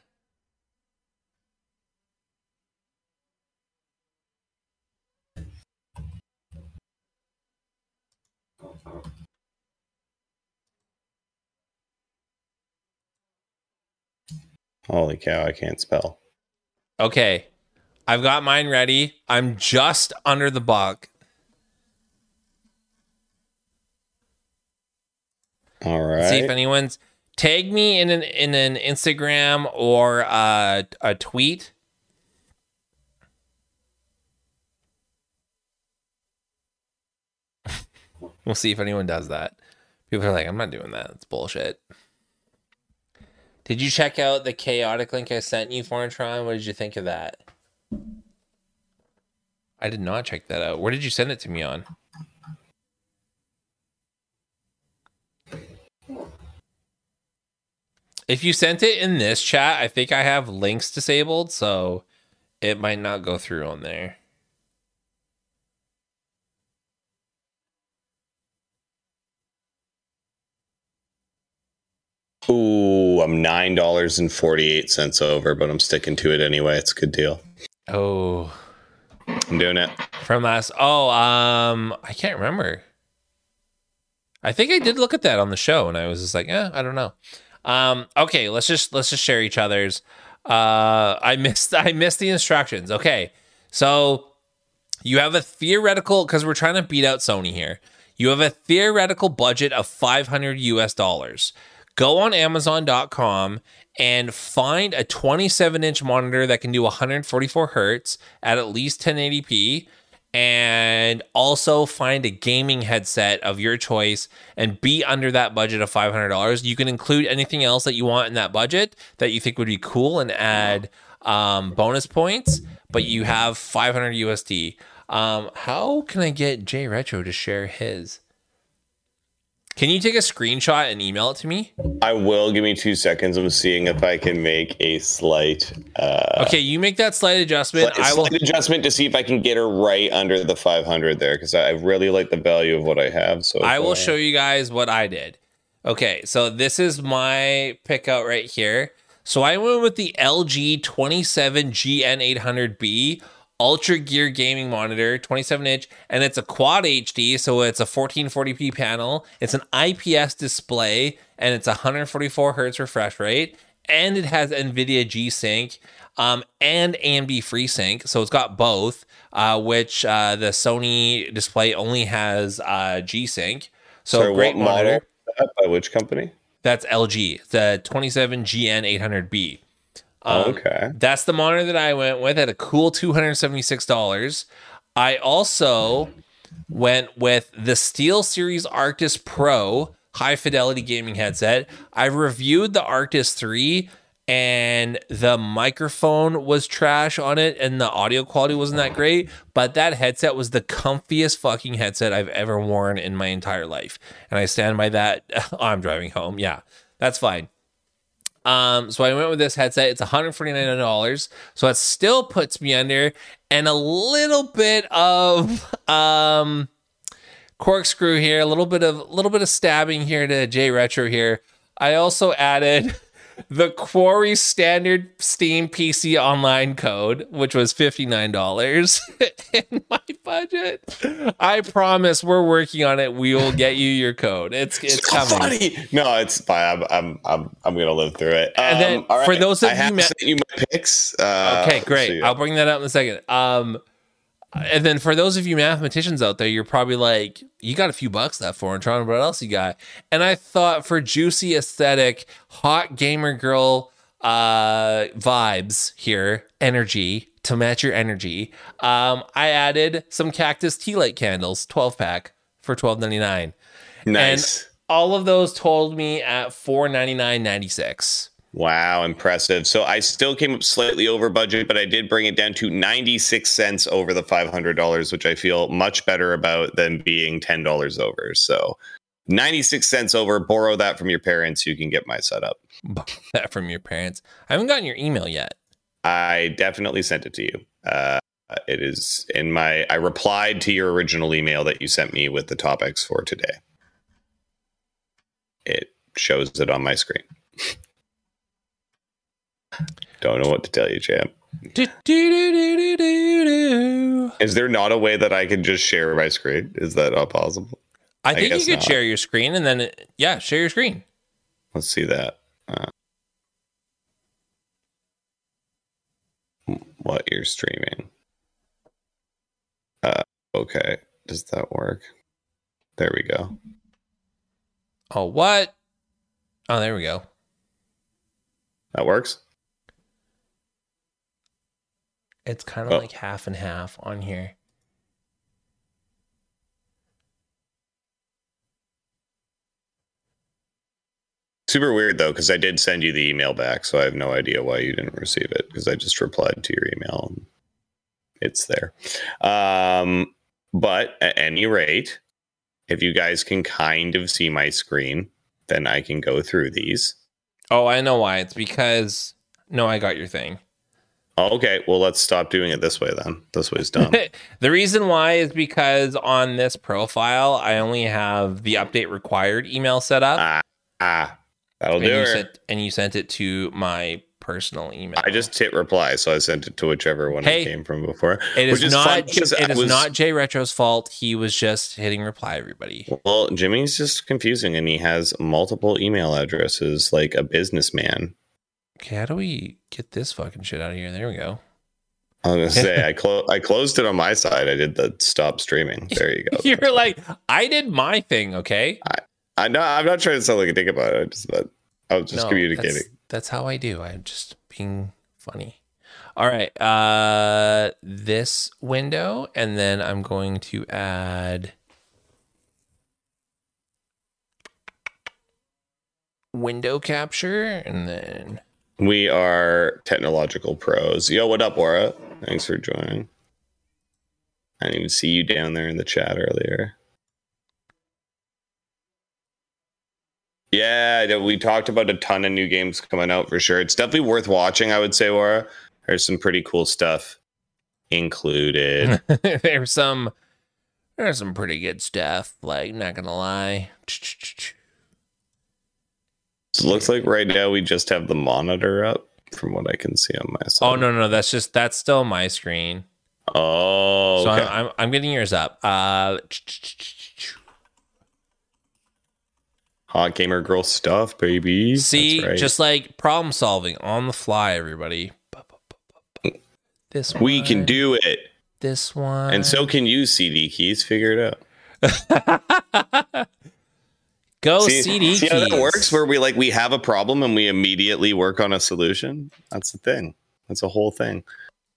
Holy cow, I can't spell. Okay. I've got mine ready. I'm just under the buck. All right. See if anyone's tag me in an in an Instagram or a, a tweet. <laughs> we'll see if anyone does that. People are like, I'm not doing that. It's bullshit. Did you check out the chaotic link I sent you, FornaTRON? What did you think of that? I did not check that out. Where did you send it to me on? If you sent it in this chat, I think I have links disabled, so it might not go through on there. Ooh, I'm nine dollars and forty eight cents over, but I'm sticking to it anyway. It's a good deal. Oh, I'm doing it. from last. Oh, um, I can't remember. I think I did look at that on the show, and I was just like, eh, I don't know. Um, okay, let's just let's just share each other's. Uh, I missed <laughs> I missed the instructions. Okay, so you have a theoretical because we're trying to beat out Sony here. You have a theoretical budget of 500 US dollars. Go on Amazon.com and find a 27 inch monitor that can do 144 hertz at at least 1080p and also find a gaming headset of your choice and be under that budget of $500 you can include anything else that you want in that budget that you think would be cool and add um, bonus points but you have 500 usd um, how can i get jay retro to share his can you take a screenshot and email it to me I will give me two seconds. I'm seeing if I can make a slight uh okay you make that slight adjustment slight, i will slight adjustment to see if I can get her right under the 500 there because I really like the value of what I have. So I will far. show you guys what I did. Okay, so this is my pickout right here. So I went with the LG 27GN800B UltraGear gaming monitor, 27 inch, and it's a quad HD, so it's a 1440p panel. It's an IPS display, and it's 144 hertz refresh rate, and it has NVIDIA G Sync. Um, and AMD FreeSync, so it's got both. Uh, which uh, the Sony display only has uh, G Sync. So Sorry, great monitor. model? By which company? That's LG, the 27GN800B. Um, okay. That's the monitor that I went with at a cool $276. I also went with the SteelSeries Arctis Pro high fidelity gaming headset. I reviewed the Arctis 3 and the microphone was trash on it and the audio quality wasn't that great, but that headset was the comfiest fucking headset I've ever worn in my entire life. And I stand by that. <laughs> I'm driving home. Yeah, that's fine. Um, so I went with this headset. It's $149. So it still puts me under and a little bit of um corkscrew here, a little bit of a little bit of stabbing here to Jay Retro here. I also added the Quarry standard Steam PC online code, which was $59 <laughs> in my budget. I promise we're working on it. We will get you your code. It's it's So coming. funny. No, it's fine. I'm I'm I'm, I'm gonna live through it. And then Um, for those of I you ma- sent you my picks. Uh, Okay, great. so yeah. I'll bring that up in a second. Um, and then for those of you mathematicians out there, you're probably like, you got a few bucks left FornaTRON. What else you got? And I thought for juicy aesthetic, hot gamer girl uh vibes here, energy to match your energy. Um, I added some cactus tea light candles, 12 pack for 12.99. nice. All of those told me at 499.96. Wow, impressive. So I still came up slightly over budget, but I did bring it down to 96 cents over the $500, which I feel much better about than being $10 over. So 96 cents over, borrow that from your parents. You can get my setup. Borrow <laughs> that from your parents. I haven't gotten your email yet. I definitely sent it to you. Uh, it is in my, I replied to your original email that you sent me with the topics for today. It shows it on my screen. <laughs> Don't know what to tell you, champ. Do, do, do. Is there not a way that I can just share my screen? Is that not possible? I think you could not. share your screen and then, it- yeah, share your screen. Let's see that. Uh, what you're streaming. Uh, okay. Does that work? There we go. Oh, what? Oh, there we go. That works. It's kind of Oh. like half and half on here. Super weird though, because I did send you the email back, so I have no idea why you didn't receive it because I just replied to your email. And it's there. Um, but at any rate, if you guys can kind of see my screen, then I can go through these. Oh, I know why. It's because, no, I got your thing. Okay, well, let's stop doing it this way then. This way's dumb. <laughs> the reason why is because on this profile, I only have the update required email set up. ah, ah, that'll and, do you it. sent, and you sent it to my personal email. I just hit reply, so I sent it to whichever one Hey, it came from before. It is, is not. It is was- not Jay Retro's fault. He was just hitting reply. Everybody. Well, Jimmy's just confusing, and he has multiple email addresses like a businessman. Okay, how do we get this fucking shit out of here? There we go. I was gonna say I <laughs> clo- I closed it on my side. I did the stop streaming. There you go. <laughs> You're like, I did my thing. Okay. I know I'm not trying to sound like a dick about it. I just but I was just No, communicating. That's, that's how I do. I'm just being funny. All right. Uh this window, and then I'm going to add window capture, and then We are technological pros. Yo, what up, Aura? Thanks for joining. I didn't even see you down there in the chat earlier. Yeah, we talked about a ton of new games coming out for sure. It's definitely worth watching, I would say, Aura. There's some pretty cool stuff included. <laughs> <laughs> there's some there's some pretty good stuff. Like, not gonna lie. So it looks like right now we just have the monitor up from what I can see on my side. Oh no, no, that's just that's still my screen. Oh, So okay. I'm, I'm I'm getting yours up. Uh, Hot gamer girl stuff, baby. see, right. just like problem solving on the fly, everybody. This one, we can do it. this one, And so can you, CD keys. Figure it out. <laughs> go see, CD see how that works? Where we like we have a problem and we immediately work on a solution. That's the thing. That's a whole thing.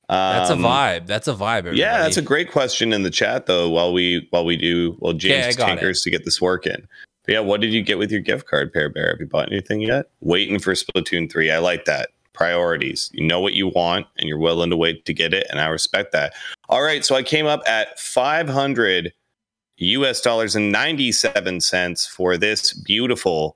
That's a Um, vibe. That's a vibe. Everybody. Yeah, that's a great question in the chat though. While we while we do well, James got tinkers to get this working. But yeah, what did you get with your gift card, Pear Bear? Have you bought anything yet? Waiting for Splatoon three. I like that. Priorities. You know what you want, and you're willing to wait to get it, and I respect that. All right, so I came up at five hundred U.S. dollars and ninety seven cents for this beautiful.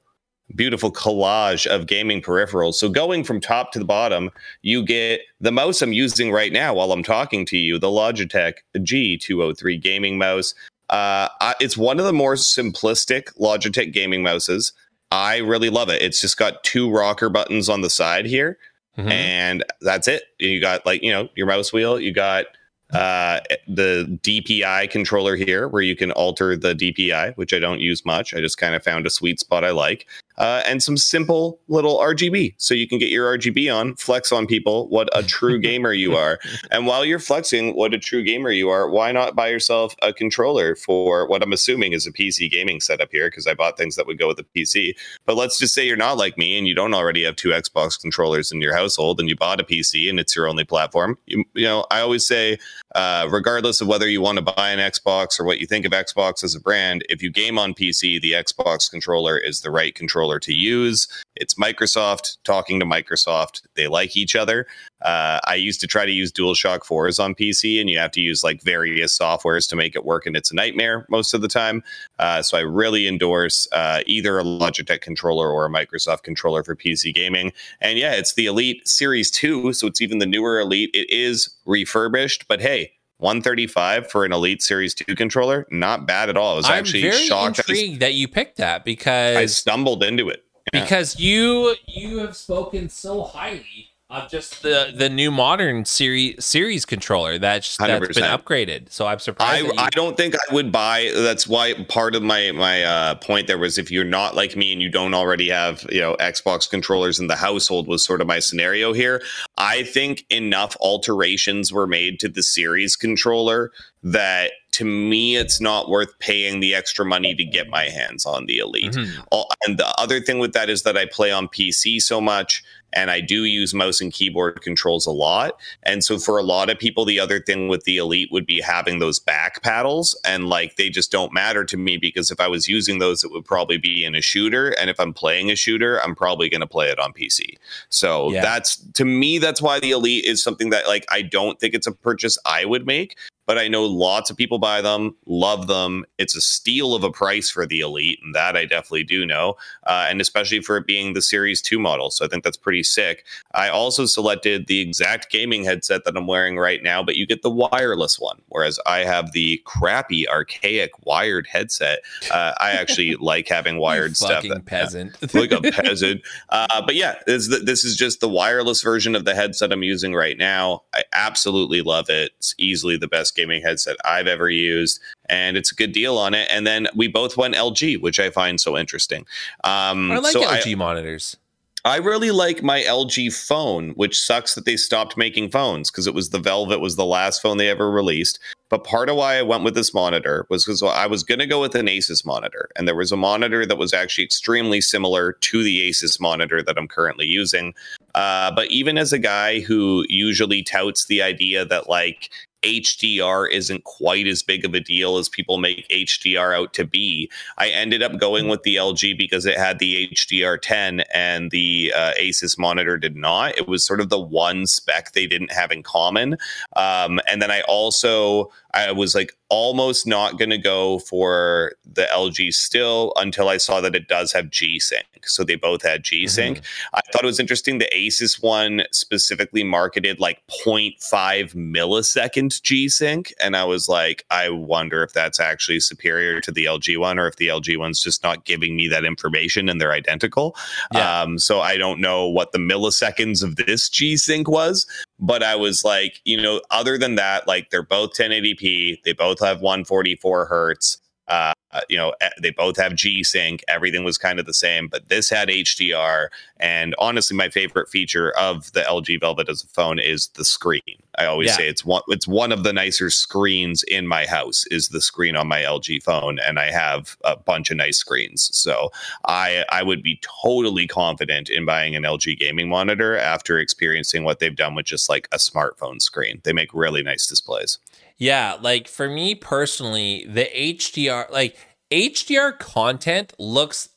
Beautiful collage of gaming peripherals. So, going from top to the bottom, you get the mouse I'm using right now while I'm talking to you, the Logitech G203 gaming mouse. Uh, I- it's one of the more simplistic Logitech gaming mouses. I really love it. It's just got two rocker buttons on the side here, mm-hmm. and that's it. You got like you know your mouse wheel. You got uh, the DPI controller here, where you can alter the DPI, which I don't use much. I just kind of found a sweet spot I like uh, and some simple little RGB. So you can get your RGB on, flex on people what a true <laughs> gamer you are. And while you're flexing what a true gamer you are, why not buy yourself a controller for what I'm assuming is a PC gaming setup here? Because I bought things that would go with a PC. But let's just say you're not like me and you don't already have two Xbox controllers in your household and you bought a PC and it's your only platform. You, you know, I always say, uh, regardless of whether you want to buy an Xbox or what you think of Xbox as a brand, if you game on PC, the Xbox controller is the right controller controller to use. It's Microsoft talking to Microsoft. They like each other. Uh, I used to try to use DualShock 4s on PC, and you have to use like various softwares to make it work, and it's a nightmare most of the time. Uh, so I really endorse uh, either a Logitech controller or a Microsoft controller for PC gaming. And yeah, it's the Elite Series 2, so it's even the newer Elite. It is refurbished, but hey, 135 for an Elite Series 2 controller, not bad at all. I was I'm actually very shocked. intrigued that you picked that because I stumbled into it. Yeah. Because you you have spoken so highly of just the the new modern series series controller that's that's 100%. been upgraded. So I'm surprised. I, you- I don't think I would buy. That's why part of my my uh, point there was if you're not like me and you don't already have you know Xbox controllers in the household was sort of my scenario here. I think enough alterations were made to the series controller that to me it's not worth paying the extra money to get my hands on the elite mm-hmm. and the other thing with that is that i play on pc so much and I do use mouse and keyboard controls a lot. And so for a lot of people, the other thing with the Elite would be having those back paddles, and like they just don't matter to me because if I was using those, it would probably be in a shooter, and if I'm playing a shooter, I'm probably going to play it on PC. So yeah. that's to me, that's why the Elite is something that like I don't think it's a purchase I would make but I know lots of people buy them, love them. It's a steal of a price for the Elite, and that I definitely do know, uh, and especially for it being the Series 2 model. So I think that's pretty sick. I also selected the exact gaming headset that I'm wearing right now, but you get the wireless one, whereas I have the crappy, archaic wired headset. Uh, I actually <laughs> like having wired stuff. That, peasant. Yeah, like a <laughs> peasant. Uh, but yeah, this, this is just the wireless version of the headset I'm using right now. I absolutely love it. It's easily the best gaming headset I've ever used, and it's a good deal on it. And then we both went LG, which I find so interesting. Um, I like so LG I, monitors. I really like my LG phone, which sucks that they stopped making phones because it was the Velvet was the last phone they ever released. But part of why I went with this monitor was because I was going to go with an Asus monitor, and there was a monitor that was actually extremely similar to the Asus monitor that I'm currently using. Uh, but even as a guy who usually touts the idea that like HDR isn't quite as big of a deal as people make HDR out to be. I ended up going with the LG because it had the HDR10 and the uh, Asus monitor did not. It was sort of the one spec they didn't have in common. Um, and then I also I was like almost not going to go for the LG still until I saw that it does have G Sync. So they both had G Sync. Mm-hmm. I thought it was interesting. The Asus one specifically marketed like 0.5 millisecond G Sync. And I was like, I wonder if that's actually superior to the LG one or if the LG one's just not giving me that information and they're identical. Yeah. Um, so I don't know what the milliseconds of this G Sync was, but I was like, you know, other than that, like they're both 1080p, they both have 144 hertz. Uh, you know, they both have G Sync. Everything was kind of the same, but this had HDR. And honestly, my favorite feature of the LG Velvet as a phone is the screen. I always yeah. say it's one it's one of the nicer screens in my house is the screen on my LG phone, and I have a bunch of nice screens. So I I would be totally confident in buying an LG gaming monitor after experiencing what they've done with just like a smartphone screen. They make really nice displays. Yeah, like for me personally, the HDR like HDR content looks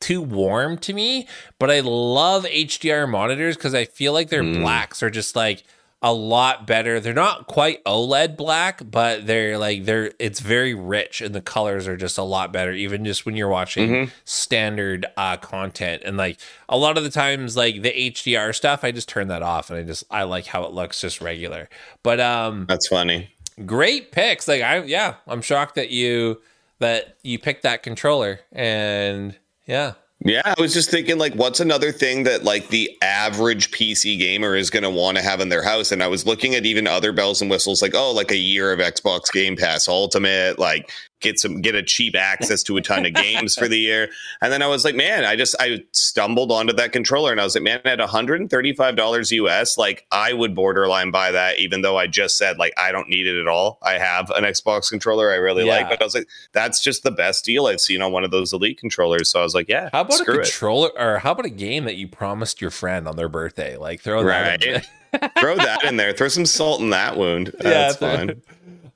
too warm to me, but I love HDR monitors because I feel like their mm. blacks are just like a lot better. They're not quite OLED black, but they're like they're it's very rich and the colors are just a lot better even just when you're watching mm-hmm. standard uh content. And like a lot of the times like the HDR stuff, I just turn that off and I just I like how it looks just regular. But um That's funny. Great picks. Like I yeah, I'm shocked that you that you picked that controller and yeah Yeah, I was just thinking, like, what's another thing that like the average PC gamer is going to want to have in their house? And I was looking at even other bells and whistles, like, oh, like a year of Xbox Game Pass Ultimate, like get some get a cheap access to a ton of <laughs> games for the year. And then I was like, man, I just I stumbled onto that controller and I was like, man, at $135 US, like I would borderline buy that, even though I just said like I don't need it at all. I have an Xbox controller I really yeah. like, but I was like, that's just the best deal I've seen on one of those elite controllers. So I was like, yeah. How about a controller it. or how about a game that you promised your friend on their birthday? Like throw right. that throw that in <laughs> there. Throw some salt in that wound. Yeah, that's fine.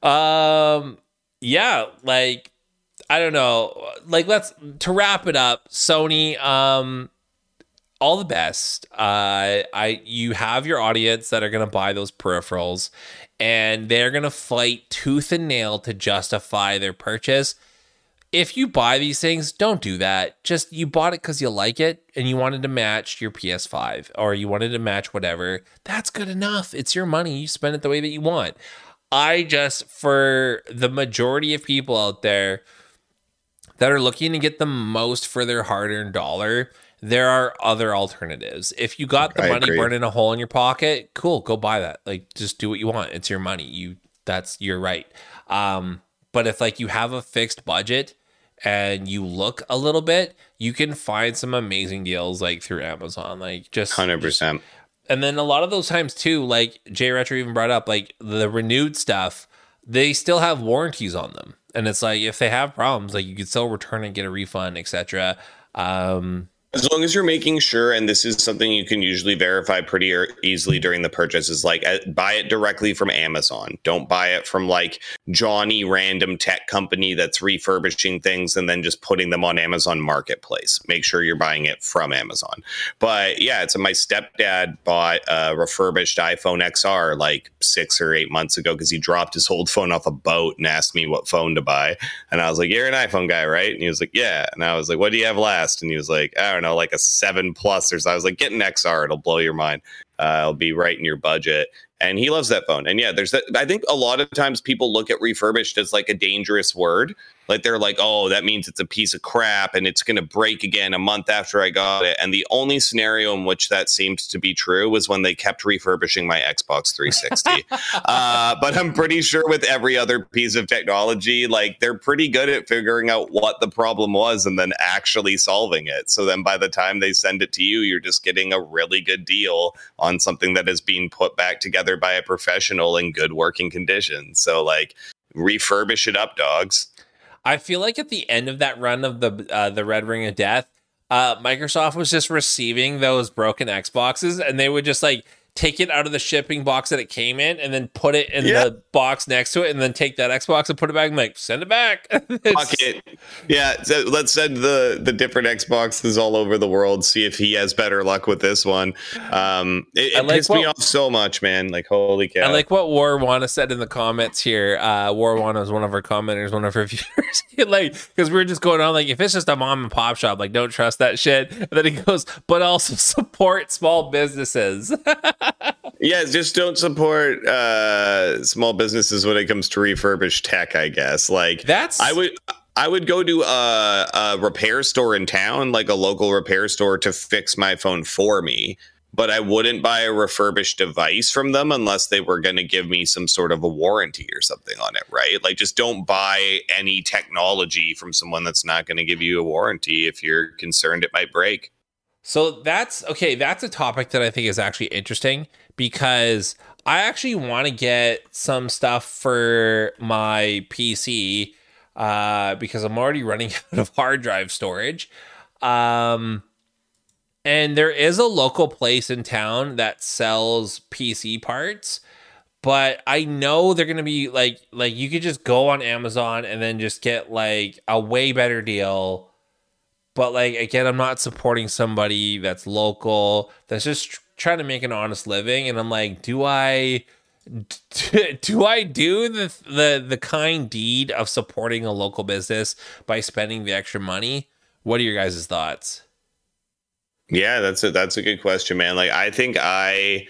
Um yeah, like I don't know. Like let's to wrap it up, Sony um all the best. Uh I you have your audience that are going to buy those peripherals and they're going to fight tooth and nail to justify their purchase. If you buy these things, don't do that. Just you bought it cuz you like it and you wanted to match your PS5 or you wanted to match whatever. That's good enough. It's your money. You spend it the way that you want. I just, for the majority of people out there that are looking to get the most for their hard earned dollar, there are other alternatives. If you got the I money agree. burning a hole in your pocket, cool, go buy that. Like, just do what you want. It's your money. You, that's, you're right. Um, but if like you have a fixed budget and you look a little bit, you can find some amazing deals like through Amazon. Like just 100% and then a lot of those times too, like Jay Retro even brought up, like the renewed stuff, they still have warranties on them, and it's like if they have problems, like you could still return and get a refund, etc. Um, as long as you're making sure, and this is something you can usually verify pretty easily during the purchase, is like uh, buy it directly from Amazon. Don't buy it from like Johnny random tech company that's refurbishing things and then just putting them on Amazon Marketplace. Make sure you're buying it from Amazon. But yeah, it's my stepdad bought a refurbished iPhone XR like six or eight months ago because he dropped his old phone off a boat and asked me what phone to buy. And I was like, You're an iPhone guy, right? And he was like, Yeah. And I was like, What do you have last? And he was like, I don't know like a seven plus or so. I was like, get an XR, it'll blow your mind. Uh, it'll be right in your budget and he loves that phone. And yeah, there's that. I think a lot of times people look at refurbished as like a dangerous word. Like they're like, oh, that means it's a piece of crap and it's going to break again a month after I got it. And the only scenario in which that seemed to be true was when they kept refurbishing my Xbox 360. <laughs> uh, but I'm pretty sure with every other piece of technology, like they're pretty good at figuring out what the problem was and then actually solving it. So then by the time they send it to you, you're just getting a really good deal on something that is being put back together together by a professional in good working conditions. So like refurbish it up, dogs. I feel like at the end of that run of the uh, the Red Ring of Death, uh, Microsoft was just receiving those broken Xboxes, and they would just like take it out of the shipping box that it came in and then put it in yeah. the box next to it and then take that Xbox and put it back and like send it back. <laughs> Yeah, so let's send the the different Xboxes all over the world. See if he has better luck with this one. Um, it, it like pissed what, me off so much, man. Like holy cow! I like what Warwana said in the comments here. Uh, Warwana is one of our commenters, one of our <laughs> viewers. <laughs> like because we were just going on like if it's just a mom and pop shop, like don't trust that shit. And then he goes, but also support small businesses. Yeah, just don't support uh, small businesses when it comes to refurbished tech. I guess like that's I would. I would go to a, a repair store in town, like a local repair store, to fix my phone for me but I wouldn't buy a refurbished device from them unless they were going to give me some sort of a warranty or something on it, right? Like, just don't buy any technology from someone that's not going to give you a warranty if you're concerned it might break. So that's okay. That's a topic that I think is actually interesting because I actually want to get some stuff for my PC uh, because I'm already running <laughs> out of hard drive storage. Um, and there is a local place in town that sells PC parts but I know they're gonna be like like you could just go on Amazon and then just get like a way better deal but like again, I'm not supporting somebody that's local that's just tr- trying to make an honest living. And I'm like, do I? <laughs> Do I do the the the kind deed of supporting a local business by spending the extra money? What are your guys' thoughts? Yeah, that's a that's a good question, man. Like I think I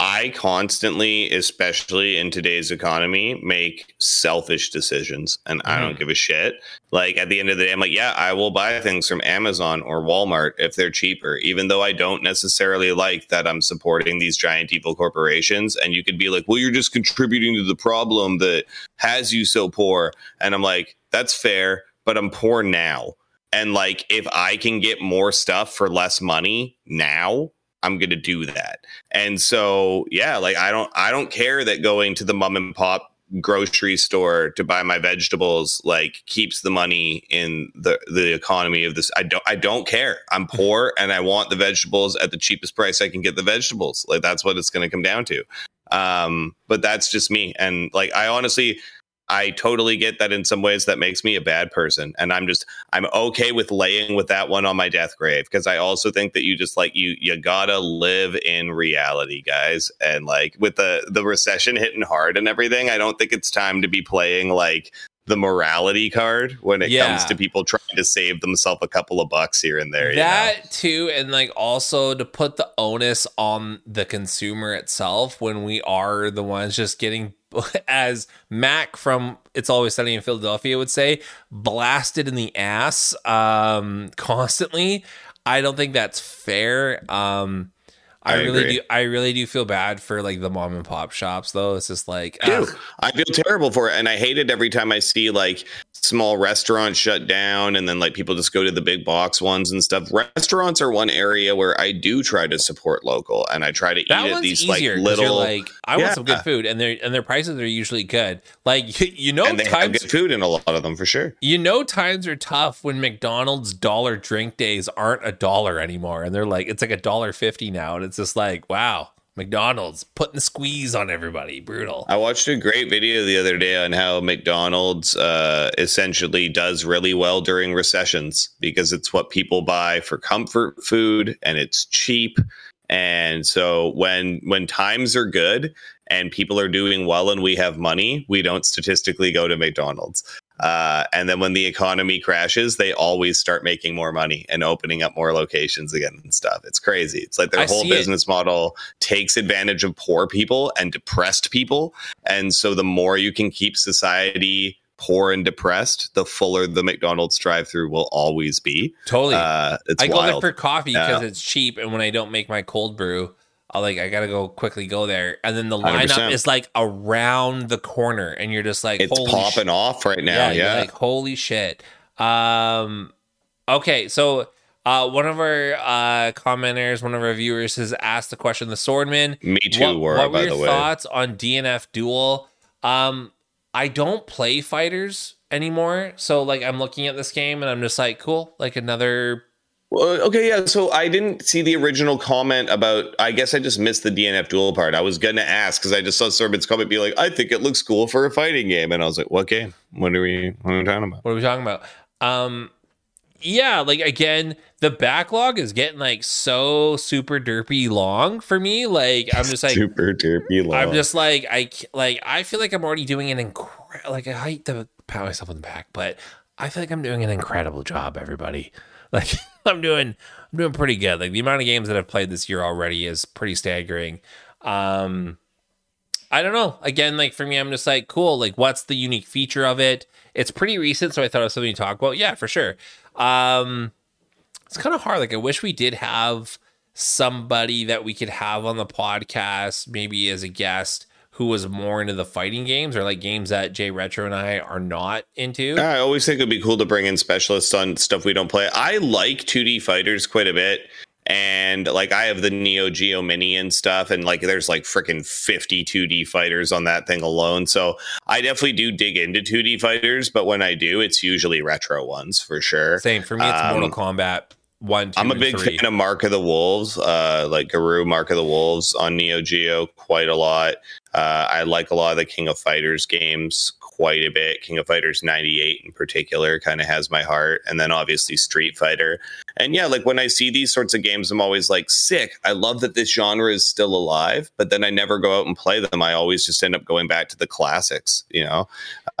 I constantly, especially in today's economy, make selfish decisions and mm. I don't mm. give a shit. Like at the end of the day, I'm like, yeah, I will buy things from Amazon or Walmart if they're cheaper, even though I don't necessarily like that I'm supporting these giant evil corporations. And you could be like, well, you're just contributing to the problem that has you so poor. And I'm like, that's fair, but I'm poor now. And like, if I can get more stuff for less money now, I'm going to do that. And so, yeah, like I don't, I don't care that going to the mom and pop grocery store to buy my vegetables like keeps the money in the the economy of this. I don't i don't care. I'm <laughs> poor and i want the vegetables at the cheapest price i can get the vegetables. Like that's what it's going to come down to. Um but that's just me. And like i honestly I totally get that in some ways that makes me a bad person. And I'm just, I'm okay with laying with that one on my death grave because I also think that you just like, you, you gotta live in reality, guys. And like with the, the recession hitting hard and everything, I don't think it's time to be playing like the morality card when it yeah. comes to people trying to save themselves a couple of bucks here and there. That know? too, and like also to put the onus on the consumer itself when we are the ones just getting <laughs> as Mac from It's Always Sunny in Philadelphia would say, blasted in the ass um, constantly. I don't think that's fair. Um, I, I really agree. do. I really do feel bad for like the mom and pop shops, though. It's just like, I, I feel terrible for it, and I hate it every time I see like small restaurants shut down and then like people just go to the big box ones and stuff. Restaurants are one area where I do try to support local and I try to that eat at these easier, like little like I yeah. want some good food and their and their prices are usually good. Like you, <laughs> you know and they times, have good food in a lot of them for sure. You know times are tough when McDonald's dollar drink days aren't a dollar anymore and they're like it's like a dollar 50 now and it's just like wow McDonald's putting the squeeze on everybody. Brutal. I watched a great video the other day on how McDonald's uh, essentially does really well during recessions because it's what people buy for comfort food and it's cheap. And so when when times are good and people are doing well and we have money, we don't statistically go to McDonald's. Uh, and then when the economy crashes, they always start making more money and opening up more locations again and stuff. It's crazy. It's like their I whole business it. model takes advantage of poor people and depressed people. And so the more you can keep society poor and depressed, the fuller the McDonald's drive through will always be. Totally. Uh, I wild. go there for coffee because yeah. it's cheap. And when I don't make my cold brew, I like I gotta go quickly go there, and then the lineup 100%. is like around the corner, and you're just like it's popping sh- off right now. Yeah, yeah. like holy shit. Um, okay, so uh, one of our uh, commenters, one of our viewers, has asked the question: The Swordman. Me too. What, were, what were your thoughts on DNF Duel? Um, I don't play fighters anymore, so like I'm looking at this game and I'm just like, cool, like another well, okay, yeah. So I didn't see the original comment about. I guess I just missed the DNF duel part. I was gonna ask because I just saw Sorbit's comment be like, "I think it looks cool for a fighting game," and I was like, "What game? What are we? What are we talking about? What are we talking about?" Um, yeah, like again, the backlog is getting like so super derpy long for me. Like I'm just like super derpy long. I'm just like I like I feel like I'm already doing an incredible. Like I hate to pat myself on the back, but I feel like I'm doing an incredible job. Everybody. Like <laughs> I'm doing I'm doing pretty good. Like the amount of games that I've played this year already is pretty staggering. Um I don't know. Again, like for me, I'm just like, cool. Like, what's the unique feature of it? It's pretty recent, so I thought it was something to talk about. Yeah, for sure. Um, it's kind of hard. Like, I wish we did have somebody that we could have on the podcast, maybe as a guest, who was more into the fighting games or like games that Jay Retro and I are not into. I always think it'd be cool to bring in specialists on stuff we don't play. I like 2D fighters quite a bit. And like I have the Neo Geo Mini and stuff, and like there's like freaking 50 2D fighters on that thing alone. So I definitely do dig into 2D fighters, but when I do, it's usually retro ones for sure. Same for me, it's um, Mortal Kombat one, two, I'm a big three. fan of Mark of the Wolves, uh, like Garou Mark of the Wolves on Neo Geo quite a lot. Uh, I like a lot of the King of Fighters games quite a bit. King of Fighters 98 in particular kind of has my heart. And then obviously Street Fighter. And yeah, like when I see these sorts of games, I'm always like, sick. I love that this genre is still alive, but then I never go out and play them. I always just end up going back to the classics, you know?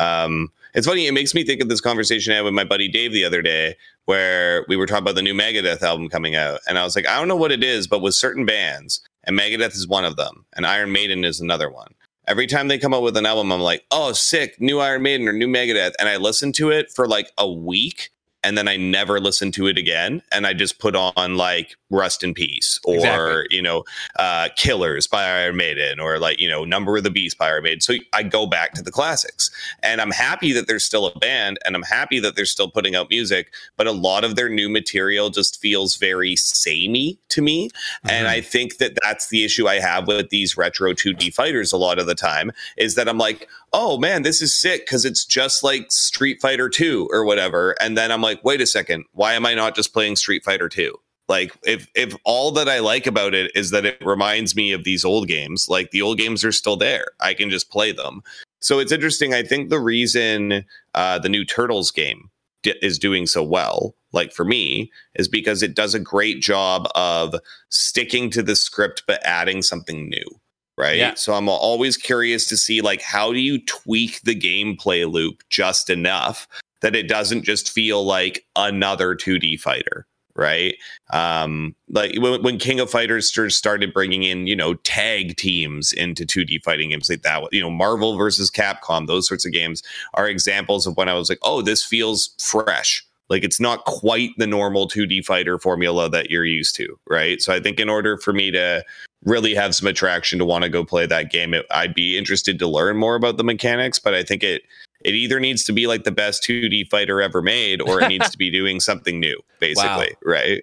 Um, it's funny. It makes me think of this conversation I had with my buddy Dave the other day, where we were talking about the new Megadeth album coming out, and I was like, I don't know what it is, but with certain bands, and Megadeth is one of them, and Iron Maiden is another one. Every time they come out with an album, I'm like, oh, sick, new Iron Maiden or new Megadeth. And I listen to it for like a week and then I never listen to it again. And I just put on like Rust in Peace or, exactly. you know, uh, Killers by Iron Maiden or like, you know, Number of the Beast by Iron Maiden. So I go back to the classics. And I'm happy that there's still a band and I'm happy that they're still putting out music, but a lot of their new material just feels very samey to me. Mm-hmm. And I think that that's the issue I have with these retro 2D fighters a lot of the time is that I'm like, oh man, this is sick because it's just like Street Fighter 2 or whatever. And then I'm like, wait a second, why am I not just playing Street Fighter 2? Like if if all that I like about it is that it reminds me of these old games, like the old games are still there. I can just play them. So it's interesting. I think the reason uh, the new Turtles game d- is doing so well, like for me, is because it does a great job of sticking to the script but adding something new right? Yeah. So I'm always curious to see like how do you tweak the gameplay loop just enough that it doesn't just feel like another 2D fighter, right? Um, like when, when King of Fighters started bringing in, you know, tag teams into 2D fighting games like that, you know, Marvel versus Capcom, those sorts of games are examples of when I was like, oh, this feels fresh. Like it's not quite the normal 2D fighter formula that you're used to, right? So I think in order for me to really have some attraction to want to go play that game. It, I'd be interested to learn more about the mechanics, but I think it it either needs to be like the best 2D fighter ever made, or it needs to be doing something new, <laughs> basically, wow. right?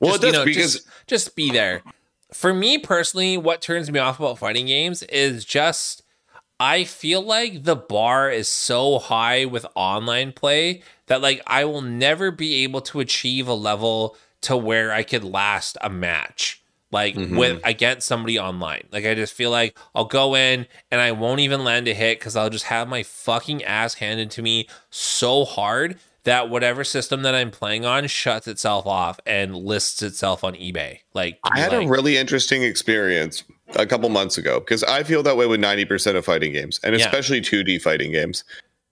Well, just, it does you know, because just, just be there. For me personally, what turns me off about fighting games is just I feel like the bar is so high with online play that like I will never be able to achieve a level to where I could last a match like mm-hmm. with against somebody online. Like I just feel like I'll go in and I won't even land a hit because I'll just have my fucking ass handed to me so hard that whatever system that I'm playing on shuts itself off and lists itself on eBay. Like I had like, a really interesting experience a couple months ago because I feel that way with 90% of fighting games and especially yeah. 2D fighting games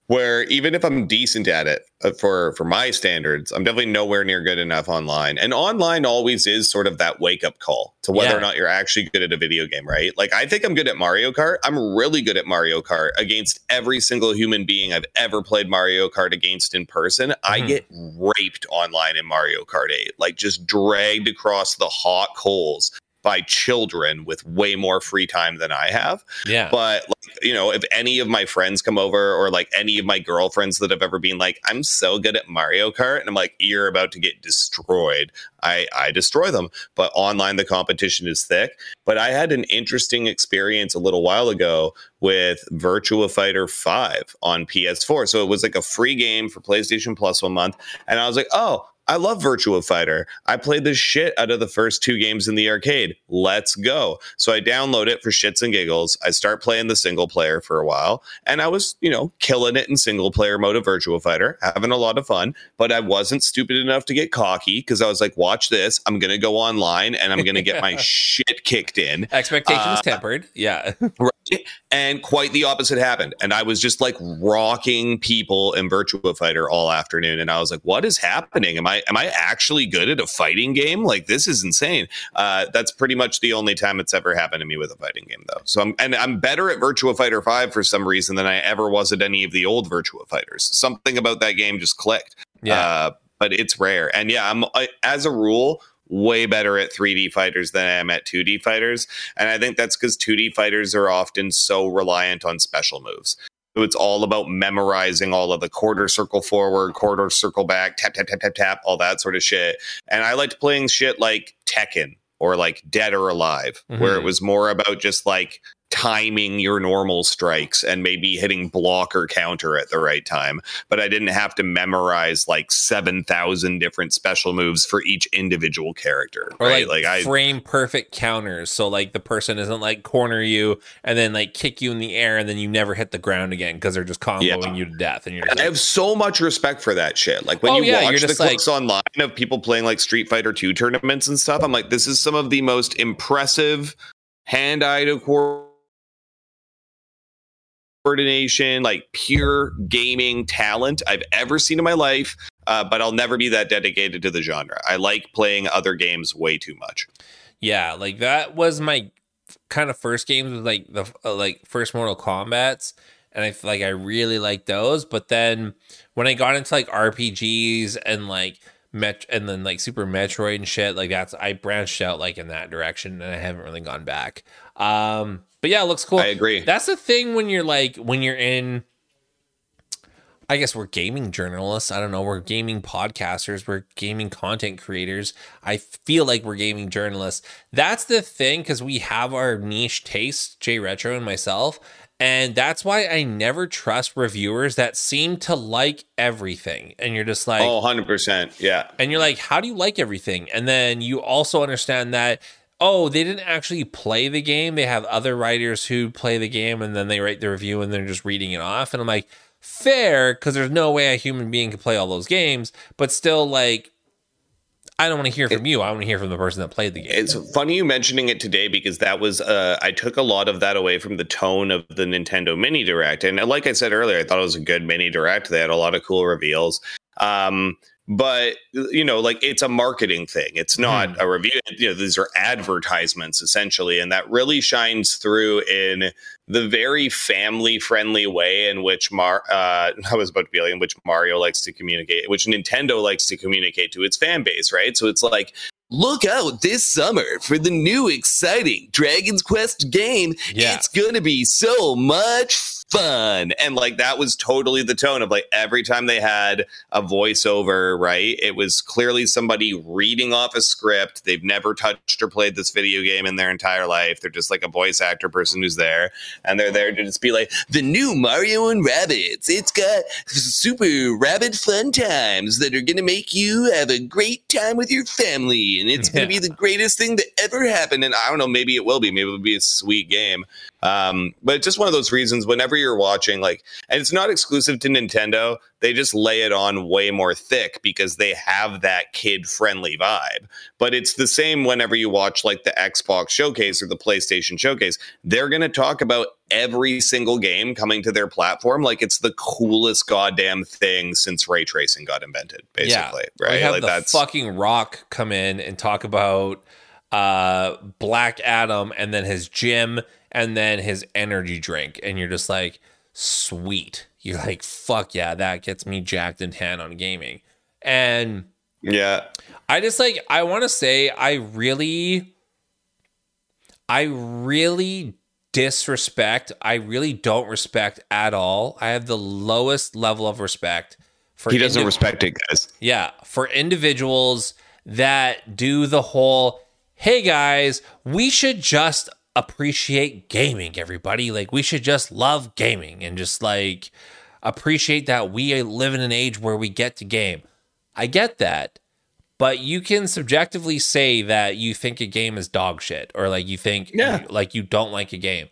where even if I'm decent at it uh, for for my standards, I'm definitely nowhere near good enough online. And online always is sort of that wake up call to whether yeah. or not you're actually good at a video game, right? Like I think I'm good at Mario Kart. I'm really good at Mario Kart against every single human being I've ever played Mario Kart against in person. Mm-hmm. I get raped online in Mario Kart 8, like just dragged across the hot coals by children with way more free time than I have. Yeah. But like, you know, if any of my friends come over or like any of my girlfriends that have ever been like, I'm so good at Mario Kart, and I'm like, you're about to get destroyed. I I destroy them. But online the competition is thick. But I had an interesting experience a little while ago with Virtua Fighter 5 on PS4. So it was like a free game for PlayStation Plus one month. And I was like, oh, I love Virtua Fighter. I played the shit out of the first two games in the arcade. Let's go. So I download it for shits and giggles. I start playing the single player for a while, and I was, you know, killing it in single player mode of Virtua Fighter, having a lot of fun. But I wasn't stupid enough to get cocky because I was like, watch this. I'm going to go online and I'm going to get my <laughs> shit kicked in. Expectations uh, tempered. Yeah. <laughs> right. And quite the opposite happened. And I was just like rocking people in Virtua Fighter all afternoon. And I was like, what is happening? Am I am I actually good at a fighting game? Like this is insane. Uh, that's pretty much the only time it's ever happened to me with a fighting game though. So I'm and I'm better at Virtua Fighter 5 for some reason than I ever was at any of the old Virtua Fighters. Something about that game just clicked. Yeah. Uh, but it's rare. And yeah, I'm I, as a rule way better at 3D fighters than I am at 2D fighters. And I think that's because 2D fighters are often so reliant on special moves. So it's all about memorizing all of the quarter circle forward, quarter circle back, tap, tap, tap, tap, tap, all that sort of shit. And I liked playing shit like Tekken or like Dead or Alive, mm-hmm. where it mm-hmm. was more about just like timing your normal strikes and maybe hitting block or counter at the right time. But I didn't have to memorize like 7,000 different special moves for each individual character. Or right? like, like frame I, perfect counters. So like the person isn't like corner you and then like kick you in the air and then you never hit the ground again because they're just comboing yeah. you to death. And you're like, I have so much respect for that shit. Like when oh, you yeah, watch the clips like, online of people playing like Street Fighter 2 tournaments and stuff, I'm like, this is some of the most impressive hand-eye to coordination, like pure gaming talent I've ever seen in my life. Uh, but I'll never be that dedicated to the genre. I like playing other games way too much. Yeah, like that was my kind of first games with like the uh, like first Mortal Kombat's, and I like I really liked those. But then when I got into like RPGs and like Met and then like Super Metroid and shit, like that's I branched out like in that direction, and I haven't really gone back. Um, but yeah, it looks cool. I agree. That's the thing when you're like when you're in I guess we're gaming journalists. I don't know. We're gaming podcasters. We're gaming content creators. I feel like we're gaming journalists. That's the thing because we have our niche tastes, Jay Retro and myself. And that's why I never trust reviewers that seem to like everything. And you're just like, oh, 100%. Yeah. And you're like, how do you like everything? And then you also understand that oh, they didn't actually play the game. They have other writers who play the game and then they write the review and they're just reading it off. And I'm like, fair, because there's no way a human being can play all those games, but still, like, I don't want to hear from you. I want to hear from the person that played the game. It's funny you mentioning it today because that was uh, I took a lot of that away from the tone of the Nintendo Mini Direct, and like I said earlier, I thought it was a good Mini Direct. They had a lot of cool reveals. Um, but you know like it's a marketing thing it's not mm. a review you know these are advertisements essentially and that really shines through in the very family friendly way in which Mar uh, <laughs> I was about to be like in which Mario likes to communicate which Nintendo likes to communicate to its fan base right so it's like Look out this summer for the new exciting Dragon's Quest game. Yeah. It's going to be so much fun. And like that was totally the tone of like every time they had a voiceover, right? It was clearly somebody reading off a script. They've never touched or played this video game in their entire life. They're just like a voice actor person who's there. And they're there to just be like, the new Mario and Rabbids. It's got super rabbit fun times that are going to make you have a great time with your family and it's going to be the greatest thing that ever happened. And I don't know, maybe it will be. Maybe it'll be a sweet game. Um, but it's just one of those reasons. Whenever you're watching, like, and it's not exclusive to Nintendo. They just lay it on way more thick because they have that kid friendly vibe. But it's the same whenever you watch like the Xbox showcase or the PlayStation showcase. They're going to talk about every single game coming to their platform like it's the coolest goddamn thing since ray tracing got invented basically yeah. right have like the that's fucking rock come in and talk about uh black adam and then his gym and then his energy drink and you're just like sweet you're like fuck yeah that gets me jacked in hand on gaming and yeah i just like i want to say i really i really disrespect. I really don't respect at all. I have the lowest level of respect for He doesn't indiv- respect it, guys. Yeah, for individuals that do the whole hey guys, we should just appreciate gaming everybody. Like we should just love gaming and just like appreciate that we live in an age where we get to game. I get that but you can subjectively say that you think a game is dog shit or like you think yeah. like you don't like a game.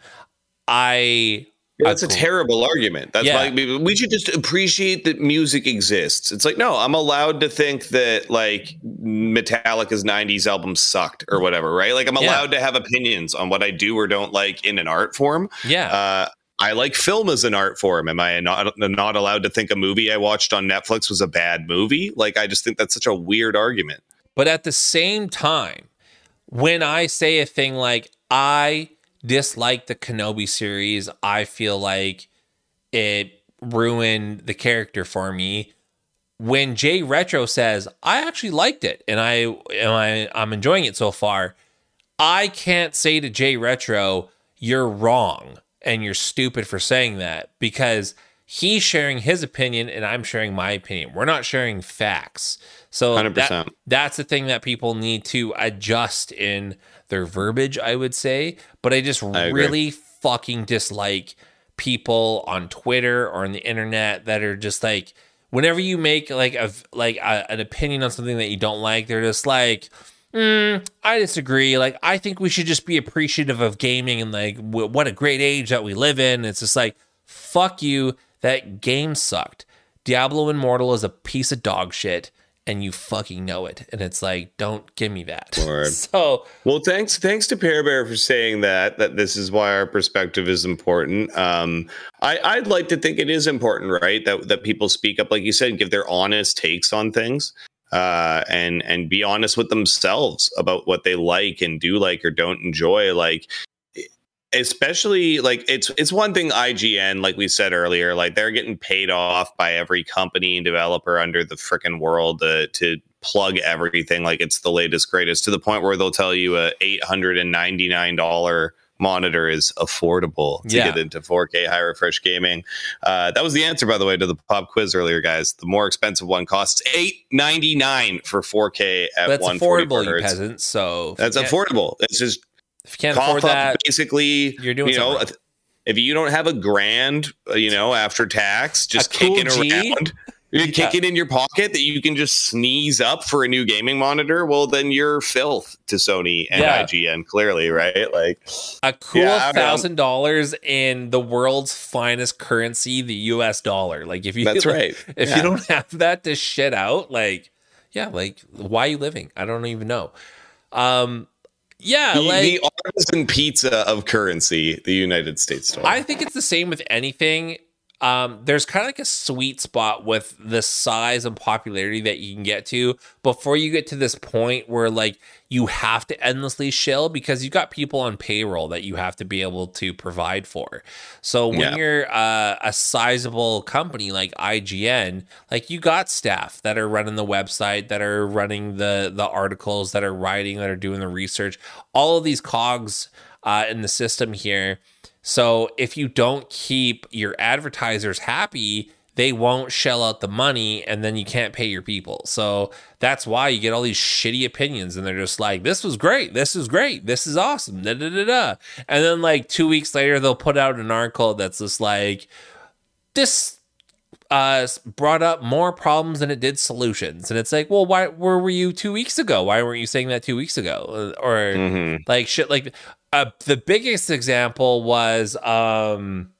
I that's a terrible argument. That's yeah. why we should just appreciate that music exists. It's like, no, I'm allowed to think that like Metallica's 90s album sucked or whatever, right? Like I'm allowed yeah. to have opinions on what I do or don't like in an art form. Yeah. Uh, I like film as an art form. Am I not not allowed to think a movie I watched on Netflix was a bad movie? Like I just think that's such a weird argument. But at the same time, when I say a thing like I dislike the Kenobi series, I feel like it ruined the character for me. When Jay Retro says, I actually liked it and I and I I'm enjoying it so far, I can't say to Jay Retro, you're wrong and you're stupid for saying that because he's sharing his opinion and I'm sharing my opinion. We're not sharing facts. So that, that's the thing that people need to adjust in their verbiage, I would say. But I just I really fucking dislike people on Twitter or on the internet that are just like whenever you make like a like a, an opinion on something that you don't like, they're just like Mm, I disagree. Like, I think we should just be appreciative of gaming and like w- what a great age that we live in. It's just like, fuck you. That game sucked. Diablo Immortal is a piece of dog shit, and you fucking know it. And it's like, don't give me that. <laughs> Lord. So, well, thanks, thanks to Pear Bear for saying that. That this is why our perspective is important. Um, I, I'd like to think it is important, right? That that people speak up, like you said, give their honest takes on things. uh, and and be honest with themselves about what they like and do like or don't enjoy. Like especially like it's it's one thing IGN, like we said earlier, like they're getting paid off by every company and developer under the freaking world to, to plug everything like it's the latest greatest to the point where they'll tell you a eight hundred and ninety nine dollar monitor is affordable to yeah. get into 4K high refresh gaming. Uh, that was the answer, by the way, to the pop quiz earlier, guys. The more expensive one costs eight ninety nine for 4K at That's affordable, you peasants. So that's affordable. It's just if you can't afford that, basically, you're doing you know. Right. If you don't have a grand, uh, you know, after tax, just cool kicking G, around, <laughs> you yeah. kick it in your pocket that you can just sneeze up for a new gaming monitor. Well, then you're filth to Sony and yeah. IGN, clearly, right? Like a cool thousand dollars in the world's finest currency, the U.S. dollar. Like if you, that's <laughs> like, right. If yeah. you don't have that to shit out, like yeah, like why are you living? I don't even know. Um, yeah, the, like the artisan pizza of currency, the United States dollar. I think it's the same with anything. Um, there's kind of like a sweet spot with the size and popularity that you can get to before you get to this point where like you have to endlessly shill because you've got people on payroll that you have to be able to provide for. So when yeah. you're uh, a sizable company like IGN, like you got staff that are running the website, that are running the the articles, that are writing, that are doing the research. All of these cogs uh, in the system here so if you don't keep your advertisers happy, they won't shell out the money and then you can't pay your people. So that's why you get all these shitty opinions and they're just like, this was great. This is great. This is awesome. Da, da, da, da. And then like two weeks later, they'll put out an article that's just like, this uh, brought up more problems than it did solutions. And it's like, well, why, where were you two weeks ago? Why weren't you saying that two weeks ago? Or mm-hmm. like shit like uh, the biggest example was um,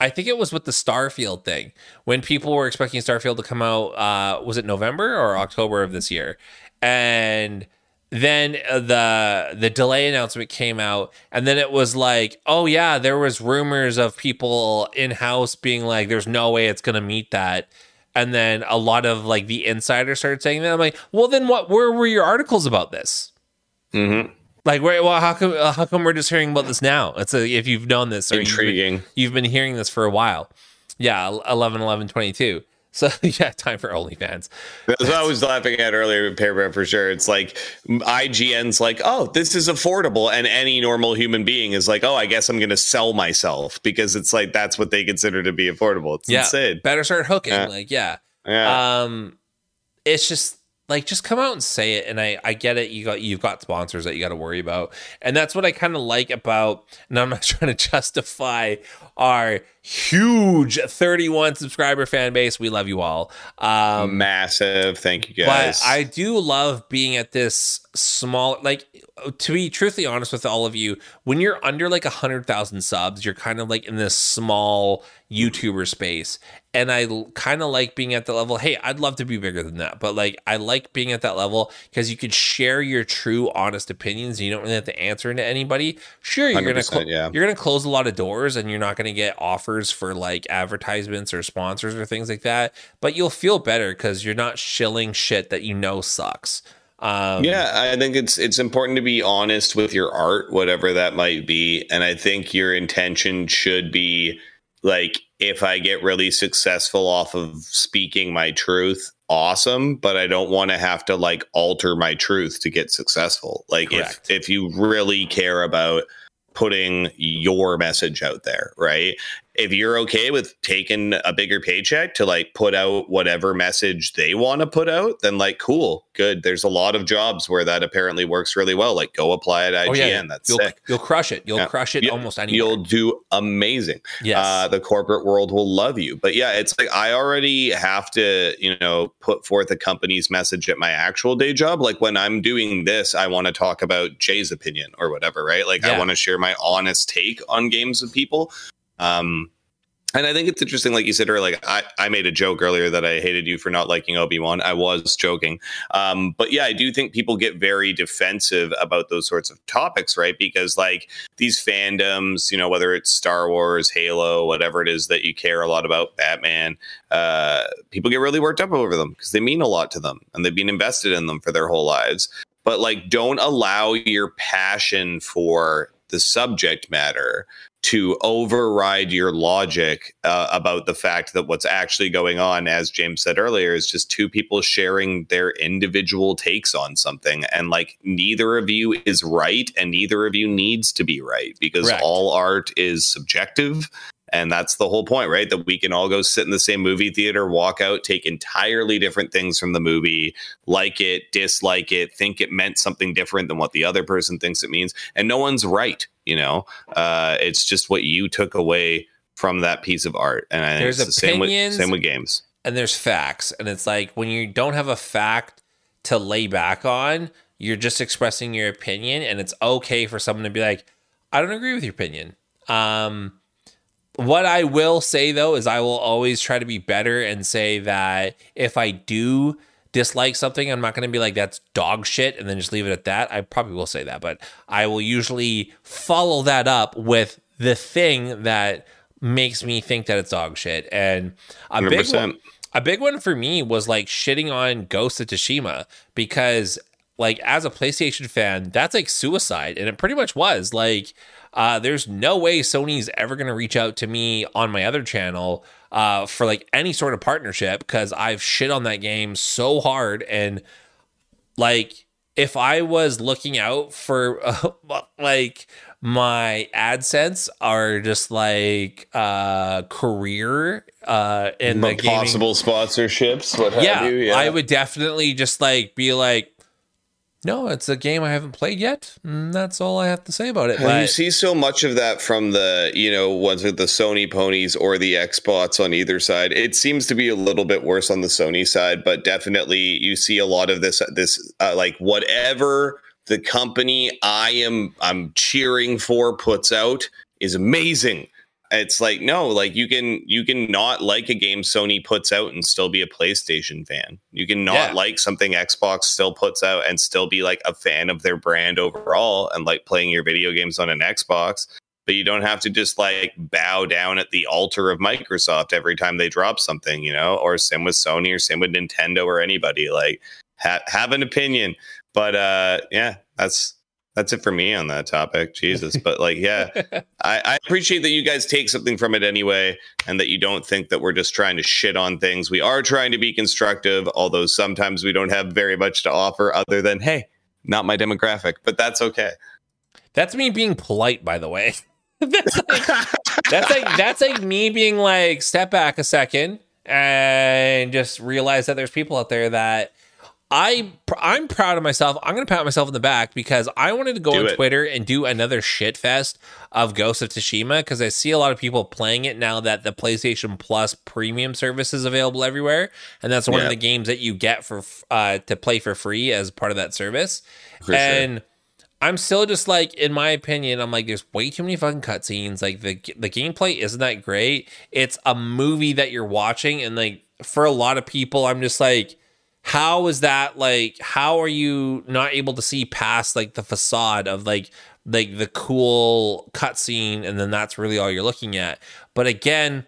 I think it was with the Starfield thing when people were expecting Starfield to come out. Uh, was it November or October of this year? And then uh, the the delay announcement came out, and then it was like, oh yeah, there was rumors of people in house being like, "There's no way it's gonna meet that." And then a lot of like the insiders started saying that. I'm like, well, then what? Where were your articles about this? Mm-hmm. Like, where, well, how come uh, how come we're just hearing about this now? It's a, if you've known this or intriguing. You've been, you've been hearing this for a while. Yeah, 11, 11, 22. So <laughs> yeah, time for OnlyFans. That's what I was laughing at earlier paragraph for sure. It's like IGN's like, oh, this is affordable, and any normal human being is like, oh, I guess I'm going to sell myself because it's like that's what they consider to be affordable. It's yeah, insane. Better start hooking. Yeah. Like yeah, yeah. Um, it's just like just come out and say it and i i get it. You got you've got sponsors that you got to worry about. And that's what i kind of like about and i'm not <laughs> trying to justify our huge 31 subscriber fan base. We love you all. Um massive. Thank you guys. But i do love being at this small like to be truthfully honest with all of you when you're under like a hundred thousand subs you're kind of like in this small youtuber space and I kind of like being at the level. Hey, I'd love to be bigger than that, but like I like being at that level because you could share your true, honest opinions. You don't really have to answer to anybody. Sure, you're gonna cl- yeah. you're gonna close a lot of doors, and you're not gonna get offers for like advertisements or sponsors or things like that. But you'll feel better because you're not shilling shit that you know sucks. Um, yeah, I think it's it's important to be honest with your art, whatever that might be, and I think your intention should be like if I get really successful off of speaking my truth, awesome. But I don't want to have to like alter my truth to get successful. Like Correct. if if you really care about putting your message out there, right? If you're okay with taking a bigger paycheck to like put out whatever message they want to put out, then like cool, good. There's a lot of jobs where that apparently works really well. Like go apply at IGN. Oh, yeah. That's you'll, sick. You'll crush it. You'll yeah. crush it you'll, almost anywhere. You'll do amazing. Yes. Uh, the corporate world will love you. But yeah, it's like I already have to, you know, put forth a company's message at my actual day job. Like when I'm doing this, I want to talk about Jay's opinion or whatever, right? Like yeah. I want to share my honest take on games with people. Um, And I think it's interesting, like you said earlier, like I, I made a joke earlier that I hated you for not liking Obi-Wan. I was joking. Um, but yeah, I do think people get very defensive about those sorts of topics, right? Because like these fandoms, you know, whether it's Star Wars, Halo, whatever it is that you care a lot about, Batman, uh, people get really worked up over them because they mean a lot to them and they've been invested in them for their whole lives. But like, don't allow your passion for the subject matter to override your logic uh, about the fact that what's actually going on, as James said earlier, is just two people sharing their individual takes on something. And like neither of you is right and neither of you needs to be right because Correct. all art is subjective. And that's the whole point, right? That we can all go sit in the same movie theater, walk out, take entirely different things from the movie, like it, dislike it, think it meant something different than what the other person thinks it means. And no one's right, you know? Uh, it's just what you took away from that piece of art. And I there's it's the same with, same with games. And there's facts. And it's like when you don't have a fact to lay back on, you're just expressing your opinion. And it's okay for someone to be like, I don't agree with your opinion. Um, what I will say though is I will always try to be better and say that if I do dislike something, I'm not going to be like that's dog shit and then just leave it at that. I probably will say that, but I will usually follow that up with the thing that makes me think that it's dog shit. And a 100%. big one, a big one for me was like shitting on Ghost of Tsushima because like as a PlayStation fan, that's like suicide and it pretty much was. Like uh, there's no way Sony's ever going to reach out to me on my other channel uh, for like any sort of partnership because I've shit on that game so hard. And like, if I was looking out for uh, <laughs> like my AdSense are just like uh career uh in the possible sponsorships, what yeah, you, yeah, I would definitely just like be like, no, it's a game I haven't played yet. That's all I have to say about it. But you see so much of that from the, you know, ones with the Sony ponies or the Xbox on either side. It seems to be a little bit worse on the Sony side, but definitely you see a lot of this, this uh, like whatever the company I am I'm cheering for puts out is amazing it's like no like you can you can not like a game sony puts out and still be a playstation fan you can not yeah. like something xbox still puts out and still be like a fan of their brand overall and like playing your video games on an xbox but you don't have to just like bow down at the altar of microsoft every time they drop something you know or same with sony or same with nintendo or anybody like ha- have an opinion but uh yeah that's that's it for me on that topic. Jesus. <laughs> But like, yeah, I, I, appreciate that you guys take something from it anyway, and that you don't think that we're just trying to shit on things. We are trying to be constructive, although sometimes we don't have very much to offer other than, hey, not my demographic, but that's okay. That's me being polite, by the way. <laughs> that's, like, <laughs> that's like that's like me being like, step back a second and just realize that there's people out there that I I'm proud of myself. I'm gonna pat myself in the back because I wanted to go do on it. Twitter and do another shit fest of Ghost of Tsushima because I see a lot of people playing it now that the PlayStation Plus premium service is available everywhere, and that's one yeah. of the games that you get for uh, to play for free as part of that service. For and sure. I'm still just like, in my opinion, I'm like, there's way too many fucking cutscenes. Like the the gameplay isn't that great. It's a movie that you're watching, and like for a lot of people, I'm just like how is that like how are you not able to see past like the facade of like like the cool cutscene and then that's really all you're looking at? But again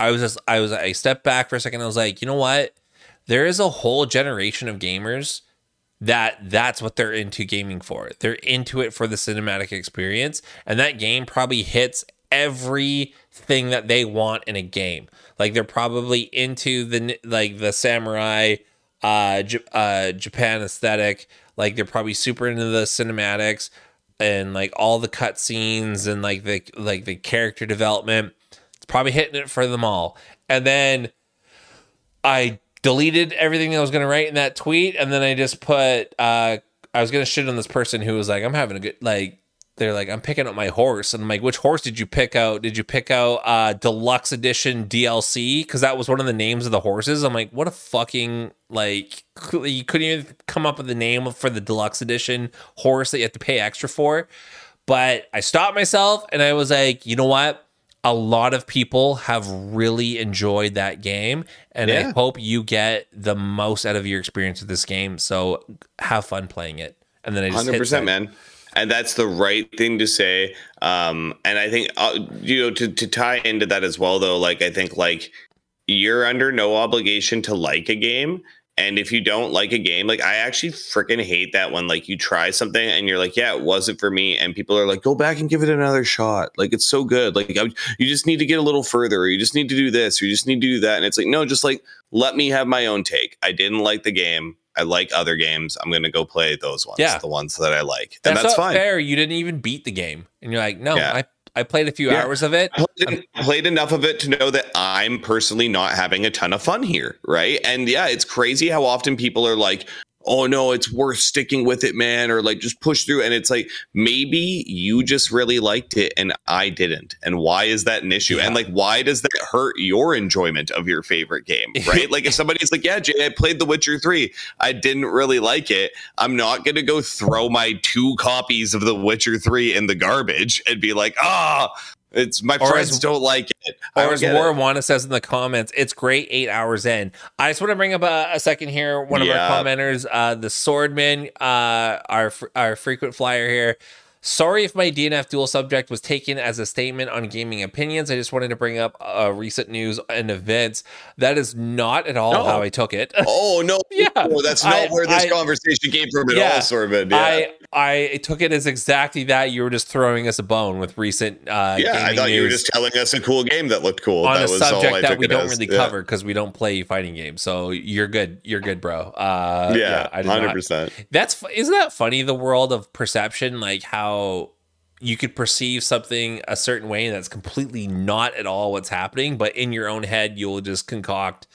i was just i was i stepped back for a second. I was like you know what? There is a whole generation of gamers that that's what they're into gaming for. They're into it for the cinematic experience and that game probably hits everything that they want in a game. Like they're probably into the like the samurai uh, J- uh, Japan aesthetic. Like they're probably super into the cinematics and like all the cutscenes and like the like the character development. It's probably hitting it for them all. And then I deleted everything I was to write in that tweet, and then I just put uh, I was to shit on this person who was like, "I'm having a good like." They're like, I'm picking up my horse. And I'm like, which horse did you pick out? Did you pick out uh deluxe edition DLC? Because that was one of the names of the horses. I'm like, what a fucking like you couldn't even come up with the name for the deluxe edition horse that you have to pay extra for. But I stopped myself and I was like, you know what? a lot of people have really enjoyed that game, and I hope you get the most out of your experience with this game. So have fun playing it. And then I just Hundred hit percent, send. man. And that's the right thing to say. Um, and I think uh, you know to to tie into that as well, though. Like I think like you're under no obligation to like a game. And if you don't like a game, like I actually freaking hate that when like you try something and you're like, yeah, it wasn't for me, and people are like, go back and give it another shot. Like it's so good. Like I, you just need to get a little further, or you just need to do this, or you just need to do that. And it's like, no, just like let me have my own take. I didn't like the game. I like other games. I'm gonna go play those ones. Yeah. the ones that I like, and That's, that's, not fine. fair. You didn't even beat the game, and you're like, no, Yeah. I I played a few Yeah. hours of it. played, played enough of it to know that I'm personally not having a ton of fun here, right? And yeah, it's crazy how often people are like, "Oh no, it's worth sticking with it, man," or like just push through. And it's like maybe you just really liked it and I didn't. And why is that an issue? Yeah. And like, why does that hurt your enjoyment of your favorite game, right? like, if <laughs> somebody's like, "Yeah, Jay, I played The Witcher three, I didn't really like it," I'm not gonna go throw my two copies of The Witcher three in the garbage and be like, "Ah." It's my Or friends as- don't like it. I Or as. Warwana says in the comments, it's great eight hours in. I just want to bring up a, a second here. One of our commenters, uh, the Swordman, uh, our our frequent flyer here. Sorry if my DNF Duel subject was taken as a statement on gaming opinions. I just wanted to bring up uh, recent news and events. That is not at all No. how I took it. <laughs> Oh no! Yeah. That's not I- where this I- conversation came from at Yeah. all, Sorman. Yeah, I I took it as exactly that. You were just throwing us a bone with recent uh, yeah. I thought you were just telling us a cool game that looked cool. on that a was all subject that we don't as. really Yeah. cover because we don't play fighting games. So you're good. You're good, bro. Uh, Yeah, hundred percent. That's isn't that funny? The world of perception, like how you could perceive something a certain way and that's completely not at all what's happening, but in your own head you'll just concoct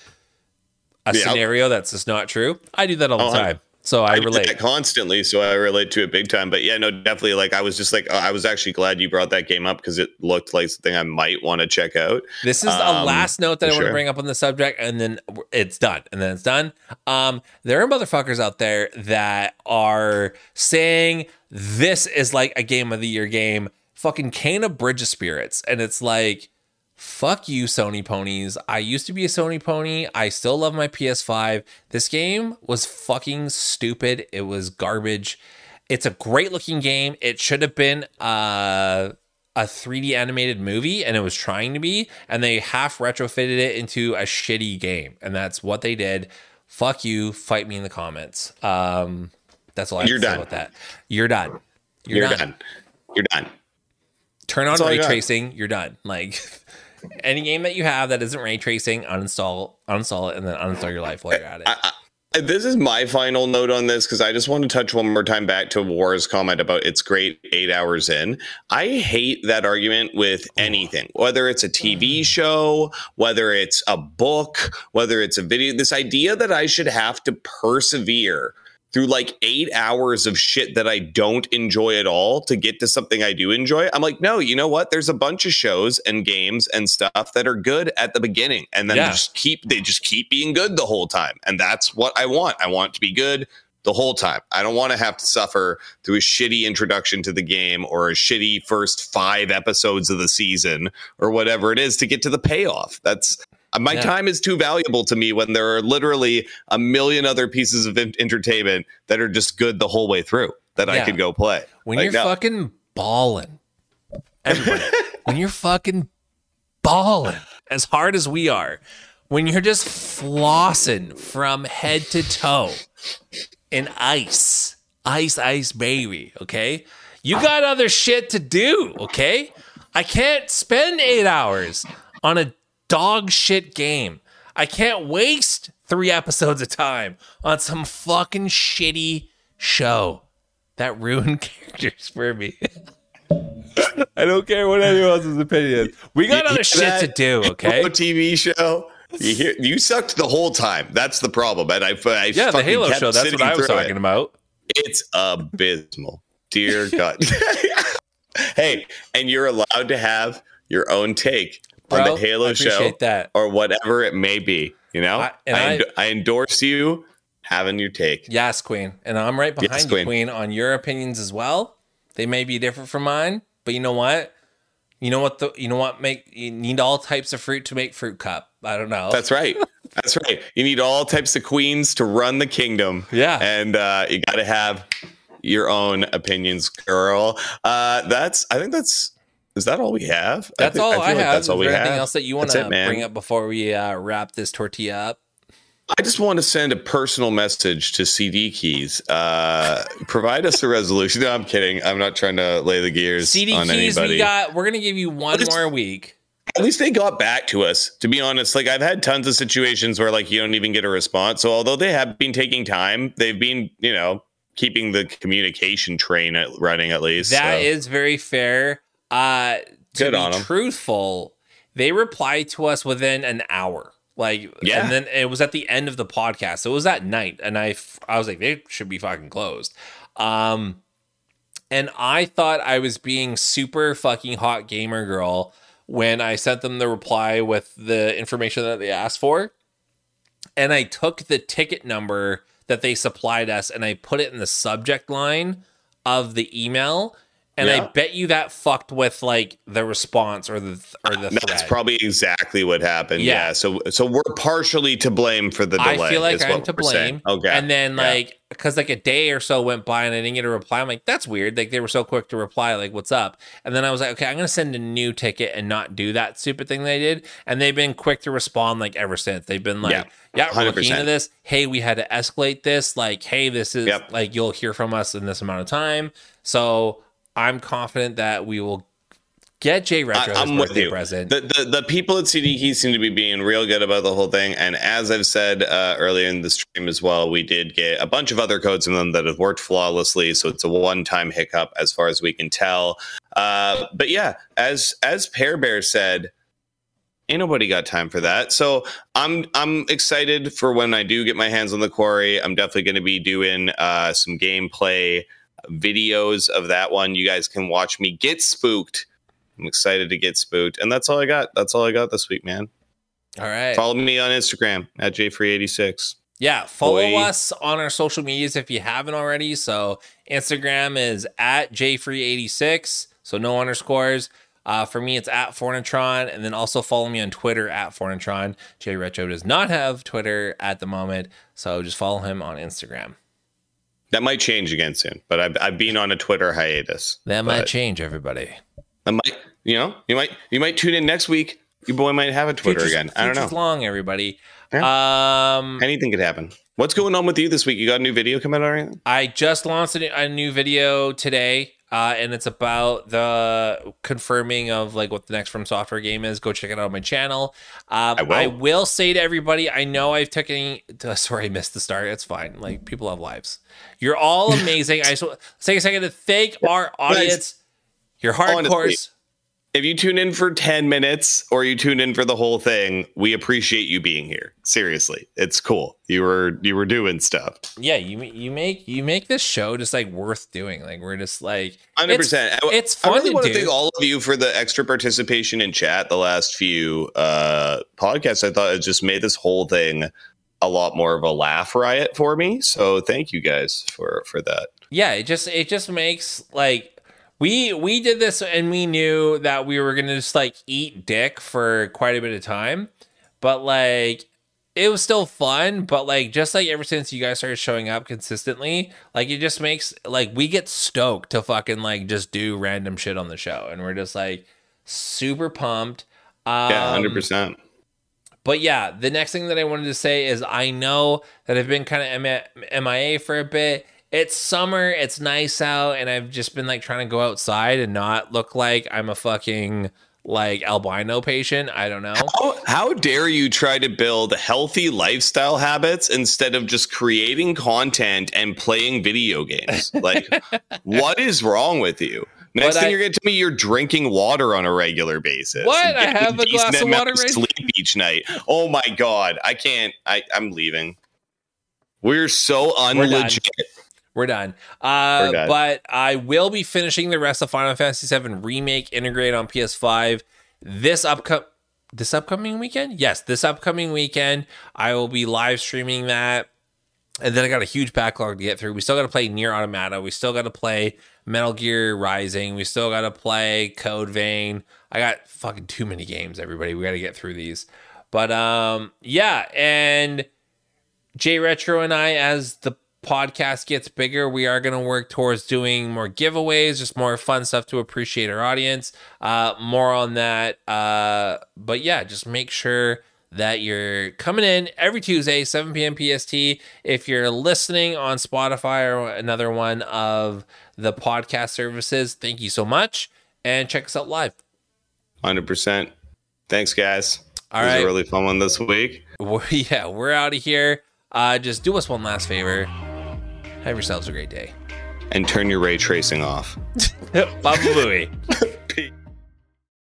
a Yeah. scenario that's just not true. I do that all the Oh, time, so I, I relate. that constantly, so I relate to it big time. But yeah, no, definitely. Like I was just like, I was actually glad you brought that game up because it looked like something I might want to check out. This is a Um, last note that I want to sure. bring up on the subject, and then it's done. And then it's done. Um, there are motherfuckers out there that are saying this is like a game of the year game, fucking Kena Bridge of Spirits, and it's like, fuck you, Sony ponies. I used to be a Sony pony. I still love my PS5. This game was fucking stupid. It was garbage. It's a great looking game. It should have been uh a 3D animated movie and it was trying to be and they half retrofitted it into a shitty game and that's what they did. Fuck you, fight me in the comments. Um that's all I have You're to say done. about that. You're done. You're, You're done. done. You're done. Turn on That's ray tracing, you're done. Like <laughs> any game that you have that isn't ray tracing, uninstall uninstall it and then uninstall your life while you're at it. I, I, this is my final note on this because I just want to touch one more time back to War's comment about it's great eight hours in. I hate that argument with anything, whether it's a TV mm. show, whether it's a book, whether it's a video. This idea that I should have to persevere through like eight hours of shit that I don't enjoy at all to get to something I do enjoy. I'm like, no, you know what? There's a bunch of shows and games and stuff that are good at the beginning, and then Yeah. just keep they just keep being good the whole time, and that's what I want. I want to be good the whole time. I don't want to have to suffer through a shitty introduction to the game or a shitty first five episodes of the season or whatever it is to get to the payoff. That's Uh, my Yeah. time is too valuable to me when there are literally a million other pieces of en- entertainment that are just good the whole way through that I Yeah. could go play. when Like, you're no. fucking balling, everybody, <laughs> when you're fucking balling as hard as we are, when you're just flossing from head to toe in ice, ice, ice, baby, okay? You got other shit to do, okay? I can't spend eight hours on a dog shit game. I can't waste three episodes of time on some fucking shitty show that ruined <laughs> characters for me. I don't care what anyone else's opinion is. We got You other shit that? to do, <laughs> okay? Halo TV show. You hear you sucked the whole time. That's the problem. And I, I Yeah, the Halo show. That's what I was through it. talking about. It's abysmal. Dear God. <laughs> hey, and you're allowed to have your own take on the Halo show that. or whatever it may be. You know, I- I, and I- endo- I endorse you having your take. Yes, Queen. And I'm right behind Yes, you, Queen. Queen, on your opinions as well. They may be different from mine, but you know what? You know what? The you know what make you need all types of fruit to make fruit cup. I don't know. That's right. <laughs> That's right. You need all types of queens to run the kingdom. Yeah. And uh, you got to have your own opinions, girl. Uh, that's. I think that's. Is that all we have? that's think, all I, feel like have. That's all Is we there have. anything else that you want to bring up before we uh, wrap this tortilla up? I just want to send a personal message to CD Keys. Uh, <laughs> provide us a resolution. No, I'm kidding. I'm not trying to lay the gears CD keys, anybody. we got. We're gonna give you one more week. At least they got back to us. To be honest, like I've had tons of situations where like you don't even get a response. So although they have been taking time, they've been you know keeping the communication train at, running at least. That so. is very fair. Uh, to Good be on 'em. truthful, they replied to us within an hour. Like, Yeah. and then it was at the end of the podcast. So it was at night, and I, I was like, they should be fucking closed. Um, and I thought I was being super fucking hot gamer girl when I sent them the reply with the information that they asked for. And I took the ticket number that they supplied us and I put it in the subject line of the email. And I bet you that fucked with like the response or the or the That's probably exactly what happened. Yeah. Yeah. So so we're partially to blame for the delay. I feel like I'm to we're saying. blame. Okay. And then Yeah. like because like a day or so went by and I didn't get a reply. I'm like, that's weird. Like they were so quick to reply, like, what's up? And then I was like, okay, I'm gonna send a new ticket and not do that stupid thing they did. And they've been quick to respond like ever since. They've been like, Yeah. yeah, we're looking 100%. into this. Hey, we had to escalate this. Like, hey, this is Yep. like you'll hear from us in this amount of time. So I'm confident that we will get Jay Retro I, am with you. present. The, the the people at CD Keys seem to be being real good about the whole thing. And as I've said uh, earlier in the stream as well, we did get a bunch of other codes in them that have worked flawlessly. So it's a one time hiccup as far as we can tell. Uh, but yeah, as as Pear Bear said. Ain't nobody got time for that. So I'm I'm excited for when I do get my hands on the quarry. I'm definitely going to be doing uh, some gameplay videos of that one. You guys can watch me get spooked. I'm excited to get spooked. And that's all I got. That's all I got this week, man. All right. Follow me on Instagram at jfree86. Yeah, follow Boy. us on our social medias if you haven't already. So Instagram is at jfree86, so no underscores. Uh, for me, it's at FornaTRON, and then also follow me on Twitter at FornaTRON. Jay Retro does not have Twitter at the moment, so just follow him on Instagram. That might change again soon, but I've, I've been on a Twitter hiatus. That might change, everybody. I might, you know, you might, you might tune in next week. Your boy might have a Twitter Future's- again. I don't know. long, everybody. Um, Anything could happen. What's going on with you this week? You got a new video coming out or anything? I just launched a new video today, uh, and it's about the confirming of like what the next From Software game is. Go check it out on my channel. Um, I I, will. will. say to everybody, I know I've taken. <laughs> Sorry, I missed the start. It's fine. Like people have lives. You're all <laughs> amazing. I just take a second to thank our audience. You're hardcores. If you tune in for 10 minutes or you tune in for the whole thing, we appreciate you being here. Seriously. It's cool. You were you were doing stuff. Yeah, you you make you make this show just like worth doing. Like we're just like Hundred it's- percent. It's I fun really to want do. to thank all of you for the extra participation in chat the last few uh, podcasts. I thought it just made this whole thing a lot more of a laugh riot for me. So thank you guys for for that. yeah it just it just makes like we we did this and we knew that we were gonna just like eat dick for quite a bit of time but like it was still fun but like just like ever since you guys started showing up consistently like it just makes like we get stoked to fucking like just do random shit on the show and we're just like super pumped um, Yeah, hundred percent. but yeah, the next thing that I wanted to say is I know that I've been kind of MIA for a bit. It's summer, it's nice out, and I've just been like trying to go outside and not look like I'm a fucking like albino patient. I don't know. How, how dare you try to build healthy lifestyle habits instead of just creating content and playing video games? <laughs> Like, what is wrong with you? Next But thing I- you're going to tell me you're drinking water on a regular basis. What? I have a glass of water right- sleep each night. Oh my god, I can't. I I'm leaving. We're so unlegit. We're done. Uh, We're done. But I will be finishing the rest of Final Fantasy VII Remake Intergrade on PS5 this upcoming this upcoming weekend. Yes, this upcoming weekend I will be live streaming that. And then I got a huge backlog to get through. We still got to play NieR: Automata. We still got to play Metal Gear Rising. We still got to play Code Vein. I got fucking too many games, everybody. We got to get through these. But um, yeah, and Jay Retro and I, as the podcast gets bigger, we are going to work towards doing more giveaways, just more fun stuff to appreciate our audience. Uh, more on that. Uh, but yeah, just make sure that you're coming in every Tuesday, 7 p.m. PST. If you're listening on Spotify or another one of the podcast services, thank you so much. And check us out live. 100%. Thanks, guys. All it was right. a really fun one this week. <laughs> We're, yeah, we're out of here. Uh, just do us one last favor. Have yourselves a great day. And turn your ray tracing off. <laughs> Bye bye. <laughs>